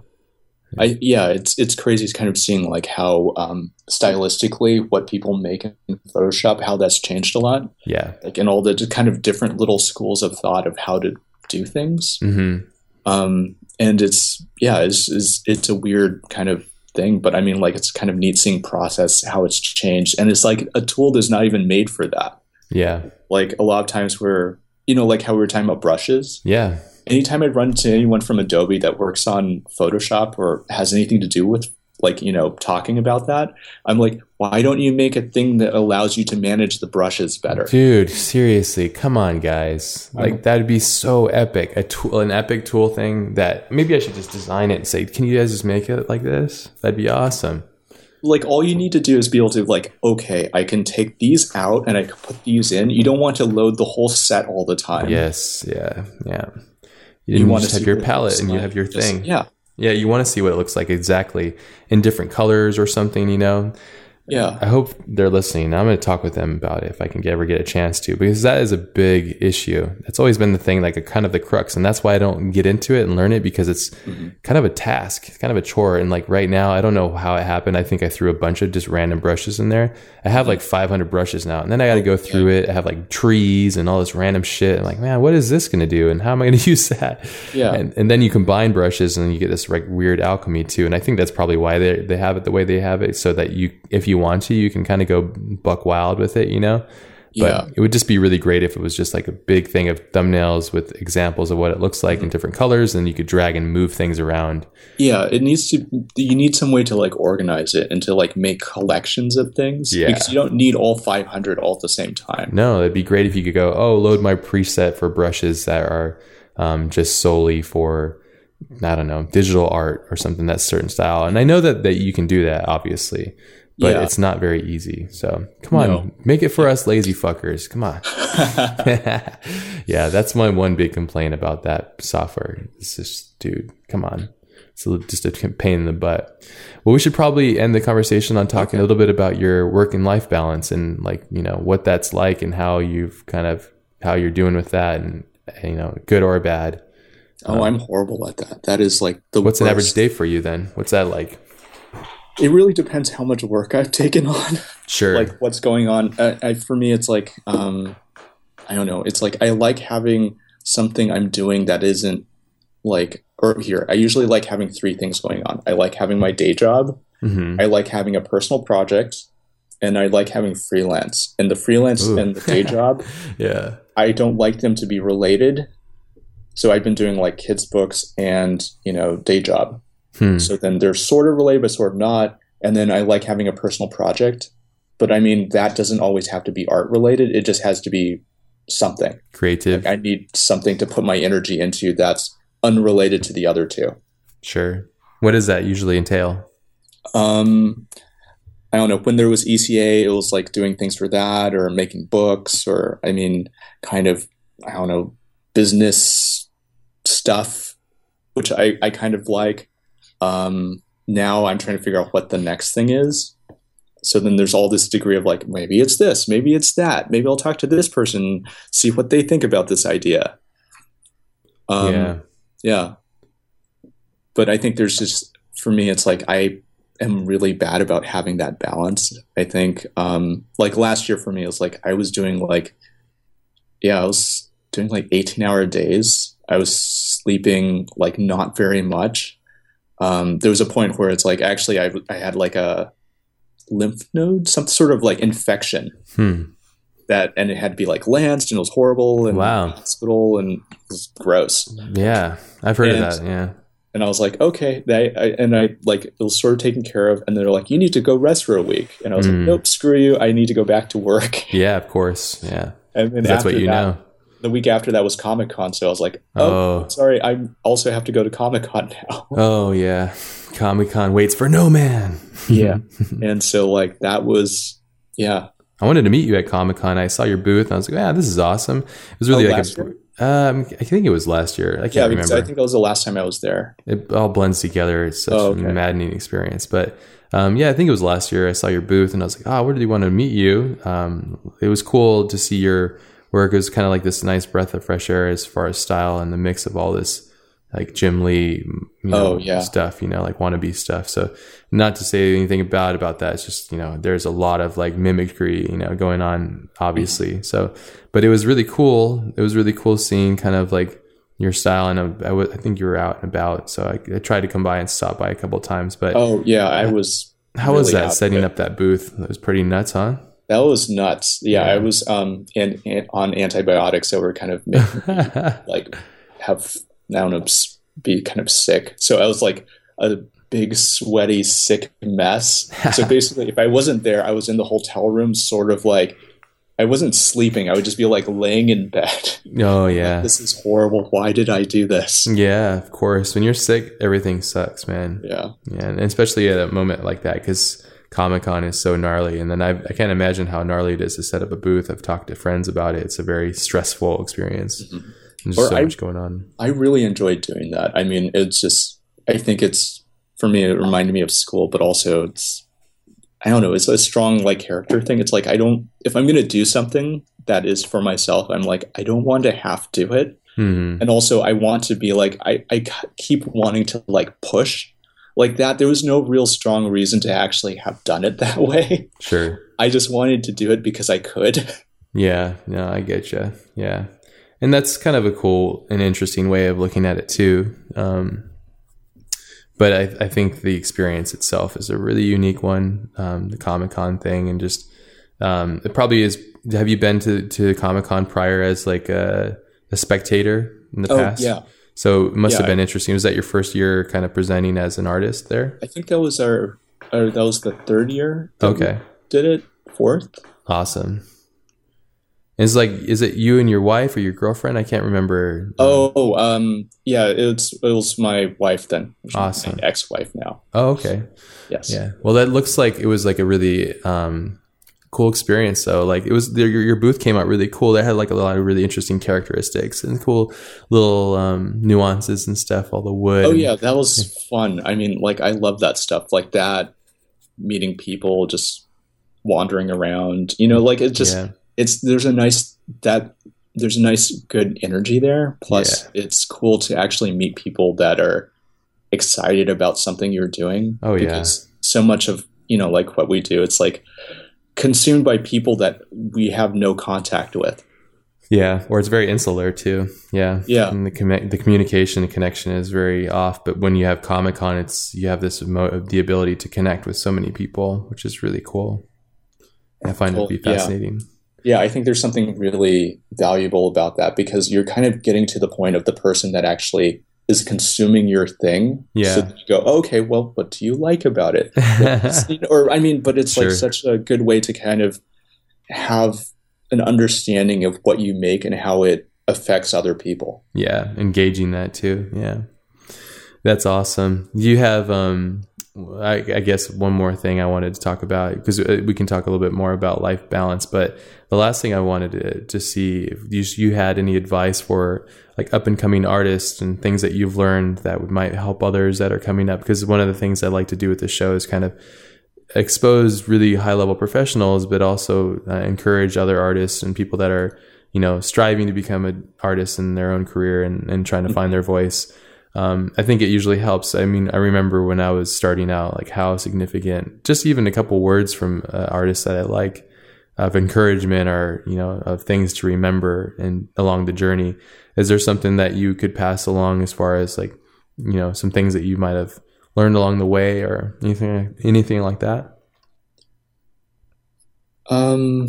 I yeah, it's it's crazy It's kind of seeing like how um stylistically what people make in Photoshop, how that's changed a lot. yeah. Like in all the kind of different little schools of thought of how to do things. hmm Um and it's yeah, it's it's, it's a weird kind of thing, but I mean like it's kind of neat seeing process how it's changed. And it's like a tool that's not even made for that. Yeah. Like a lot of times where you know, like how we were talking about brushes. Yeah. Anytime I run into anyone from Adobe that works on Photoshop or has anything to do with like, you know, talking about that, I'm like, why don't you make a thing that allows you to manage the brushes better? Dude, seriously, come on, guys! Like that'd be so epic. A tool, an epic tool thing that maybe I should just design it and say, "Can you guys just make it like this?" That'd be awesome. Like all you need to do is be able to like, okay, I can take these out and I can put these in. You don't want to load the whole set all the time. Yes, yeah, yeah. You, You you want just to have your palette and you like. have your Just- thing. Yeah. Yeah, you want to see what it looks like exactly in different colors or something. You know, Yeah. I hope they're listening. I'm going to talk with them about it if I can get, ever get a chance to, because that is a big issue. That's always been the thing, like a kind of the crux, and that's why I don't get into it and learn it because it's mm-hmm. kind of a task, it's kind of a chore. And like right now, I don't know how it happened. I think I threw a bunch of just random brushes in there. I have like 500 brushes now, and then I got to go through it. I have like trees and all this random shit. I'm like, man, what is this going to do, and how am I going to use that? Yeah. And, and then you combine brushes and you get this like weird alchemy too. And I think that's probably why they they have it the way they have it, so that you, if you want to, you can kind of go buck wild with it, you know. But Yeah. it would just be really great if it was just like a big thing of thumbnails with examples of what it looks like in different colors, and you could drag and move things around. Yeah, it needs to. You need some way to like organize it and to like make collections of things. Yeah. because you don't need all 500 all at the same time. No, it'd be great if you could go, oh, load my preset for brushes that are um, just solely for, I don't know, digital art or something that's certain style. And I know that, that you can do that, obviously, but Yeah. it's not very easy. So come on, No. make it for us lazy fuckers. Come on. yeah, that's my one big complaint about that software. It's just, dude, come on. It's a- just a pain in the butt. Well, we should probably end the conversation on talking a little bit about your work and life balance and like, you know, what that's like and how you've kind of, how you're doing with that and, you know, good or bad. Oh, uh, I'm horrible at that. That is like the What's an average day for you then? What's that like? It really depends how much work I've taken on, Sure. like what's going on. I, I, for me, it's like um, I don't know. It's like I like having something I'm doing that isn't like or here. I usually like having three things going on. I like having my day job. hmm I like having a personal project, and I like having freelance. And the freelance Ooh. and the day job, Yeah. I don't like them to be related. So I've been doing like kids books and you know day job. Hmm. So then they're sort of related, but sort of not. And then I like having a personal project. But I mean, that doesn't always have to be art related. It just has to be something. Creative. I need something to put my energy into that's unrelated to the other two. Sure. What does that usually entail? Um, I don't know. When there was ECA, it was like doing things for that or making books or, I mean, kind of, I don't know, business stuff, which I, I kind of like. Um, now I'm trying to figure out what the next thing is. So then there's all this degree of like, maybe it's this, maybe it's that, maybe I'll talk to this person, see what they think about this idea. Um, yeah. yeah. But I think there's just, for me, it's like I am really bad about having that balance. I think, um, like last year for me, it was like I was doing like, yeah, I was doing like 18 hour days. I was sleeping like not very much. Um, there was a point where it's like actually I, I had like a lymph node, some sort of like infection Hmm. that, and it had to be like lanced and it was horrible and Wow. hospital and it was gross. Yeah. I've heard And- of that. Yeah. And I was like, okay, they, I, and I like it was sort of taken care of. And they're like, you need to go rest for a week. And I was Mm. like, nope, screw you. I need to go back to work. Yeah, of course. Yeah. And then That's what you that, know. The week after that was Comic Con, so I was like, oh, Oh. sorry, I also have to go to Comic Con now. Oh yeah. Comic Con waits for no man. Yeah. and so like that was yeah. I wanted to meet you at Comic Con. I saw your booth and I was like, yeah, this is awesome. It was really Oh, like a, um, I think it was last year. I can't Yeah, remember. I think that was the last time I was there. it all blends together. It's such Oh, a maddening experience. But um, yeah, I think it was last year. I saw your booth and I was like, oh, where did you want to meet you? Um, it was cool to see your work. It was kind of like this nice breath of fresh air as far as style and the mix of all this like Jim Lee, you oh, know, Oh, yeah. stuff, you know, like wannabe stuff. So not to say anything bad about that. It's just, you know, there's a lot of like mimicry, you know, going on obviously. Mm-hmm. So, but it was really cool. It was really cool seeing kind of like your style. And uh, I, I, w- I think you were out and about. So I, I tried to come by and stop by a couple of times, but Oh yeah, I was how was that setting up that booth? It was pretty nuts, huh? That was nuts. Yeah, Yeah. I was um and, and on antibiotics that were kind of making me like have I don't know s- be kind of sick. So I was like a big sweaty sick mess. So basically, if I wasn't there, I was in the hotel room, sort of like I wasn't sleeping. I would just be like laying in bed. oh yeah. This is horrible. Why did I do this? Yeah, of course. When you're sick, everything sucks, man. Yeah. Yeah, and especially at a moment like that because Comic Con is so gnarly. And then I, I can't imagine how gnarly it is to set up a booth. I've talked to friends about it. It's a very stressful experience. Mhm. There's Or so I- much going on. I really enjoyed doing that. I mean, it's just, I think it's, for me, it reminded me of school, but also it's, I don't know, it's a strong like character thing. It's like, I don't, if I'm going to do something that is for myself, I'm like, I don't want to have to do it. Hmm. And also, I want to be like, I, I keep wanting to like push like that. There was no real strong reason to actually have done it that way. Sure. I just wanted to do it because I could. Yeah. No, I get you. Yeah. And that's kind of a cool and interesting way of looking at it too. Um, but I, I think the experience itself is a really unique one. Um, the Comic Con thing and just um, it probably is. Have you been to to Comic Con prior as like a, a spectator in the Oh, past? yeah. So it must Yeah, have been interesting. Was that your first year kind of presenting as an artist there? I think that was our, our that was the third year. Okay. Did it fourth? Awesome. It's like, is it you and your wife or your girlfriend? I can't remember. Oh, um, yeah, it's it was my wife then. Awesome. Ex-wife now. Oh, okay. Yes. Yeah. Well, that looks like it was like a really um, cool experience. though. like, it was your, your booth came out really cool. They had like a lot of really interesting characteristics and cool little um, nuances and stuff. All the wood. Oh and- yeah, that was fun. I mean, like I love that stuff, like that, meeting people, just wandering around. You know, like it just yeah. it's there's a nice that there's a nice good energy there. Plus, it's cool to actually meet people that are excited about something you're doing. Oh, yeah. so much of you know like what we do, it's like consumed by people that we have no contact with. Yeah, or it's very insular too. Yeah, Yeah. And the commu- the communication and connection is very off. But when you have Comic Con, it's you have this emo- the ability to connect with so many people, which is really cool. I find Cool, it to be yeah. fascinating. Yeah, I think there's something really valuable about that because you're kind of getting to the point of the person that actually is consuming your thing. Yeah. So you go, okay, well, what do you like about it? or I mean, but it's Sure. like such a good way to kind of have an understanding of what you make and how it affects other people. yeah, engaging that too. Yeah, that's awesome. You have, um, I, I guess, one more thing I wanted to talk about because we can talk a little bit more about life balance. But the last thing I wanted to, to see if you, you had any advice for like up and coming artists and things that you've learned that might help others that are coming up. Because one of the things I like to do with the show is kind of expose really high level professionals, but also uh, encourage other artists and people that are, you know, striving to become an artist in their own career and, and trying to find their voice. Um, I think it usually helps. I mean, I remember when I was starting out, like how significant just even a couple words from uh, artists that I like of encouragement or, you know, of things to remember and along the journey. Is there something that you could pass along as far as like, you know, some things that you might have learned along the way or anything, anything like that? Um,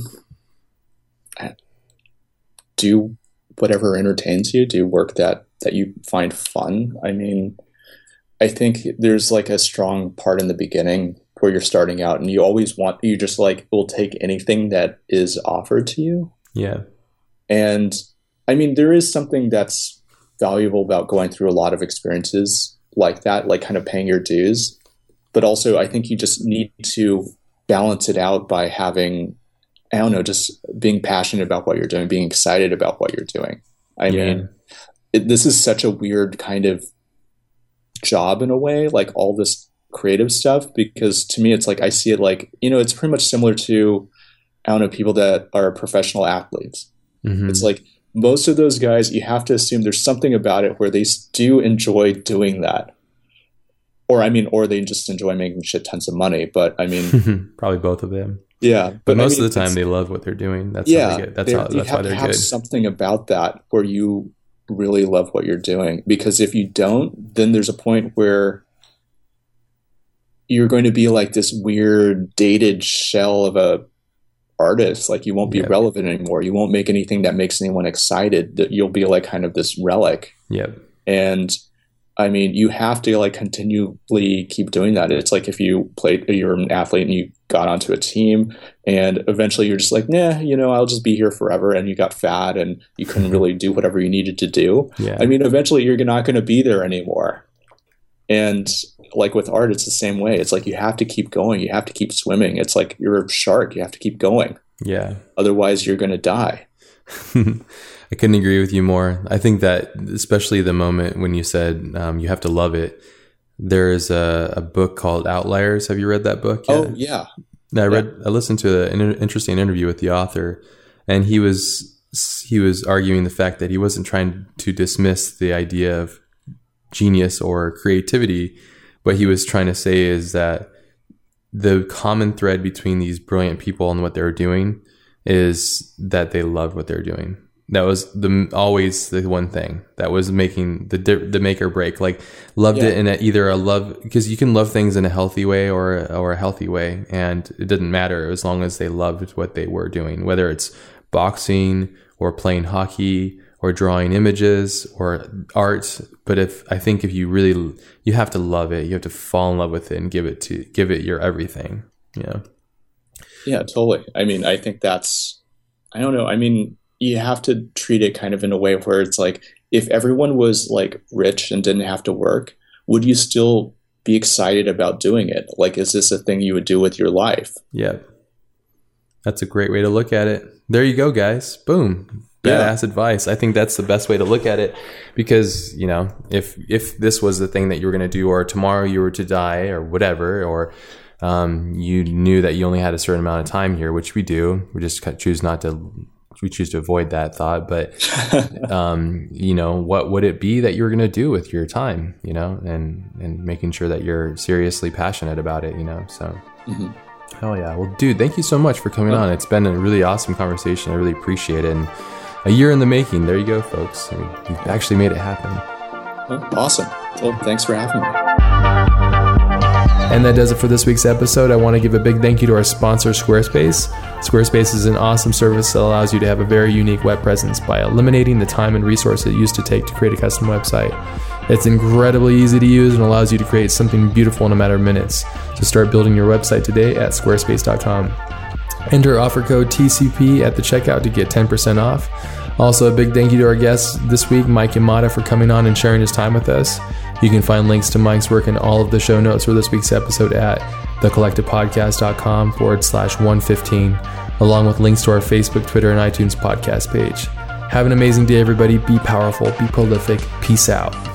do whatever entertains you. Do work that that you find fun. I mean, I think there's like a strong part in the beginning where you're starting out, and you always want you just like will take anything that is offered to you. Yeah. And I mean, there is something that's valuable about going through a lot of experiences like that, like kind of paying your dues. But also, I think you just need to balance it out by having, I don't know, just being passionate about what you're doing, being excited about what you're doing. I Yeah. mean, it, this is such a weird kind of job in a way, like all this creative stuff, because to me, it's like I see it like, you know, it's pretty much similar to, I don't know, people that are professional athletes. Mhm. It's like most of those guys, you have to assume there's something about it where they do enjoy doing that. Or, I mean, or they just enjoy making shit tons of money. But I mean, Probably both of them. yeah. But, I most mean, of the time, they love what they're doing. That's yeah, how they get. That's how. you That's have why they're have good. something about that where you really love what you're doing. Because if you don't, then there's a point where you're going to be like this weird dated shell of a artist like you won't be Yeah. relevant anymore you won't make anything that makes anyone excited that you'll be like kind of this relic Yep. and i mean you have to like continually keep doing that. It's like if you played you're an athlete and you got onto a team and eventually you're just like nah you know i'll just be here forever and you got fat and you couldn't mm-hmm. really do whatever you needed to do. Yeah. i mean eventually you're not going to be there anymore. And like with art it's the same way. It's like you have to keep going. You have to keep swimming. It's like you're a shark. You have to keep going. Yeah. otherwise you're going to die I couldn't agree with you more. I think that especially the moment when you said um, you have to love it. There is a, a book called Outliers. Have you read that book? oh yeah I read. I listened to an interesting interview with the author, and he was he was arguing the fact that he wasn't trying to dismiss the idea of genius or creativity. What he was trying to say is that the common thread between these brilliant people and what they're doing is that they loved what they're doing. That was the always the one thing that was making the the make or break. Like loved it Yeah. in a, either a love because you can love things in a healthy way or or a healthy way, and it didn't matter as long as they loved what they were doing, whether it's boxing or playing hockey or drawing images or art. But if I think if you really you have to love it, you have to fall in love with it and give it to give it your everything. Yeah. Yeah, totally. I mean, I think that's, I don't know. I mean, you have to treat it kind of in a way where it's like, if everyone was like rich and didn't have to work, would you still be excited about doing it? Like, is this a thing you would do with your life? Yeah. That's a great way to look at it. There you go, guys. Boom. Yeah. Badass advice. I think that's the best way to look at it because, you know, if if this was the thing that you were going to do or tomorrow you were to die or whatever or um, you knew that you only had a certain amount of time here, which we do. We just choose not to we choose to avoid that thought, but um, you know, what would it be that you're going to do with your time, you know, and and making sure that you're seriously passionate about it, you know. So Mhm. Hell yeah. Well, dude, thank you so much for coming on. It's been a really awesome conversation. I really appreciate it. And a year in the making. There you go, folks. I mean, you've actually made it happen. Awesome. Well, thanks for having me. And that does it for this week's episode. I want to give a big thank you to our sponsor, Squarespace. Squarespace is an awesome service that allows you to have a very unique web presence by eliminating the time and resource it used to take to create a custom website. It's incredibly easy to use and allows you to create something beautiful in a matter of minutes. So start building your website today at squarespace.com. Enter offer code TCP at the checkout to get 10% off. Also, a big thank you to our guest this week, Mike Yamada, for coming on and sharing his time with us. You can find links to Mike's work in all of the show notes for this week's episode at thecollectivepodcast.com forward slash 115, along with links to our Facebook, Twitter, and iTunes podcast page. Have an amazing day, everybody. Be powerful, be prolific. Peace out.